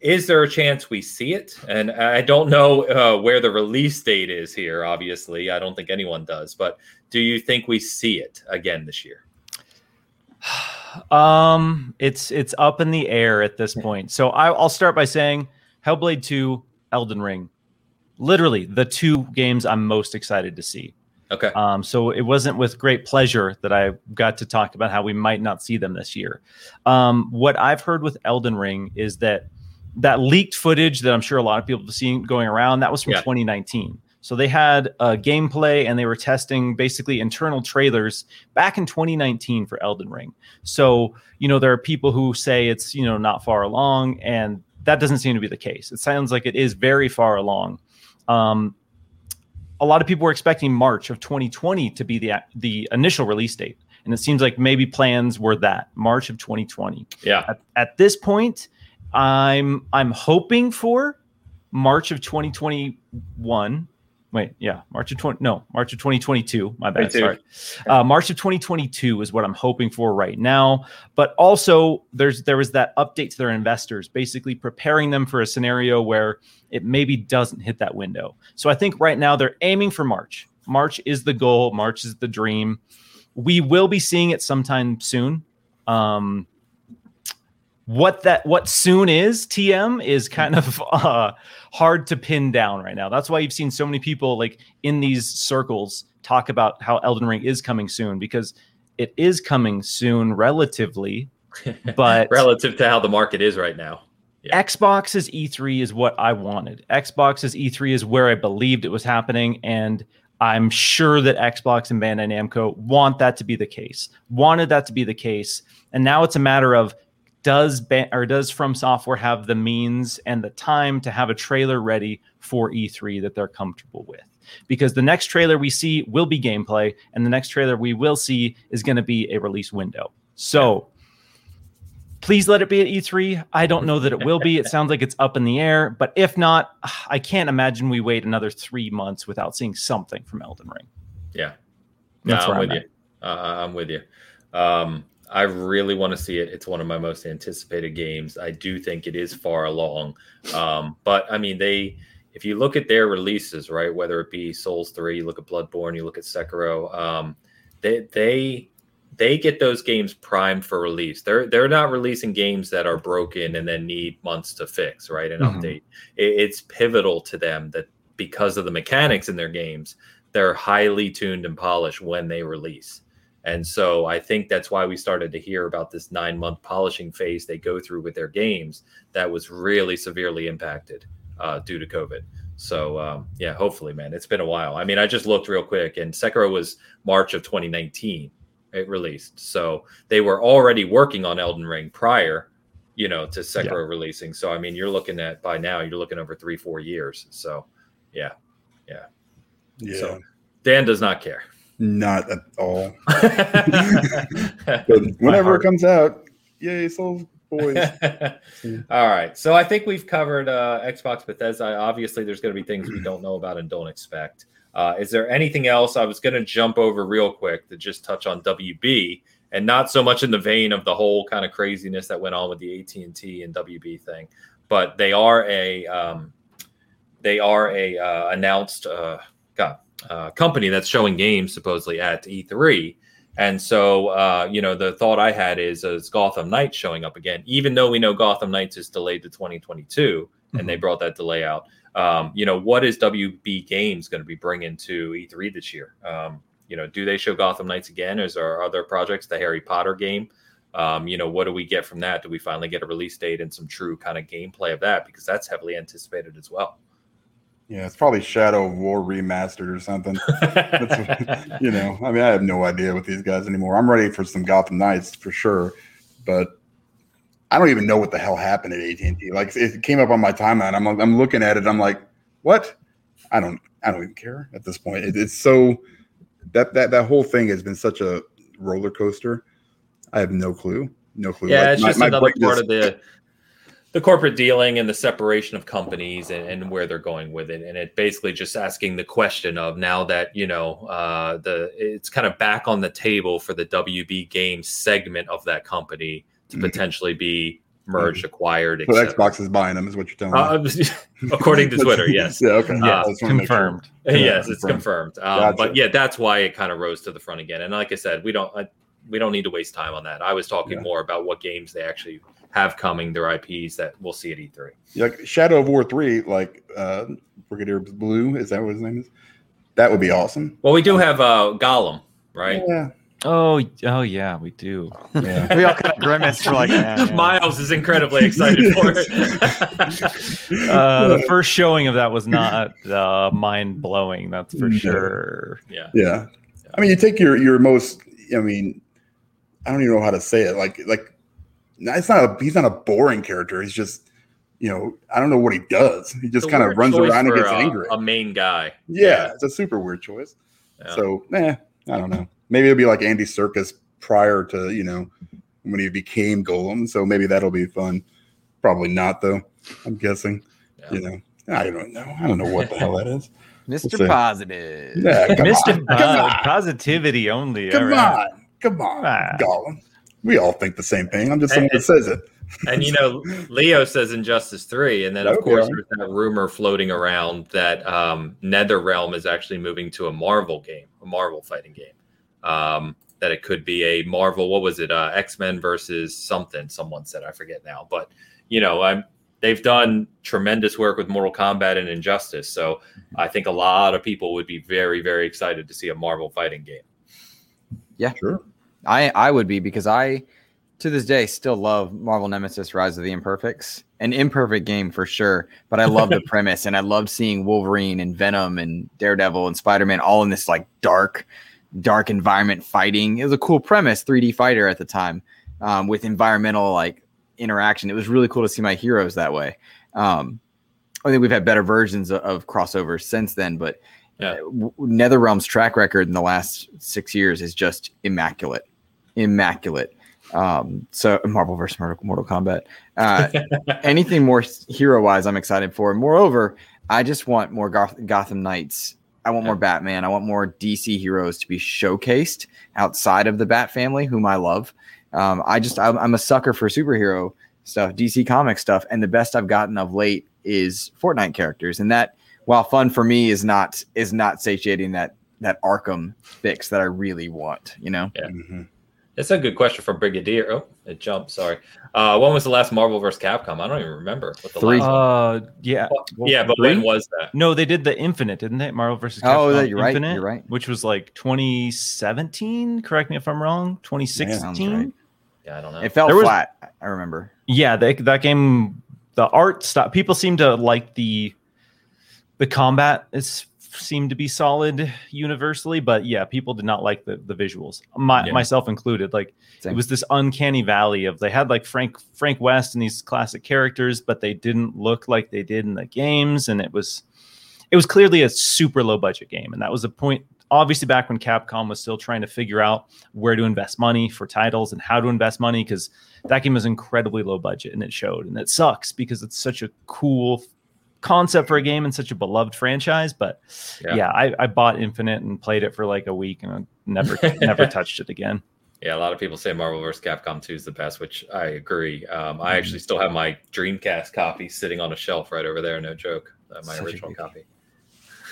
[SPEAKER 1] is there a chance we see it? And I don't know uh, where the release date is here. Obviously, I don't think anyone does. But do you think we see it again this year?
[SPEAKER 4] Um, it's it's up in the air at this point. So I, I'll start by saying Hellblade 2, Elden Ring, literally the two games I'm most excited to see.
[SPEAKER 1] Okay.
[SPEAKER 4] Um, so it wasn't with great pleasure that I got to talk about how we might not see them this year. Um, what I've heard with Elden Ring is that that leaked footage that I'm sure a lot of people have seen going around that was from
[SPEAKER 1] Yeah.
[SPEAKER 4] 2019. So they had a gameplay and they were testing basically internal trailers back in 2019 for Elden Ring. So you know there are people who say it's you know not far along, and that doesn't seem to be the case. It sounds like it is very far along. Um, a lot of people were expecting March of 2020 to be the the initial release date, and it seems like maybe plans were that March of 2020.
[SPEAKER 1] Yeah.
[SPEAKER 4] At, at this point, I'm I'm hoping for March of 2021. Wait, yeah, March of 20 no, March of 2022. My bad. Sorry. Uh, March of 2022 is what I'm hoping for right now. But also, there's there was that update to their investors, basically preparing them for a scenario where it maybe doesn't hit that window. So I think right now they're aiming for March. March is the goal. March is the dream. We will be seeing it sometime soon. Um, what that what soon is TM is kind of uh, hard to pin down right now. That's why you've seen so many people like in these circles talk about how Elden Ring is coming soon because it is coming soon relatively, but
[SPEAKER 1] Relative to how the market is right now. Yeah.
[SPEAKER 4] Xbox's E3 is what I wanted. Xbox's E3 is where I believed it was happening, and I'm sure that Xbox and Bandai Namco want that to be the case. Wanted that to be the case, and now it's a matter of does or does From Software have the means and the time to have a trailer ready for E3 that they're comfortable with? Because the next trailer we see will be gameplay, and the next trailer we will see is going to be a release window. So please let it be at E3. I don't know that it will be. It sounds like it's up in the air, but if not, I can't imagine we wait another three months without seeing something from Elden Ring.
[SPEAKER 1] Yeah, no,
[SPEAKER 4] where
[SPEAKER 1] I'm
[SPEAKER 4] I'm
[SPEAKER 1] with
[SPEAKER 4] at.
[SPEAKER 1] you. Uh, I'm with you. Um, I really want to see it. It's one of my most anticipated games. I do think it is far along. Um, but I mean, they, if you look at their releases, right, whether it be Souls 3, you look at Bloodborne, you look at Sekiro, um, they, they, they get those games primed for release. They're they're not releasing games that are broken and then need months to fix, right? And
[SPEAKER 4] Mhm.
[SPEAKER 1] update. It, it's pivotal to them that because of the mechanics in their games, they're highly tuned and polished when they release. And so I think that's why we started to hear about this nine month polishing phase they go through with their games that was really severely impacted uh, due to COVID. So um, yeah, hopefully, man, it's been a while. I mean, I just looked real quick, and Sekiro was March of 2019 it released, so they were already working on Elden Ring prior, you know, to Sekiro releasing. So I mean, you're looking at by now you're looking over three four years. So yeah,
[SPEAKER 2] Yeah,
[SPEAKER 1] So- Dan does not care.
[SPEAKER 2] Not at all.
[SPEAKER 1] But
[SPEAKER 2] whenever it comes out, yay, Souls boys.
[SPEAKER 1] All right. So I think we've covered uh, Xbox Bethesda. Obviously, there's going to be things we don't know about and don't expect. Uh, is there anything else? I was going to jump over real quick to just touch on WB, and not so much in the vein of the whole kind of craziness that went on with the AT and T and WB thing, but they are a um, they are a uh, announced uh, God, uh, company that's showing games supposedly at E3. And so, uh, you know, the thought I had is, is Gotham Knights showing up again, even though we know Gotham Knights is delayed to 2022, and they brought that delay out. Um, you know, what is WB Games going to be bringing to E3 this year? Um, you know, do they show Gotham Knights again? Is there other projects, the Harry Potter game? Um, you know, what do we get from that? Do we finally get a release date and some true kind of gameplay of that? Because that's heavily anticipated as well.
[SPEAKER 2] Yeah, it's probably Shadow of War remastered or something. That's you know, I mean, I have no idea with these guys anymore. I'm ready for some Gotham Knights for sure, but I don't even know what the hell happened at AT&T. Like, it came up on my timeline. I'm I'm looking at it. I'm like, what? I don't I don't even care at this point. It, it's so that that that whole thing has been such a roller coaster. I have no clue. No clue.
[SPEAKER 1] Yeah,
[SPEAKER 2] Like,
[SPEAKER 1] it's
[SPEAKER 2] my-
[SPEAKER 1] just
[SPEAKER 2] my
[SPEAKER 1] another part
[SPEAKER 2] just-
[SPEAKER 1] of the the corporate dealing and the separation of companies and, and where they're going with it. And it basically just asking the question of now that you know uh, the it's kind of back on the table for the WB Games segment of that company to
[SPEAKER 2] Mhm.
[SPEAKER 1] potentially be merged, acquired,
[SPEAKER 2] So. Xbox is buying them, is what you're telling me.
[SPEAKER 1] Uh, according to Twitter, yes.
[SPEAKER 2] yeah. Okay.
[SPEAKER 1] Yeah,
[SPEAKER 2] I just wanna.
[SPEAKER 4] Confirmed.
[SPEAKER 1] yes, it's
[SPEAKER 2] confirmed.
[SPEAKER 1] confirmed. Um,
[SPEAKER 2] Gotcha.
[SPEAKER 1] But yeah, that's why it kind of rose to the front again. And like I said, we don't I, we don't need to waste time on that. I was talking
[SPEAKER 2] Yeah.
[SPEAKER 1] more about what games they actually have coming, their IPs that we'll see at E E3.
[SPEAKER 2] like Shadow of War three, like uh Brigadier Blue, is that what his name is? That would be awesome.
[SPEAKER 1] Well, we do have uh, Gollum, right?
[SPEAKER 2] Yeah.
[SPEAKER 4] Oh, oh yeah, we do.
[SPEAKER 2] Yeah.
[SPEAKER 3] we all kind of grimaced for like, yeah, yeah.
[SPEAKER 1] Miles is incredibly excited for it.
[SPEAKER 4] Uh, the first showing of that was not uh, mind blowing. That's for
[SPEAKER 2] No.
[SPEAKER 4] sure.
[SPEAKER 1] yeah.
[SPEAKER 2] yeah. I mean, you take your your most. I mean, I don't even know how to say it. Like like, it's not a. He's not a boring character. He's just, you know, I don't know what he does. He just kind of runs around and gets
[SPEAKER 1] uh,
[SPEAKER 2] angry.
[SPEAKER 1] A main guy.
[SPEAKER 2] yeah, it's a super weird choice.
[SPEAKER 1] Yeah.
[SPEAKER 2] So, eh, I don't know. Maybe it'll be like Andy Serkis prior to you know when he became Gollum. So maybe that'll be fun. Probably not though. I'm guessing.
[SPEAKER 1] Yeah.
[SPEAKER 2] You know, I don't know. I don't know what the hell that is.
[SPEAKER 3] Mr.
[SPEAKER 2] say.
[SPEAKER 3] Positive.
[SPEAKER 2] Yeah,
[SPEAKER 4] Mr.
[SPEAKER 2] on, on,
[SPEAKER 4] positivity only.
[SPEAKER 2] come
[SPEAKER 4] all right.
[SPEAKER 2] on, come on,
[SPEAKER 4] Ah.
[SPEAKER 2] Gollum. We all think the same thing. I'm just someone that says it.
[SPEAKER 1] And you know, Leo says Injustice Three, and then of
[SPEAKER 2] Okay.
[SPEAKER 1] course there's that rumor floating around that um, NetherRealm is actually moving to a Marvel game, a Marvel fighting game. Um, that it could be a Marvel. What was it? Uh, X Men versus something. Someone said I forget now, but you know, I'm. They've done tremendous work with Mortal Kombat and Injustice, so I think a lot of people would be very, very excited to see a Marvel fighting game.
[SPEAKER 2] Yeah, sure.
[SPEAKER 3] I I would be because I to this day still love Marvel Nemesis Rise of the Imperfects. An imperfect game for sure, but I love the premise and I loved seeing Wolverine and Venom and Daredevil and Spider-Man all in this like dark dark environment fighting. It was a cool premise, 3D fighter at the time. Um, with environmental like interaction. It was really cool to see my heroes that way. Um, I think we've had better versions of, of crossovers since then, but
[SPEAKER 1] Yeah.
[SPEAKER 3] uh, w- NetherRealm's track record in the last six years is just immaculate, immaculate. Um, so Marvel versus Mortal, Mortal Kombat. Uh, anything more hero wise, I'm excited for. Moreover, I just want more Goth- Gotham Knights. I want more Batman. I want more DC heroes to be showcased outside of the Bat family, whom I love. Um, I just I'm, I'm a sucker for superhero stuff, DC comic stuff, and the best I've gotten of late is Fortnite characters, and that while fun for me is not is not satiating that that Arkham fix that I really want. You know.
[SPEAKER 1] Yeah.
[SPEAKER 2] Mm-hmm.
[SPEAKER 1] It's a good question from Brigadier. Oh, it jumped. Sorry. Uh, when was the last Marvel vs. Capcom? I don't even remember. What the
[SPEAKER 3] Three.
[SPEAKER 1] last
[SPEAKER 4] Uh, yeah. Well,
[SPEAKER 1] yeah, but
[SPEAKER 4] three?
[SPEAKER 1] when was that?
[SPEAKER 4] No, they did the Infinite, didn't they? Marvel versus Capcom
[SPEAKER 3] Oh, that- you're right, you're right.
[SPEAKER 4] Which was like 2017. Correct me if I'm wrong. 2016.
[SPEAKER 3] right.
[SPEAKER 1] Yeah, I don't know.
[SPEAKER 3] It felt
[SPEAKER 4] There was-
[SPEAKER 3] flat. I remember.
[SPEAKER 4] Yeah, they, that game, the art style. People seem to like the the combat is seemed to be solid universally, but yeah, people did not like the the visuals. My,
[SPEAKER 1] Yeah.
[SPEAKER 4] Myself included. Like
[SPEAKER 3] Same.
[SPEAKER 4] it was this uncanny valley of they had like Frank Frank West and these classic characters, but they didn't look like they did in the games, and it was it was clearly a super low budget game, and that was a point. Obviously, back when Capcom was still trying to figure out where to invest money for titles and how to invest money, because that game was incredibly low budget, and it showed, and it sucks because it's such a cool concept for a game and such a beloved franchise. But
[SPEAKER 1] Yeah.
[SPEAKER 4] yeah, I, I bought Infinite and played it for like a week, and I never never touched it again.
[SPEAKER 1] Yeah, a lot of people say Marvel vs. Capcom 2 is the best, which I agree. Um, I actually still have my Dreamcast copy sitting on a shelf right over there. No joke, uh, my
[SPEAKER 3] Such
[SPEAKER 1] original copy.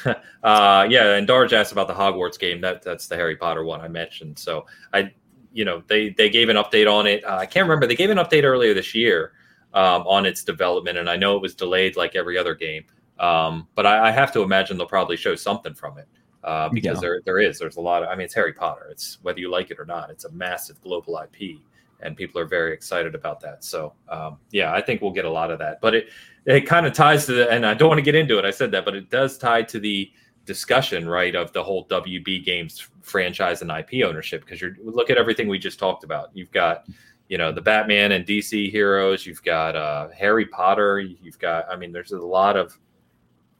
[SPEAKER 1] uh, yeah, and Darge asked about the Hogwarts game. That that's the Harry Potter one I mentioned. So I, you know, they they gave an update on it. Uh, I can't remember. They gave an update earlier this year um, on its development, and I know it was delayed like every other game. Um, but I, I have to imagine they'll probably show something from it uh, because
[SPEAKER 4] Yeah.
[SPEAKER 1] there there is there's a lot of I mean it's Harry Potter. It's whether you like it or not. It's a massive global IP, and people are very excited about that. So um, yeah, I think we'll get a lot of that. But it it kind of ties to the and I don't want to get into it. I said that, but it does tie to the discussion right of the whole WB Games franchise and IP ownership because you're look at everything we just talked about. You've got you know the Batman and DC heroes. You've got uh, Harry Potter. You've got I mean there's a lot of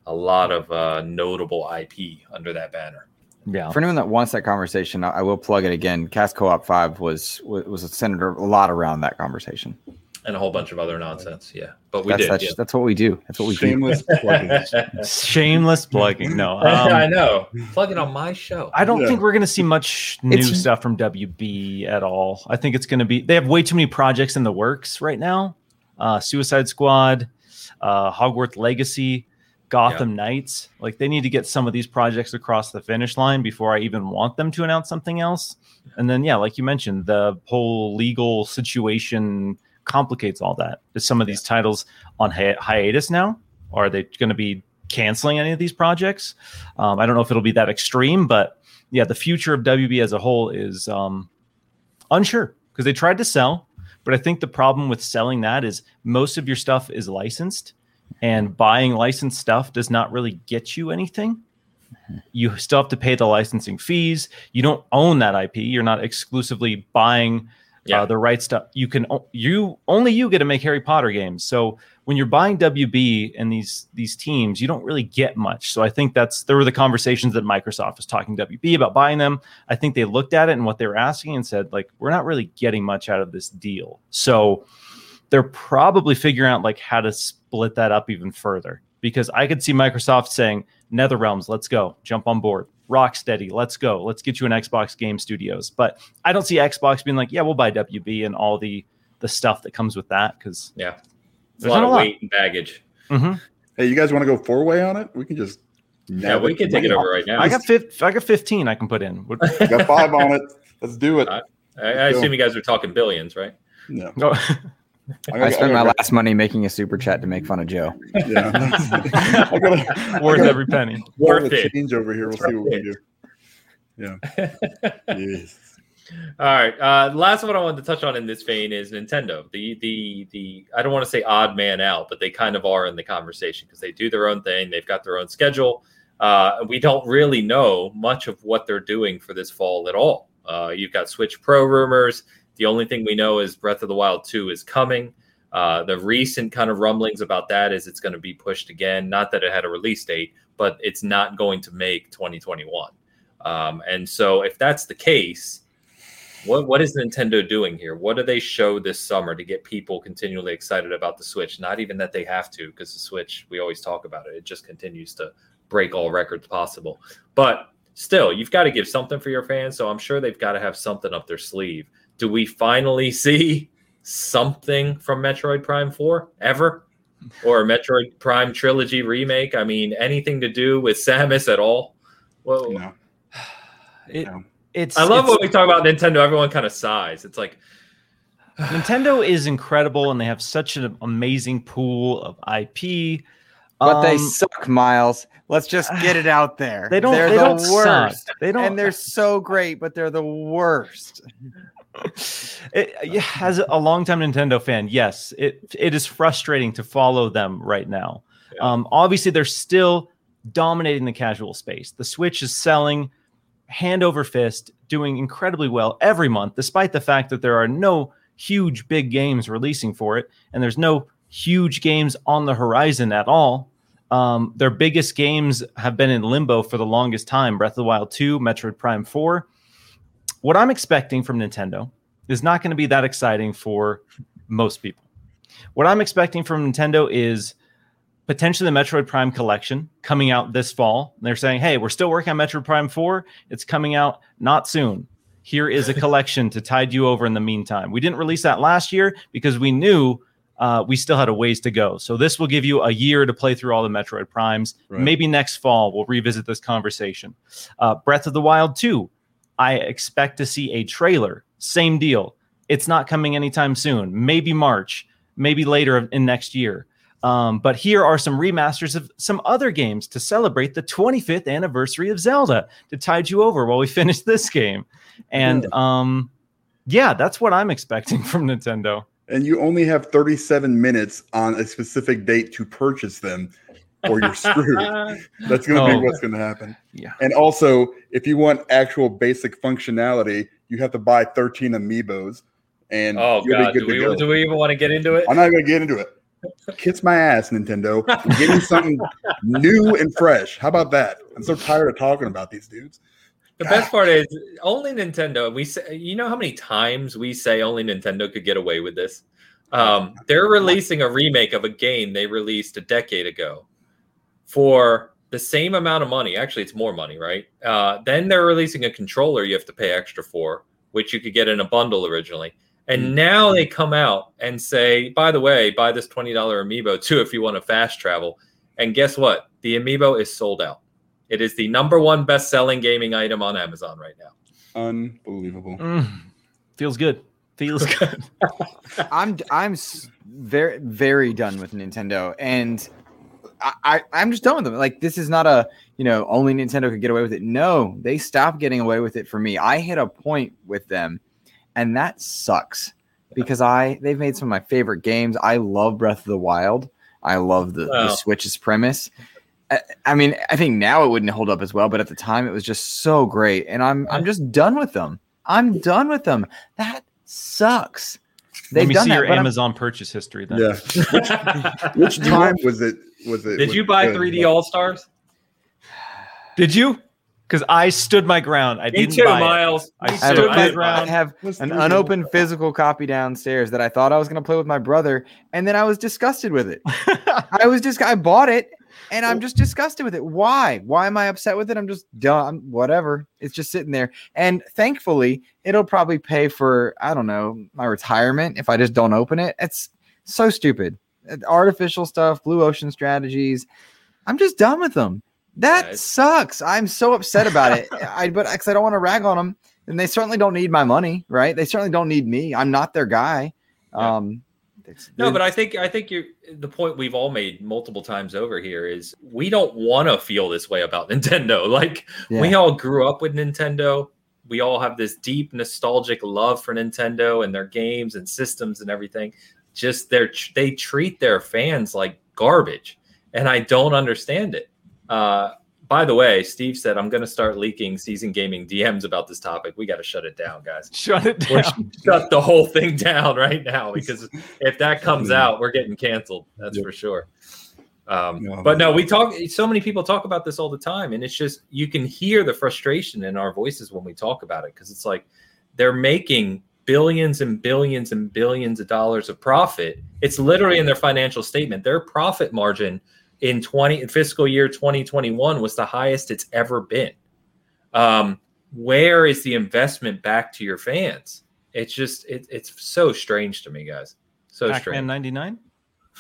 [SPEAKER 1] a lot of uh, notable IP under that banner.
[SPEAKER 4] Yeah,
[SPEAKER 3] For anyone that wants that conversation, I, I will plug it again. Cast Co-op Five was was, was centered a lot around that conversation.
[SPEAKER 1] And a whole bunch of other nonsense. Yeah, but we
[SPEAKER 3] that's,
[SPEAKER 1] did.
[SPEAKER 3] that's,
[SPEAKER 1] yeah.
[SPEAKER 3] that's what we do. That's what we do.
[SPEAKER 2] Shameless plugging.
[SPEAKER 4] shameless plugging. No,
[SPEAKER 1] I
[SPEAKER 4] um,
[SPEAKER 1] know. Plugging on my show.
[SPEAKER 4] I don't
[SPEAKER 2] Yeah.
[SPEAKER 4] think we're going to see much new
[SPEAKER 3] It's-
[SPEAKER 4] stuff from WB at all. I think it's going to be they have way too many projects in the works right now. Uh, Suicide Squad, uh, Hogwarts Legacy, Gotham Knights. Like they need to get some of these projects across the finish line before I even want them to announce something else. And then yeah, like you mentioned, the whole legal situation complicates all that. Is some of these titles on hi- hiatus now? Or are they going to be canceling any of these projects? Um, I don't know if it'll be that extreme, but yeah, the future of WB as a whole is um, unsure because they tried to sell, but I think the problem with selling that is most of your stuff is licensed, and buying licensed stuff does not really get you anything. You still have to pay the licensing fees. You don't own that IP. You're not exclusively buying
[SPEAKER 1] Yeah.
[SPEAKER 4] uh, the right stuff. You can you only you get to make Harry Potter games. So when you're buying WB and these these teams, you don't really get much. So I think that's there were the conversations that Microsoft was talking to WB about buying them. I think they looked at it and what they were asking and said like we're not really getting much out of this deal. So they're probably figuring out like how to split that up even further because I could see Microsoft saying Nether Realms, let's go, jump on board. Rocksteady, let's go, let's get you an Xbox Game Studios. But I don't see Xbox being like, yeah, we'll buy WB and all the the stuff that comes with that because
[SPEAKER 1] Yeah. It's a lot
[SPEAKER 4] not
[SPEAKER 1] of
[SPEAKER 4] a lot.
[SPEAKER 1] weight and baggage. Mm-hmm.
[SPEAKER 2] Hey, you guys want to go four way on it? We can just.
[SPEAKER 1] Yeah, we can take it over right now.
[SPEAKER 4] I got fif- I got 15 I can put in. Would-
[SPEAKER 2] We got five on it. Let's do it.
[SPEAKER 1] I, I assume you guys are talking billions, right?
[SPEAKER 2] No,
[SPEAKER 4] Go-
[SPEAKER 2] I,
[SPEAKER 3] I spent my last money making a super chat to make fun of Joe.
[SPEAKER 2] Yeah. I gotta,
[SPEAKER 4] Worth
[SPEAKER 2] I gotta
[SPEAKER 4] every penny.
[SPEAKER 1] Worth
[SPEAKER 2] the
[SPEAKER 1] it.
[SPEAKER 2] change over here. We'll see what we do. Yeah. yes.
[SPEAKER 1] All right. Uh, last one I wanted to touch on in this vein is Nintendo. The the the I don't want to say odd man out, but they kind of are in the conversation because they do their own thing. They've got their own schedule. Uh, we don't really know much of what they're doing for this fall at all. Uh, you've got Switch Pro rumors. The only thing we know is Breath of the Wild 2 is coming. Uh, the recent kind of rumblings about that is it's going to be pushed again. Not that it had a release date, but it's not going to make 2021. Um, and so, if that's the case, What what is Nintendo doing here? What do they show this summer to get people continually excited about the Switch? Not even that they have to, because the Switch, we always talk about it. It just continues to break all records possible. But still, you've got to give something for your fans. So I'm sure they've got to have something up their sleeve. Do we finally see something from Metroid Prime 4 ever? Or a Metroid Prime trilogy remake? I mean, anything to do with Samus at all? Well,
[SPEAKER 2] You know,
[SPEAKER 4] It,
[SPEAKER 2] No.
[SPEAKER 4] it's
[SPEAKER 1] I love
[SPEAKER 4] it's-
[SPEAKER 1] when we talk about Nintendo. Everyone kind of sighs. It's like,
[SPEAKER 4] Nintendo is incredible and they have such an amazing pool of IP.
[SPEAKER 3] But they
[SPEAKER 4] Um,
[SPEAKER 3] suck, Miles. Let's just get it out there.
[SPEAKER 4] They don't.
[SPEAKER 3] They're
[SPEAKER 4] they
[SPEAKER 3] the
[SPEAKER 4] don't
[SPEAKER 3] worst.
[SPEAKER 4] suck. They don't.
[SPEAKER 3] And they're so great, but they're the worst.
[SPEAKER 4] it, yeah, as a longtime Nintendo fan, yes, it it is frustrating to follow them right now.
[SPEAKER 1] Yeah.
[SPEAKER 4] Um, obviously, they're still dominating the casual space. The Switch is selling hand over fist, doing incredibly well every month, despite the fact that there are no huge big games releasing for it, and there's no huge games on the horizon at all. Um, their biggest games have been in limbo for the longest time Breath of the Wild 2, Metroid Prime 4. What I'm expecting from Nintendo is not going to be that exciting for most people. What I'm expecting from Nintendo is potentially the Metroid Prime collection coming out this fall. They're saying, hey, we're still working on Metroid Prime 4. It's coming out not soon. Here is a collection to tide you over in the meantime. We didn't release that last year because we knew uh, we still had a ways to go. So this will give you a year to play through all the Metroid Primes.
[SPEAKER 2] Right.
[SPEAKER 4] Maybe next fall we'll revisit this conversation. Uh, Breath of the Wild 2, I expect to see a trailer. Same deal. It's not coming anytime soon. Maybe March, maybe later in next year. Um, but here are some remasters of some other games to celebrate the 25th anniversary of Zelda to tide you over while we finish this game. And um, yeah, that's what I'm expecting from Nintendo.
[SPEAKER 2] and you only have 37 minutes on a specific date to purchase them, or you're screwed. That's going to
[SPEAKER 4] Oh.
[SPEAKER 2] be what's going to happen.
[SPEAKER 4] Yeah.
[SPEAKER 2] And also, if you want actual basic functionality, you have to buy 13 amiibos, and
[SPEAKER 1] oh
[SPEAKER 2] you'll
[SPEAKER 1] god,
[SPEAKER 2] be
[SPEAKER 1] do
[SPEAKER 2] to
[SPEAKER 1] we,
[SPEAKER 2] go.
[SPEAKER 1] do we even want to get into it?
[SPEAKER 2] I'm not going to get into it. Kiss my ass, Nintendo. Give me something new and fresh. How about that? I'm so tired of talking about these dudes.
[SPEAKER 1] The best part is only Nintendo. We say, you know how many times we say only Nintendo could get away with this. Um, they're releasing a remake of a game they released a decade ago for the same amount of money. Actually, it's more money, right? Uh, then they're releasing a controller you have to pay extra for, which you could get in a bundle originally. And now they come out and say, by the way, buy this $20 amiibo too if you want to fast travel. And guess what? The amiibo is sold out. It is the number one best selling gaming item on Amazon right now.
[SPEAKER 2] Unbelievable.
[SPEAKER 4] Mm, feels good. Feels good.
[SPEAKER 3] I'm I'm very very done with Nintendo, and I, I I'm just done with them. Like this is not a you know only Nintendo could get away with it. No, they stopped getting away with it for me. I hit a point with them, and that sucks because I they've made some of my favorite games. I love Breath of the Wild. I love the, the Switch's premise. I, I mean, I think now it wouldn't hold up as well, but at the time it was just so great, and I'm I'm just done with them. I'm done with them. That sucks.
[SPEAKER 4] Let
[SPEAKER 3] They've
[SPEAKER 4] me
[SPEAKER 3] done
[SPEAKER 4] see
[SPEAKER 3] that.
[SPEAKER 4] your
[SPEAKER 3] but I'm-
[SPEAKER 4] Amazon purchase history then.
[SPEAKER 2] Yeah. Which time was it? Was it?
[SPEAKER 1] Did
[SPEAKER 2] was
[SPEAKER 1] you buy
[SPEAKER 2] good?
[SPEAKER 1] 3D All Stars?
[SPEAKER 4] Did you? Because I stood my ground. I
[SPEAKER 1] Me
[SPEAKER 4] didn't
[SPEAKER 1] too,
[SPEAKER 4] buy.
[SPEAKER 1] Miles.
[SPEAKER 4] I
[SPEAKER 3] I have,
[SPEAKER 4] stood
[SPEAKER 3] I
[SPEAKER 4] my
[SPEAKER 3] have-
[SPEAKER 4] ground.
[SPEAKER 3] I have an unopened physical copy downstairs that I thought I was going to play with my brother, and then I was disgusted with it. I was just I bought it, and I'm just disgusted with it. Why? Why am I upset with it? I'm just done. Whatever. It's just sitting there, and thankfully, it'll probably pay for I don't know my retirement if I just don't open it. It's so stupid. Artificial stuff, blue ocean strategies. I'm just done with them. That
[SPEAKER 1] Yeah, it's-
[SPEAKER 3] sucks. I'm so upset about it. I but because I don't want to rag on them, and they certainly don't need my money, right? They certainly don't need me. I'm not their guy.
[SPEAKER 1] Yeah.
[SPEAKER 3] Um,
[SPEAKER 1] No, but I think I think you the point we've all made multiple times over here is we don't want to feel this way about Nintendo. Like we all grew up with Nintendo. We all have this deep nostalgic love for Nintendo and their games and systems and everything. Just they they treat their fans like garbage, and I don't understand it. Uh, by the way, Steve said I'm going to start leaking Seasoned Gaming DMs about this topic. We got to shut it down, guys.
[SPEAKER 4] Shut it
[SPEAKER 1] We're
[SPEAKER 4] down.
[SPEAKER 1] shut the whole thing down right now because if that comes out, we're getting canceled. That's
[SPEAKER 2] Yep.
[SPEAKER 1] for sure. Um,
[SPEAKER 2] No.
[SPEAKER 1] But no, we talk. So many people talk about this all the time, and it's just you can hear the frustration in our voices when we talk about it because it's like they're making billions and billions and billions of dollars of profit. It's literally in their financial statement. Their profit margin in 20 fiscal year 2021 was the highest it's ever been. Um, where is the investment back to your fans? It's just it, it's so strange to me, guys. So
[SPEAKER 4] Pac-Man
[SPEAKER 1] strange.
[SPEAKER 4] 99?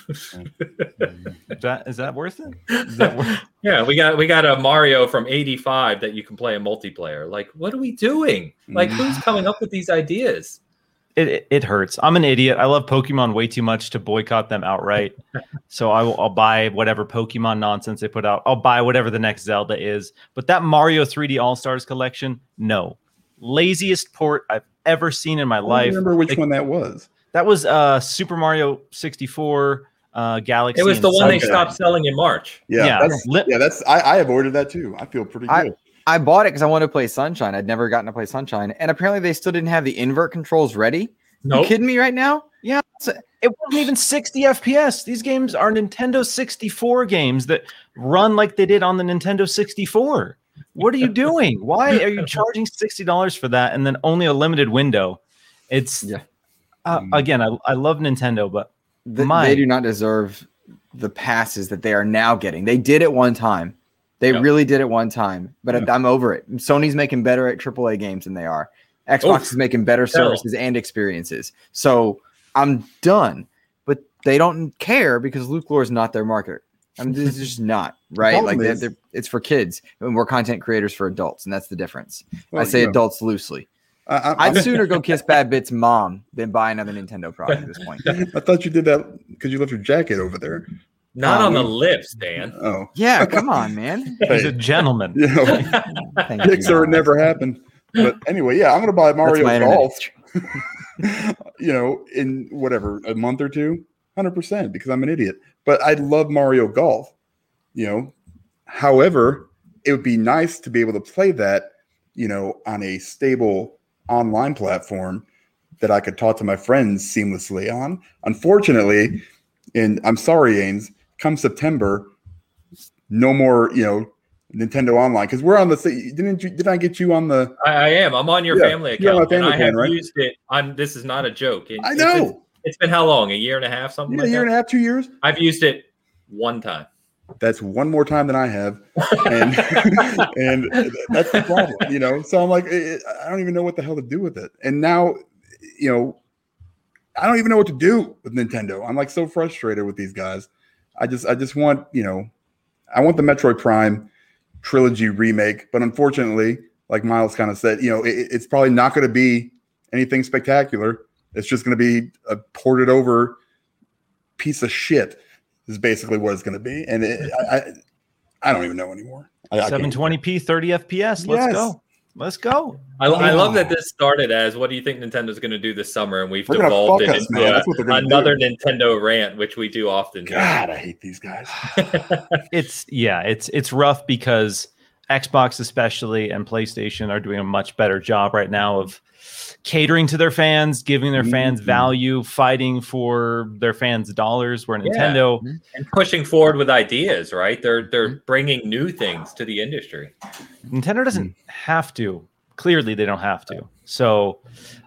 [SPEAKER 4] Is, that, is that worth it? Is that worth
[SPEAKER 1] Yeah, we got we got a Mario from 85 that you can play a multiplayer. Like, what are we doing? Like, who's coming up with these ideas?
[SPEAKER 4] it, it, it hurts. I'm an idiot. I love Pokemon way too much to boycott them outright. so I will, I'll buy whatever Pokemon nonsense they put out. I'll buy whatever the next Zelda is. But that Mario 3D All Stars collection, no. Laziest port I've ever seen in my
[SPEAKER 2] I don't
[SPEAKER 4] life.
[SPEAKER 2] remember which
[SPEAKER 4] Like,
[SPEAKER 2] one that was.
[SPEAKER 4] That was uh Super Mario 64 uh Galaxy.
[SPEAKER 1] It was the
[SPEAKER 4] and
[SPEAKER 1] one they stopped selling in March.
[SPEAKER 2] Yeah,
[SPEAKER 4] Yeah,
[SPEAKER 2] that's
[SPEAKER 4] li-
[SPEAKER 2] yeah, that's I, I avoided that too. I feel pretty
[SPEAKER 3] I-
[SPEAKER 2] good.
[SPEAKER 3] I bought it because I wanted to play Sunshine. I'd never gotten to play Sunshine, and apparently they still didn't have the invert controls ready.
[SPEAKER 1] Nope.
[SPEAKER 3] You kidding me right now?
[SPEAKER 4] Yeah, it's- it wasn't even 60 FPS. These games are Nintendo 64 games that run like they did on the Nintendo 64. What are you doing? Why are you charging $60 for that and then only a limited window? It's
[SPEAKER 3] Yeah.
[SPEAKER 4] Uh, again, I, I love Nintendo, but
[SPEAKER 3] Th-
[SPEAKER 4] My-
[SPEAKER 3] they do not deserve the passes that they are now getting. They did it one time. They
[SPEAKER 1] Yep.
[SPEAKER 3] really did it one time, but
[SPEAKER 2] Yeah.
[SPEAKER 3] I'm over it. Sony's making better at AAA games than they are. Xbox
[SPEAKER 1] Oof.
[SPEAKER 3] is making better services and experiences. So I'm done. But they don't care because Luke Lore is not their market. I mean, this just not right.
[SPEAKER 2] problem
[SPEAKER 3] Like they're, they're, it's for kids, and we're content creators for adults, and that's the difference.
[SPEAKER 2] Well,
[SPEAKER 3] I say
[SPEAKER 2] you know,
[SPEAKER 3] adults loosely.
[SPEAKER 2] I, I,
[SPEAKER 3] I'd sooner go kiss Bad Bit's mom than buy another Nintendo product at this point.
[SPEAKER 2] I thought you did that because you left your jacket over there.
[SPEAKER 1] Not
[SPEAKER 3] Um,
[SPEAKER 1] on the lips, Dan.
[SPEAKER 2] Oh,
[SPEAKER 3] Yeah, come on, man.
[SPEAKER 4] he's a gentleman.
[SPEAKER 2] you know,
[SPEAKER 3] Thank
[SPEAKER 2] dicks
[SPEAKER 3] you.
[SPEAKER 2] never happened. But anyway, yeah, I'm gonna buy Mario. Golf. you know, in whatever a month or two, hundred percent, because I'm an idiot. But I love Mario Golf. You know, however, it would be nice to be able to play that, you know, on a stable online platform that I could talk to my friends seamlessly on. Unfortunately, and I'm sorry, Ains, come September, no more, you know, Nintendo Online because we're on the. Didn't you? Did I get you on the?
[SPEAKER 1] I, I am. I'm on your
[SPEAKER 2] Yeah,
[SPEAKER 1] family
[SPEAKER 2] you're on
[SPEAKER 1] account,
[SPEAKER 2] my
[SPEAKER 1] and
[SPEAKER 2] family
[SPEAKER 1] I have
[SPEAKER 2] right?
[SPEAKER 1] used it. I'm. This is not a joke. It-
[SPEAKER 2] I know.
[SPEAKER 1] It's, it's been how long? A year and a half, something
[SPEAKER 2] Yeah, a year
[SPEAKER 1] that.
[SPEAKER 2] and a half, two years.
[SPEAKER 1] I've used it one time.
[SPEAKER 2] That's one more time than I have, and and that's the problem, you know. So I'm like, I don't even know what the hell to do with it. And now, you know, I don't even know what to do with Nintendo. I'm like so frustrated with these guys. I just, I just want, you know, I want the Metroid Prime trilogy remake, but unfortunately, like Miles kind of said, you know, it, it's probably not going to be anything spectacular. It's just going to be a ported over piece of shit. Is basically what it's going to be, and it, I, I, I don't even know anymore. I, I
[SPEAKER 4] 720p, 30 FPS. Let's
[SPEAKER 2] Yes.
[SPEAKER 4] go. Let's go.
[SPEAKER 1] I, I love that this started as what do you think Nintendo's going to do this summer, and we've
[SPEAKER 2] They're
[SPEAKER 1] devolved
[SPEAKER 2] fuck
[SPEAKER 1] it
[SPEAKER 2] us,
[SPEAKER 1] into a-
[SPEAKER 2] That's what they're gonna
[SPEAKER 1] another
[SPEAKER 2] do.
[SPEAKER 1] Nintendo rant, which we do often.
[SPEAKER 2] God, I hate these guys.
[SPEAKER 4] It's yeah, it's it's rough because Xbox especially and PlayStation are doing a much better job right now of catering to their fans, giving their fans
[SPEAKER 2] Mhm.
[SPEAKER 4] value, fighting for their fans' dollars. Where
[SPEAKER 1] Yeah.
[SPEAKER 4] Nintendo,
[SPEAKER 1] and pushing forward with ideas, right? They're they're
[SPEAKER 2] Mm-hmm.
[SPEAKER 1] bringing new things to the industry.
[SPEAKER 4] Nintendo doesn't have to. Clearly, they don't have to. So,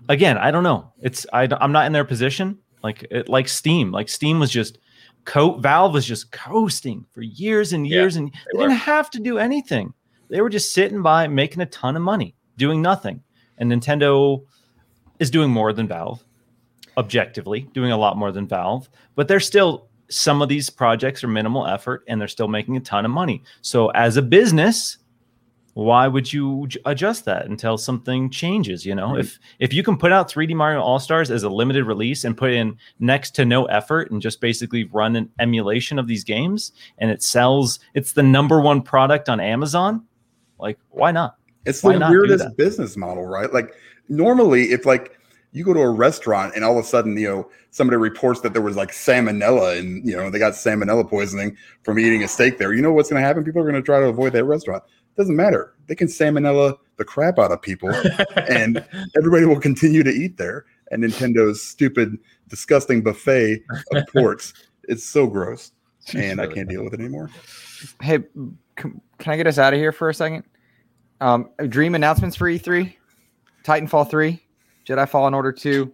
[SPEAKER 4] again, I don't know. It's I, am not in their position. Like it, like Steam. Like Steam was just co- Valve was just coasting for years and
[SPEAKER 1] Yeah,
[SPEAKER 4] years, and they,
[SPEAKER 1] were.
[SPEAKER 4] didn't have to do anything. They were just sitting by, making a ton of money, doing nothing. And Nintendo is doing more than Valve, objectively, doing a lot more than Valve. But they're still some of these projects are minimal effort, and they're still making a ton of money. So as a business why would you adjust that until something changes you know
[SPEAKER 2] Right.
[SPEAKER 4] if if you can put out 3d mario all stars as a limited release and put in next to no effort and just basically run an emulation of these games and it sells it's the number one product on amazon like why not
[SPEAKER 2] It's
[SPEAKER 4] Why
[SPEAKER 2] the
[SPEAKER 4] not
[SPEAKER 2] weirdest business model, right? Like normally, if like you go to a restaurant and all of a sudden, you know, somebody reports that there was like salmonella and you know they got salmonella poisoning from eating a steak there, you know what's going to happen? People are going to try to avoid that restaurant. Doesn't matter. They can salmonella the crap out of people, and everybody will continue to eat there. And Nintendo's stupid, disgusting buffet of ports. It's so gross, and I can't deal with it anymore.
[SPEAKER 3] Hey, can, can I get us out of here for a second? Um, dream announcements for E3, Titanfall three. Jedi Fallen Order 2.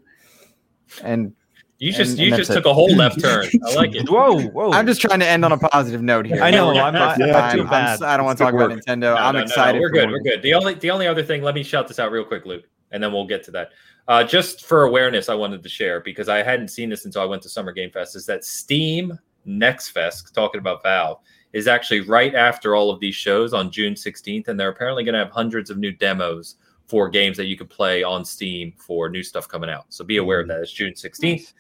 [SPEAKER 3] And
[SPEAKER 1] You just
[SPEAKER 3] And-
[SPEAKER 1] you
[SPEAKER 3] and
[SPEAKER 1] just took
[SPEAKER 3] it.
[SPEAKER 1] a whole left turn. I like it.
[SPEAKER 4] Whoa, whoa!
[SPEAKER 3] I'm just trying to end on a positive note here.
[SPEAKER 4] I know. I'm not,
[SPEAKER 2] yeah,
[SPEAKER 3] I'm-
[SPEAKER 4] too
[SPEAKER 3] I'm
[SPEAKER 4] bad.
[SPEAKER 3] s- I don't want to talk
[SPEAKER 2] good
[SPEAKER 3] about. Nintendo.
[SPEAKER 1] No,
[SPEAKER 3] I'm
[SPEAKER 1] no, no,
[SPEAKER 3] excited.
[SPEAKER 1] we're good. We're good. The only the only other thing. Let me shout this out real quick, Luke, and then we'll get to that. Uh, just for awareness, I wanted to share because I hadn't seen this until I went to Summer Game Fest. Is that Steam Next Fest talking about Valve is actually right after all of these shows on June 16th, and they're apparently going to have hundreds of new demos for games that you can play on Steam for new stuff coming out. So be aware of that. It's June 16th.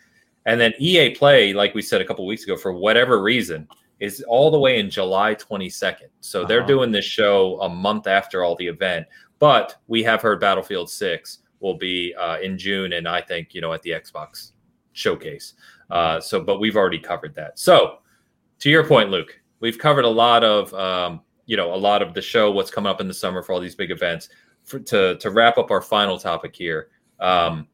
[SPEAKER 1] And then EA Play, like we said a couple weeks ago, for whatever reason, is all the way in July 22nd. So they're
[SPEAKER 4] Uh-huh.
[SPEAKER 1] doing this show a month after all the event. But we have heard Battlefield 6 will be uh, in June, and I think, you know, at the Xbox showcase. Uh, so, but we've already covered that. So, to your point, Luke, we've covered a lot of, um, you know, a lot of the show, what's coming up in the summer for all these big events. For, to to wrap up our final topic here, um,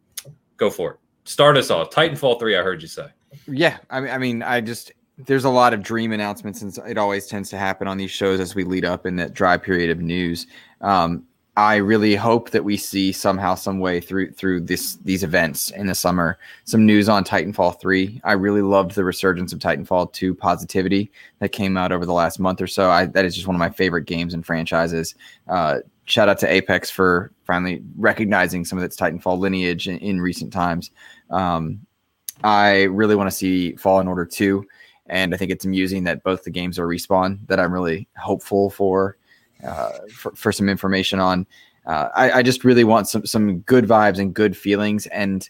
[SPEAKER 1] go for it. Start us off. Titanfall three. I heard you say.
[SPEAKER 3] Yeah, I mean, I mean, I just there's a lot of dream announcements, and it always tends to happen on these shows as we lead up in that dry period of news. Um, I really hope that we see somehow, some way through through this these events in the summer some news on Titanfall three. I really loved the resurgence of Titanfall two positivity that came out over the last month or so. I, that is just one of my favorite games and franchises. Uh, shout out to Apex for finally recognizing some of its Titanfall lineage in, in recent times. Um, I really want to see Fallen Order 2. And I think it's amusing that both the games are respawn that I'm really hopeful for, uh, for, for some information on. Uh, I, I just really want some, some good vibes and good feelings. And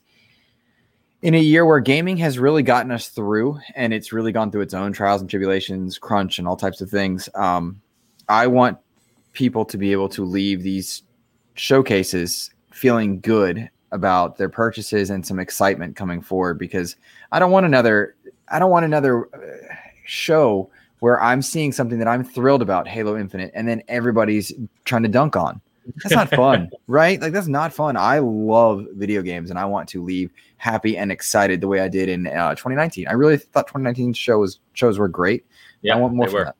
[SPEAKER 3] in a year where gaming has really gotten us through and it's really gone through its own trials and tribulations, crunch and all types of things, um, I want people to be able to leave these showcases feeling good about their purchases and some excitement coming forward because I don't want another I don't want another uh, show where I'm seeing something that I'm thrilled about Halo Infinite and then everybody's trying to dunk on. That's not fun, right? Like that's not fun. I love video games and I want to leave happy and excited the way I did in uh, 2019. I really thought 2019 shows shows were great.
[SPEAKER 1] Yeah,
[SPEAKER 3] I want more from
[SPEAKER 1] were.
[SPEAKER 3] that.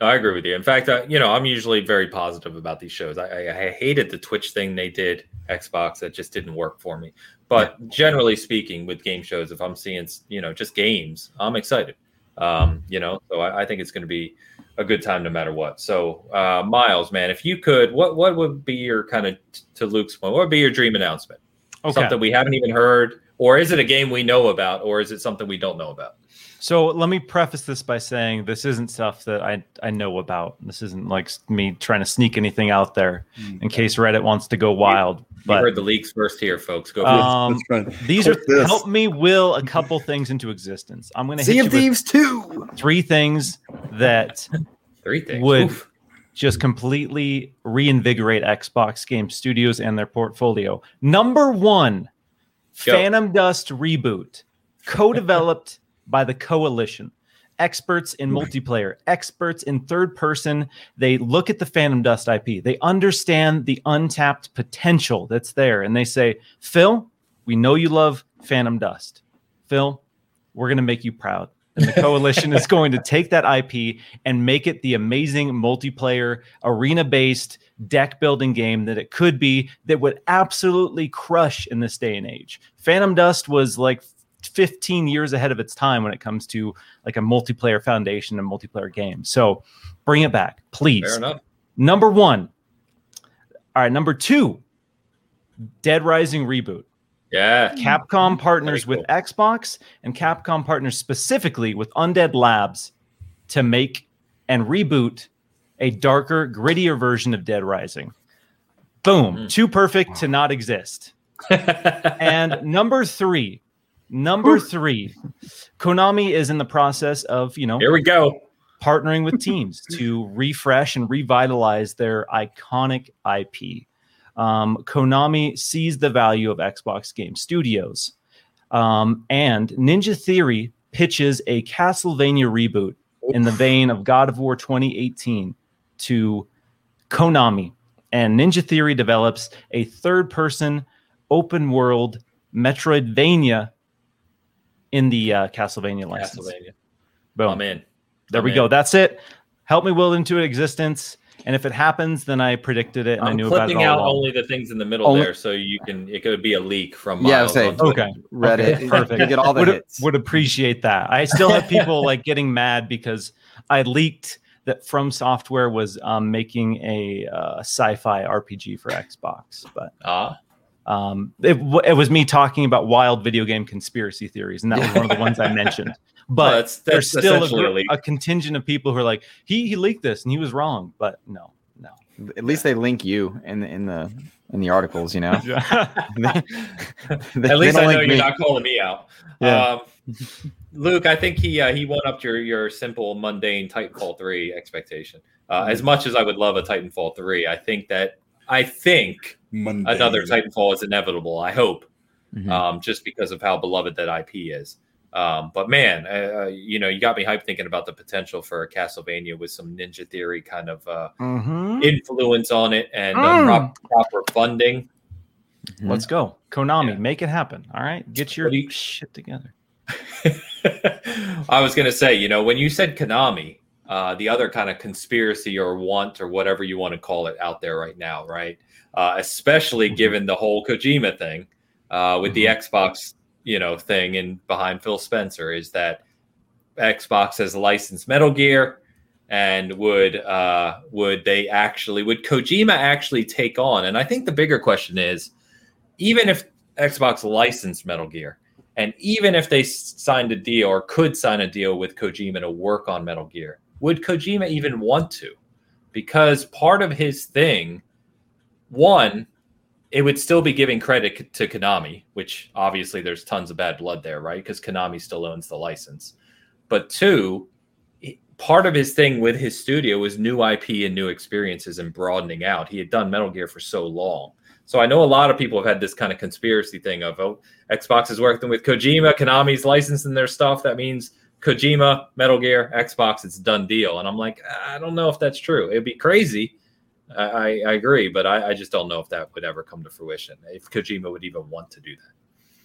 [SPEAKER 1] No, I agree with you. In fact, uh, you know, I'm usually very positive about these shows. I, I, I hated the Twitch thing they did Xbox that just didn't work for me. But generally speaking, with game shows, if I'm seeing you know just games, I'm excited. Um, you know, so I, I think it's going to be a good time no matter what. So, uh, Miles, man, if you could, what what would be your kind of to Luke's point? What would be your dream announcement?
[SPEAKER 4] Okay.
[SPEAKER 1] Something we haven't even heard, or is it a game we know about, or is it something we don't know about?
[SPEAKER 4] So let me preface this by saying this isn't stuff that I I know about. This isn't like me trying to sneak anything out there in case Reddit wants to go wild.
[SPEAKER 1] You
[SPEAKER 4] But
[SPEAKER 1] heard the leaks first here, folks. Go. for.
[SPEAKER 4] Um,
[SPEAKER 2] Let's
[SPEAKER 4] these are
[SPEAKER 2] this.
[SPEAKER 4] help me will a couple things into existence. I'm going to hit
[SPEAKER 3] Sea of Thieves 2.
[SPEAKER 4] three things that
[SPEAKER 1] Three things.
[SPEAKER 4] would-
[SPEAKER 1] Oof.
[SPEAKER 4] just completely reinvigorate Xbox Game Studios and their portfolio. Number one,
[SPEAKER 1] Go.
[SPEAKER 4] Phantom Dust reboot, co-developed by the Coalition. Experts in multiplayer, experts in third person. They look at the Phantom Dust IP. They understand the untapped potential that's there. And they say, Phil, we know you love Phantom Dust. Phil, we're going to make you proud. And the coalition is going to take that IP and make it the amazing multiplayer, arena based deck building game that it could be that would absolutely crush in this day and age. Phantom Dust was like 15 years ahead of its time when it comes to like a multiplayer foundation and multiplayer game. So bring it back, please.
[SPEAKER 1] Fair enough.
[SPEAKER 4] Number one. All right, number two, Dead Rising reboot.
[SPEAKER 1] Yeah.
[SPEAKER 4] Capcom partners
[SPEAKER 1] Very
[SPEAKER 4] with Xbox and Capcom partners specifically with Undead Labs to make and reboot a darker, grittier version of Dead Rising. Boom.
[SPEAKER 1] Mm.
[SPEAKER 4] Too perfect to not exist. And number three, number three, Konami is in the process of, you know,
[SPEAKER 1] Here we go.
[SPEAKER 4] partnering with teams to refresh and revitalize their iconic IP. Um, Konami sees the value of Xbox Game Studios, um, and Ninja Theory pitches a Castlevania reboot in the vein of God of War 2018 to Konami, and Ninja Theory develops a third-person open world Metroidvania in the uh, Castlevania license.
[SPEAKER 1] Castlevania.
[SPEAKER 4] Boom.
[SPEAKER 1] I'm in.
[SPEAKER 4] There
[SPEAKER 1] I'm
[SPEAKER 4] we
[SPEAKER 1] in.
[SPEAKER 4] go. That's it. Help me will into existence. And if it happens, then I predicted it and I
[SPEAKER 1] I'm
[SPEAKER 4] knew about it
[SPEAKER 1] clipping
[SPEAKER 4] all
[SPEAKER 1] out
[SPEAKER 4] along.
[SPEAKER 1] only the things in the middle
[SPEAKER 3] Only-
[SPEAKER 1] there, so you can. It could be a leak from.
[SPEAKER 3] Yeah, I was saying.
[SPEAKER 4] Okay.
[SPEAKER 3] Reddit,
[SPEAKER 4] Okay, perfect.
[SPEAKER 3] You get all the
[SPEAKER 4] would,
[SPEAKER 3] hits.
[SPEAKER 4] would appreciate that. I still have people like getting mad because I leaked that From Software was um, making a uh, sci-fi RPG for Xbox, but
[SPEAKER 1] Ah,
[SPEAKER 4] um, it, w- it was me talking about wild video game conspiracy theories, and that was one of the ones I mentioned.
[SPEAKER 1] well,
[SPEAKER 4] But
[SPEAKER 1] that's,
[SPEAKER 4] there's still a,
[SPEAKER 1] a
[SPEAKER 4] a contingent of people who are like, he he leaked this and he was wrong, but no, no.
[SPEAKER 3] At least they link you in the in the in the articles, you know. They- they-
[SPEAKER 1] At
[SPEAKER 3] they
[SPEAKER 1] least I know
[SPEAKER 3] link
[SPEAKER 1] you're
[SPEAKER 3] me.
[SPEAKER 1] not calling me out.
[SPEAKER 3] Yeah.
[SPEAKER 1] Um, Luke, I think he uh, he won up your your simple mundane Titanfall three expectation. Uh,
[SPEAKER 3] Mm-hmm.
[SPEAKER 1] as much as I would love a Titanfall three, I think that I think
[SPEAKER 2] Mundane.
[SPEAKER 1] another Titanfall is inevitable. I hope,
[SPEAKER 3] Mhm.
[SPEAKER 1] um, just because of how beloved that IP is. Um, but man, uh, uh, you know, you got me hyped thinking about the potential for Castlevania with some Ninja Theory kind of uh,
[SPEAKER 4] Mhm.
[SPEAKER 1] influence on it and uh,
[SPEAKER 4] Mm.
[SPEAKER 1] prop- proper funding.
[SPEAKER 3] Mhm.
[SPEAKER 4] Let's go, Konami,
[SPEAKER 1] Yeah.
[SPEAKER 4] make it happen. All right, get your
[SPEAKER 1] you-
[SPEAKER 4] shit together.
[SPEAKER 1] I was going to say, you know, when you said Konami, uh, the other kind of conspiracy or want or whatever you want to call it out there right now, right? Uh, especially
[SPEAKER 4] Mhm.
[SPEAKER 1] given the whole Kojima thing uh, with the Xbox, you know, thing and behind Phil Spencer is that Xbox has licensed Metal Gear, and would uh, would they actually would Kojima actually take on? And I think the bigger question is, even if Xbox licensed Metal Gear, and even if they signed a deal or could sign a deal with Kojima to work on Metal Gear, would Kojima even want to? Because part of his thing, one, it would still be giving credit to Konami, which obviously there's tons of bad blood there, right? Because Konami still owns the license. But two, part of his thing with his studio was new IP and new experiences and broadening out. He had done Metal Gear for so long. So I know a lot of people have had this kind of conspiracy thing of, oh, Xbox is working with Kojima, Konami's licensing their stuff. That means Kojima, Metal Gear, Xbox, it's done deal. And I'm like, ah, I don't know if that's true. It'd be crazy. I, I, I agree, but I, I just don't know if that would ever come to fruition. If Kojima would even want to do that.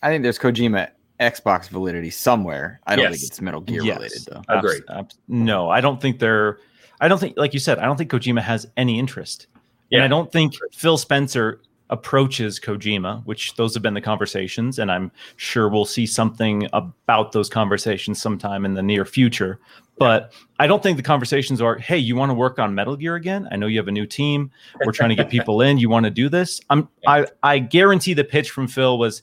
[SPEAKER 3] I think there's Kojima Xbox validity somewhere. I don't think it's Metal Gear
[SPEAKER 4] Yes.
[SPEAKER 3] related though.
[SPEAKER 1] Agreed.
[SPEAKER 4] Abs- abs- no, I don't think they're. I don't think, like you said, I don't think Kojima has any interest, and
[SPEAKER 1] Yeah.
[SPEAKER 4] I don't think Phil Spencer approaches Kojima, which those have been the conversations, and I'm sure we'll see something about those conversations sometime in the near future. But I don't think the conversations are, "Hey, you want to work on Metal Gear again? I know you have a new team. We're trying to get people in. You want to do this?" I'm. I I guarantee the pitch from Phil was,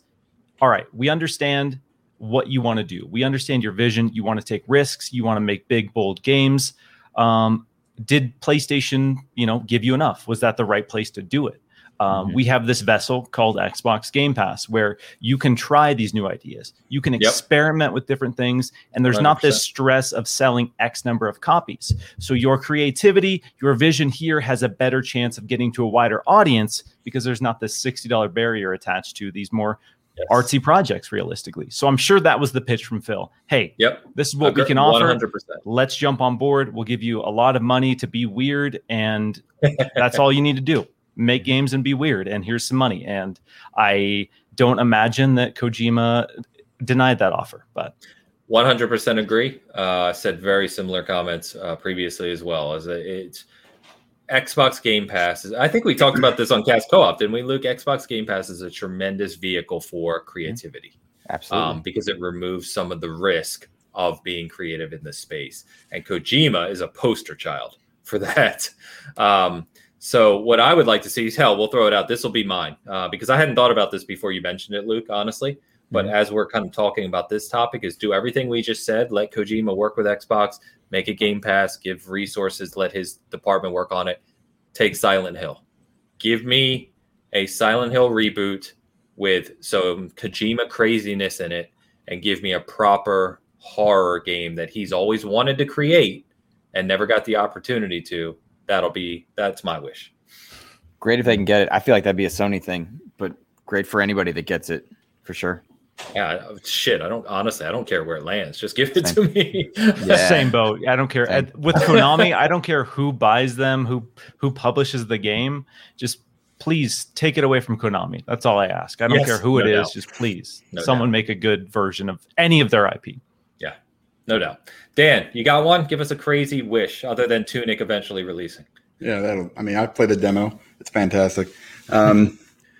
[SPEAKER 4] "All right, we understand." what you want to do. We understand your vision. You want to take risks. You want to make big, bold games. Um, did PlayStation, you know, give you enough? Was that the right place to do it? Um,
[SPEAKER 3] Mhm.
[SPEAKER 4] We have this vessel called Xbox Game Pass where you can try these new ideas. You can
[SPEAKER 1] Yep.
[SPEAKER 4] experiment with different things, and there's not this stress of selling X number of copies. So your creativity, your vision here has a better chance of getting to a wider audience because there's not this $60 barrier attached to these more
[SPEAKER 1] Yes.
[SPEAKER 4] artsy projects realistically. So I'm sure that was the pitch from Phil. Hey,
[SPEAKER 1] Yep.
[SPEAKER 4] this is what we can offer.
[SPEAKER 1] 100%.
[SPEAKER 4] Let's jump on board. We'll give you a lot of money to be weird, and that's all you need to do. Make games and be weird, and here's some money. And I don't imagine that Kojima denied that offer, but
[SPEAKER 1] 100% agree. Uh, said very similar comments uh, previously as well. As it's Xbox Game Pass. Is, I think we talked about this on Cast Co-op, didn't we, Luke? Xbox Game Pass is a tremendous vehicle for creativity
[SPEAKER 3] Absolutely.
[SPEAKER 1] um, because it removes some of the risk of being creative in this space. And Kojima is a poster child for that. Um, so what I would like to see is hell, we'll throw it out. This will be mine uh, because I hadn't thought about this before you mentioned it, Luke, honestly. But
[SPEAKER 3] Mhm.
[SPEAKER 1] as we're kind of talking about this topic, is do everything we just said. Let Kojima work with Xbox, make a Game Pass, give resources, let his department work on it. Take Silent Hill. Give me a Silent Hill reboot with some Kojima craziness in it, and give me a proper horror game that he's always wanted to create and never got the opportunity to. That'll be that's my wish.
[SPEAKER 3] great if they can get it. I feel like that'd be a Sony thing, but great for anybody that gets it for sure.
[SPEAKER 1] Yeah, uh, shit. I don't honestly. I don't care where it lands. Just give it to me.
[SPEAKER 3] Yeah.
[SPEAKER 4] same boat. I don't care.
[SPEAKER 3] Same.
[SPEAKER 4] With Konami, I don't care who buys them, who who publishes the game. Just please take it away from Konami. That's all I ask. I don't
[SPEAKER 1] Yes,
[SPEAKER 4] care who it
[SPEAKER 1] no
[SPEAKER 4] is. Just please,
[SPEAKER 1] No
[SPEAKER 4] someone
[SPEAKER 1] doubt.
[SPEAKER 4] make a good version of any of their IP.
[SPEAKER 1] No doubt. Dan, you got one? Give us a crazy wish other than Tunic eventually releasing.
[SPEAKER 2] Yeah, that'll. I mean, I played the demo. It's fantastic. Um,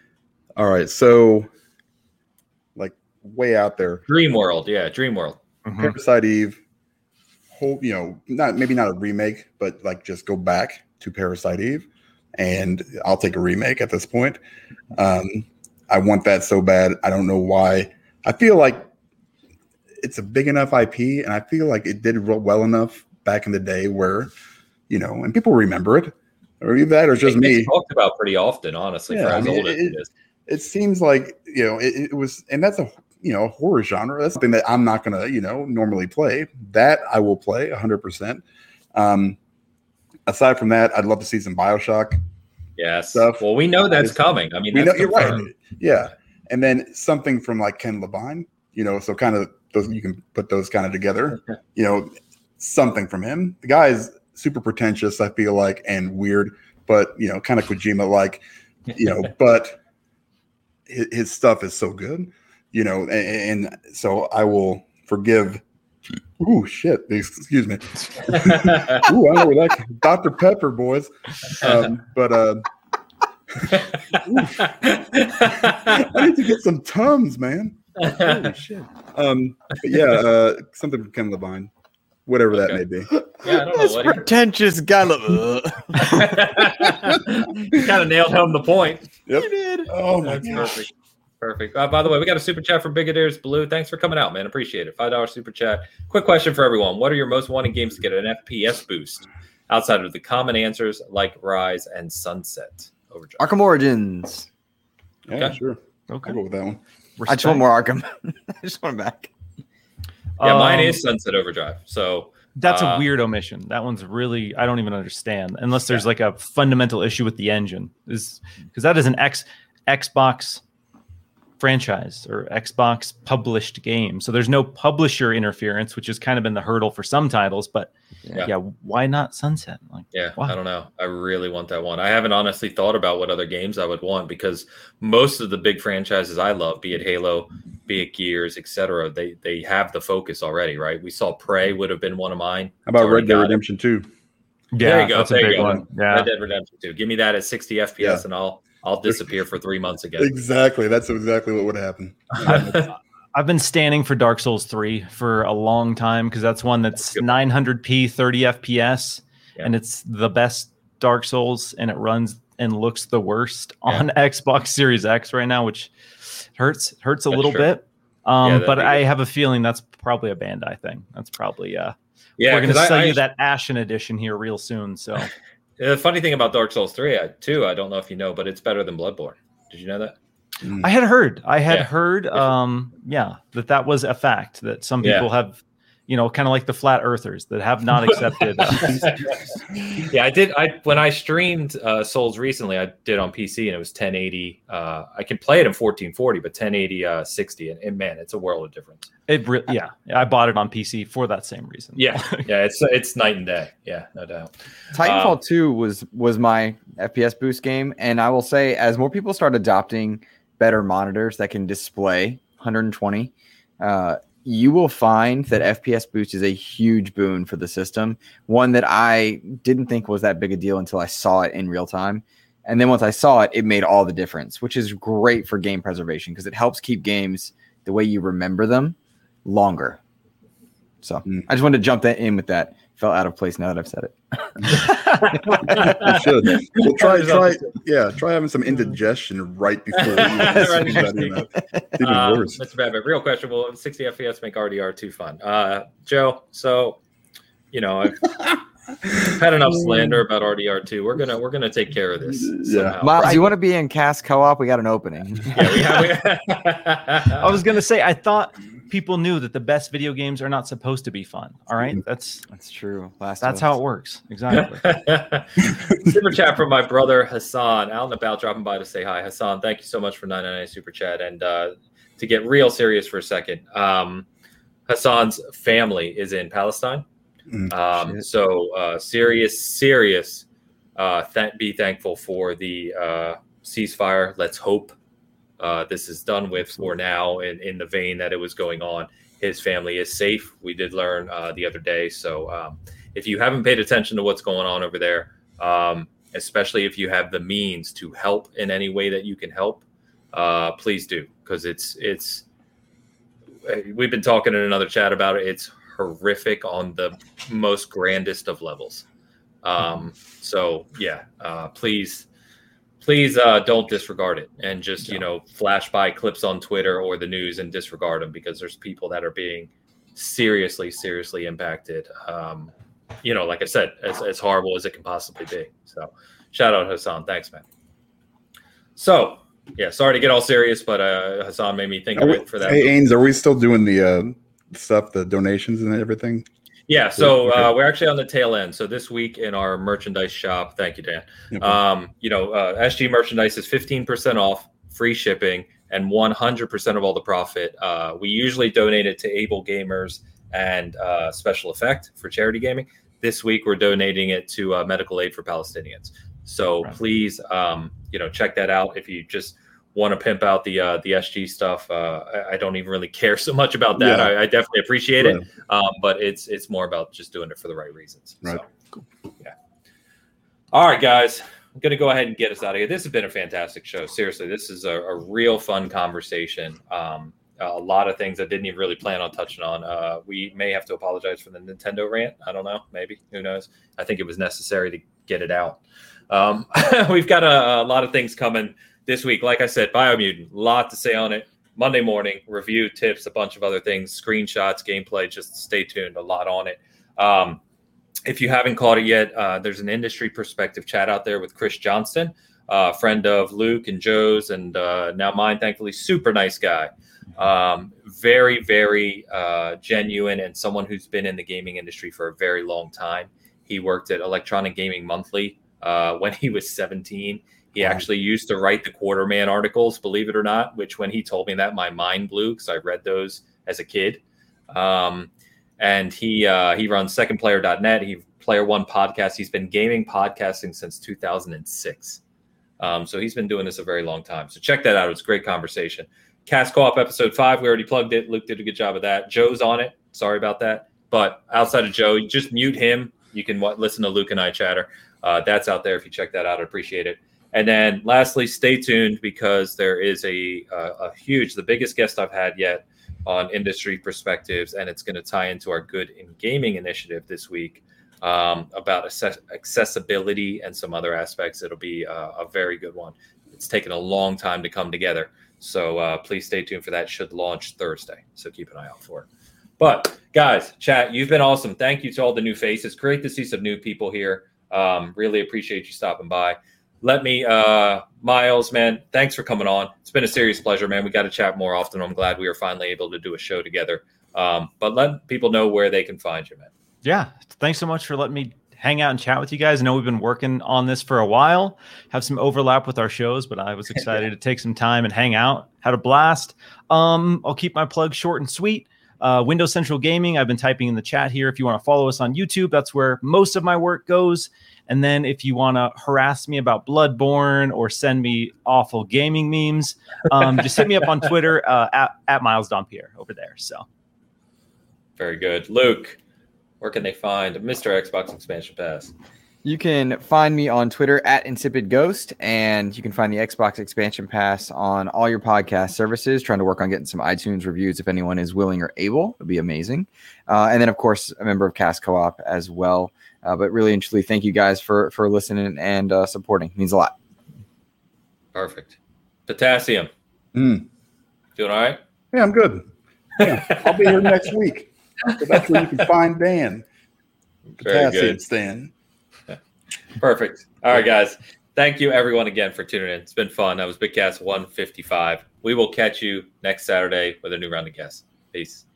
[SPEAKER 2] all right, so like way out there,
[SPEAKER 1] Dream World, yeah, Dream World.
[SPEAKER 4] Mhm.
[SPEAKER 2] Parasite Eve. Whole, you know, not maybe not a remake, but like just go back to Parasite Eve, and I'll take a remake at this point. Um, I want that so bad. I don't know why. I feel like it's a big enough IP, and I feel like it did well enough back in the day where, you know, and people remember it, or either that, or it's just me.
[SPEAKER 1] talked about pretty often, honestly,
[SPEAKER 2] Yeah, I mean, it-
[SPEAKER 1] it
[SPEAKER 2] seems like you know it, it was, and that's a you know a horror genre. That's something that I'm not gonna you know normally play. That I will play 100. percent Um Aside from that, I'd love to see some Bioshock.
[SPEAKER 1] Yes.
[SPEAKER 2] stuff.
[SPEAKER 1] Well, we know that's coming. I mean,
[SPEAKER 2] We know you're right. Yeah, and then something from like Ken Levine. You know, so kind of those you can put those kind of together. You know, something from him. The guy is super pretentious. I feel like and weird, but you know, kind of Kojima like. You know, but his, his stuff is so good. You know, and, and so I will forgive. Ooh, shit! Excuse me. Ooh, I know where that Dr Pepper boys. Um, but uh, I need to get some tums, man. Holy shit. Um, but yeah, uh, something from Ken Levine, whatever that may be.
[SPEAKER 1] yeah, I don't know what
[SPEAKER 3] pretentious guy. Look,
[SPEAKER 1] kind of nailed home the point.
[SPEAKER 2] Yep.
[SPEAKER 3] you did.
[SPEAKER 2] Oh my
[SPEAKER 1] That's
[SPEAKER 2] gosh.
[SPEAKER 1] perfect. Perfect. Uh, by the way, we got a super chat from Bigoteers Blue. Thanks for coming out, man. Appreciate it. Five dollars super chat. Quick question for everyone: What are your most wanting games to get an FPS boost outside of the common answers like Rise and Sunset? Overdrive.
[SPEAKER 3] Arkham Origins.
[SPEAKER 2] Yeah,
[SPEAKER 1] Okay.
[SPEAKER 2] sure.
[SPEAKER 4] Okay.
[SPEAKER 2] I'll go with that one.
[SPEAKER 3] I just want more Arkham. I just want him back.
[SPEAKER 1] Yeah, mine
[SPEAKER 4] Um,
[SPEAKER 1] is Sunset Overdrive. So
[SPEAKER 4] That's
[SPEAKER 1] Uh,
[SPEAKER 4] a weird omission. That one's really I don't even understand unless there's like a fundamental issue with the engine. Is because that is an X Xbox franchise or Xbox published game. So there's no publisher interference, which has kind of been the hurdle for some titles. But
[SPEAKER 1] Yeah.
[SPEAKER 4] yeah, why not Sunset? Like
[SPEAKER 1] Yeah,
[SPEAKER 4] Wow.
[SPEAKER 1] I don't know. I really want that one. I haven't honestly thought about what other games I would want because most of the big franchises I love, be it Halo, be it Gears, etc., they they have the focus already, right? We saw Prey would have been one of mine.
[SPEAKER 2] How about Red Dead. Redemption 2?
[SPEAKER 1] There you go,
[SPEAKER 4] That's a
[SPEAKER 1] there you
[SPEAKER 4] big
[SPEAKER 1] go.
[SPEAKER 4] one. Yeah.
[SPEAKER 1] Red Dead Redemption 2. Give me that at 60 FPS
[SPEAKER 2] Yeah.
[SPEAKER 1] and I'll I'll disappear for three months again.
[SPEAKER 2] Exactly. That's exactly what would happen.
[SPEAKER 4] I've been standing for Dark Souls 3 for a long time because that's one that's 900p 30 FPS
[SPEAKER 1] Yeah.
[SPEAKER 4] and it's the best Dark Souls and it runs and looks the worst
[SPEAKER 1] Yeah.
[SPEAKER 4] on Xbox Series X right now, which hurts hurts a
[SPEAKER 1] That's
[SPEAKER 4] little
[SPEAKER 1] true.
[SPEAKER 4] bit. Um,
[SPEAKER 1] that'd
[SPEAKER 4] but I have a feeling that's probably a Bandai thing. That's probably uh
[SPEAKER 1] yeah,
[SPEAKER 4] we're gonna sell
[SPEAKER 1] I,
[SPEAKER 4] you
[SPEAKER 1] I,
[SPEAKER 4] that Ashen edition here real soon. So
[SPEAKER 1] the funny thing about Dark Souls 3, I, too, I don't know if you know, but it's better than Bloodborne. Did you know that?
[SPEAKER 4] I had heard, I had
[SPEAKER 1] Yeah.
[SPEAKER 4] heard, um, yeah, that that was a fact that some
[SPEAKER 1] Yeah.
[SPEAKER 4] people have, you know, kind of like the flat earthers that have not accepted. Uh,
[SPEAKER 1] yeah, I did. I when I streamed uh, Souls recently, I did on PC and it was 1080. Uh, I can play it in 1440, but 1080 uh, 60, and, and man, it's a world of difference.
[SPEAKER 4] It re- yeah, I bought it on PC for that same reason.
[SPEAKER 1] Yeah, yeah, it's it's night and day. Yeah, no doubt.
[SPEAKER 3] Titanfall
[SPEAKER 1] Um,
[SPEAKER 3] 2 was was my FPS boost game, and I will say, as more people start adopting better monitors that can display 120, uh, you will find that FPS boost is a huge boon for the system. One that I didn't think was that big a deal until I saw it in real time. And then once I saw it, it made all the difference, which is great for game preservation because it helps keep games the way you remember them longer. So
[SPEAKER 2] Mm.
[SPEAKER 3] I just wanted to jump that in with that. Felt out of place now that I've said it.
[SPEAKER 2] You should. Well, try, try, yeah, try having some indigestion right before you
[SPEAKER 1] Right
[SPEAKER 2] that in there. Even
[SPEAKER 1] Uh,
[SPEAKER 2] worse.
[SPEAKER 1] Mr. Babbitt, real question: Will 60 FPS make RDR too fun? Uh, Joe, so you know I've had enough slander about RDR two. We're gonna we're gonna take care of this.
[SPEAKER 2] Yeah.
[SPEAKER 1] somehow.
[SPEAKER 3] Miles, you want to be in cast co-op? We got an opening.
[SPEAKER 1] Yeah, we have. We
[SPEAKER 4] I was gonna say I thought people knew that the best video games are not supposed to be fun. All right, that's
[SPEAKER 3] That's true. Last
[SPEAKER 4] that's how it works. Exactly.
[SPEAKER 1] super chat from my brother Hassan, out and about, dropping by to say hi. Hassan, thank you so much for 99 super chat. And uh, to get real serious for a second, um, Hassan's family is in Palestine.
[SPEAKER 2] Mm,
[SPEAKER 1] Um,
[SPEAKER 3] shit.
[SPEAKER 1] so uh, serious, serious. Uh, th- be thankful for the uh, ceasefire. Let's hope uh, this is done with for now. In in the vein that it was going on, his family is safe. We did learn uh, the other day. So um, if you haven't paid attention to what's going on over there, um, especially if you have the means to help in any way that you can help. Uh, please do because it's it's we've been talking in another chat about it. It's horrific on the most grandest of levels. Um, so yeah, uh, please, please uh, don't disregard it and just you know flash by clips on Twitter or the news and disregard them because there's people that are being seriously, seriously impacted. Um, you know, like I said, as, as horrible as it can possibly be. So shout out Hassan. Thanks, man. So yeah, sorry to get all serious, but uh, Hassan made me think of it for that.
[SPEAKER 2] Hey, Ains, are we still doing the uh, stuff, the donations and everything?
[SPEAKER 1] Yeah, so uh, we're actually on the tail end. So this week in our merchandise shop, thank you, Dan. Um, you know, uh, SG merchandise is fifteen percent off, free shipping, and one hundred percent of all the profit. Uh, we usually donate it to AbleGamers and uh, Special Effect for charity gaming. This week, we're donating it to uh, Medical Aid for Palestinians. So right. please, um, you know, check that out if you just want to pimp out the uh, the SG stuff. Uh, I, I, don't even really care so much about that. Yeah. I, I, definitely appreciate right. it, um, but it's it's more about just doing it for the right reasons.
[SPEAKER 2] Right.
[SPEAKER 1] So, yeah. All right, guys. I'm going to go ahead and get us out of here. This has been a fantastic show. Seriously, this is a, a real fun conversation. Um, a lot of things I didn't even really plan on touching on. Uh, we may have to apologize for the Nintendo rant. I don't know. Maybe. Who knows? I think it was necessary to get it out. Um, we've got a, a, lot of things coming this week. Like I said, Biomutant, a lot to say on it. Monday morning, review, tips, a bunch of other things, screenshots, gameplay. Just stay tuned, a lot on it. Um, if you haven't caught it yet, uh, there's an industry perspective chat out there with Chris Johnston, uh, friend of Luke and Joe's, and uh, now mine, thankfully, super nice guy. Um, very, very uh, genuine and someone who's been in the gaming industry for a very long time. He worked at Electronic Gaming Monthly uh, when he was 17. He actually used to write the Quartermann articles, believe it or not, which when he told me that, my mind blew because I read those as a kid. Um, and he uh, he runs secondplayer.net. He player one podcast. He's been gaming podcasting since 2006. Um, so he's been doing this a very long time. So check that out. It's a great conversation. Cast Co-op episode five. We already plugged it. Luke did a good job of that. Joe's on it. Sorry about that. But outside of Joe, just mute him. You can listen to Luke and I chatter. Uh, that's out there. If you check that out, I'd appreciate it. And then lastly, stay tuned because there is a, a, a huge, the biggest guest I've had yet on industry perspectives, and it's going to tie into our Good in Gaming initiative this week um, about access- accessibility and some other aspects. It'll be a, a, very good one. It's taken a long time to come together. So uh, please stay tuned for that. Should launch Thursday. So keep an eye out for it. But guys, chat, you've been awesome. Thank you to all the new faces. Great to see some new people here. Um, really appreciate you stopping by. Let me, uh, Miles, man, thanks for coming on. It's been a serious pleasure, man. We got to chat more often. I'm glad we were finally able to do a show together. Um, but let people know where they can find you, man.
[SPEAKER 4] Yeah. Thanks so much for letting me hang out and chat with you guys. I know we've been working on this for a while, have some overlap with our shows, but I was excited to take some time and hang out. Had a blast. Um, I'll keep my plug short and sweet. Uh, Windows Central Gaming, I've been typing in the chat here. If you want to follow us on YouTube, that's where most of my work goes. And then if you want to harass me about Bloodborne or send me awful gaming memes, um, just hit me up on Twitter uh, at, at Miles Dompier over there. So
[SPEAKER 1] very good. Luke, where can they find Mr. Xbox Expansion Pass?
[SPEAKER 3] You can find me on Twitter at Insipid Ghost, and you can find the Xbox Expansion Pass on all your podcast services. Trying to work on getting some iTunes reviews if anyone is willing or able. It'd be amazing. Uh, and then, of course, a member of Cast Co-op as well. Uh, but really and truly, thank you guys for for listening and uh, supporting. It means a lot.
[SPEAKER 1] Perfect. Potassium.
[SPEAKER 2] Mm.
[SPEAKER 1] Doing all right?
[SPEAKER 2] Yeah, I'm good. Yeah, I'll be here next week. So that's where you can find Dan. Potassium stand.
[SPEAKER 1] Perfect. All right, guys. Thank you, everyone, again for tuning in. It's been fun. That was Bitcast 155. We will catch you next Saturday with a new round of guests. Peace.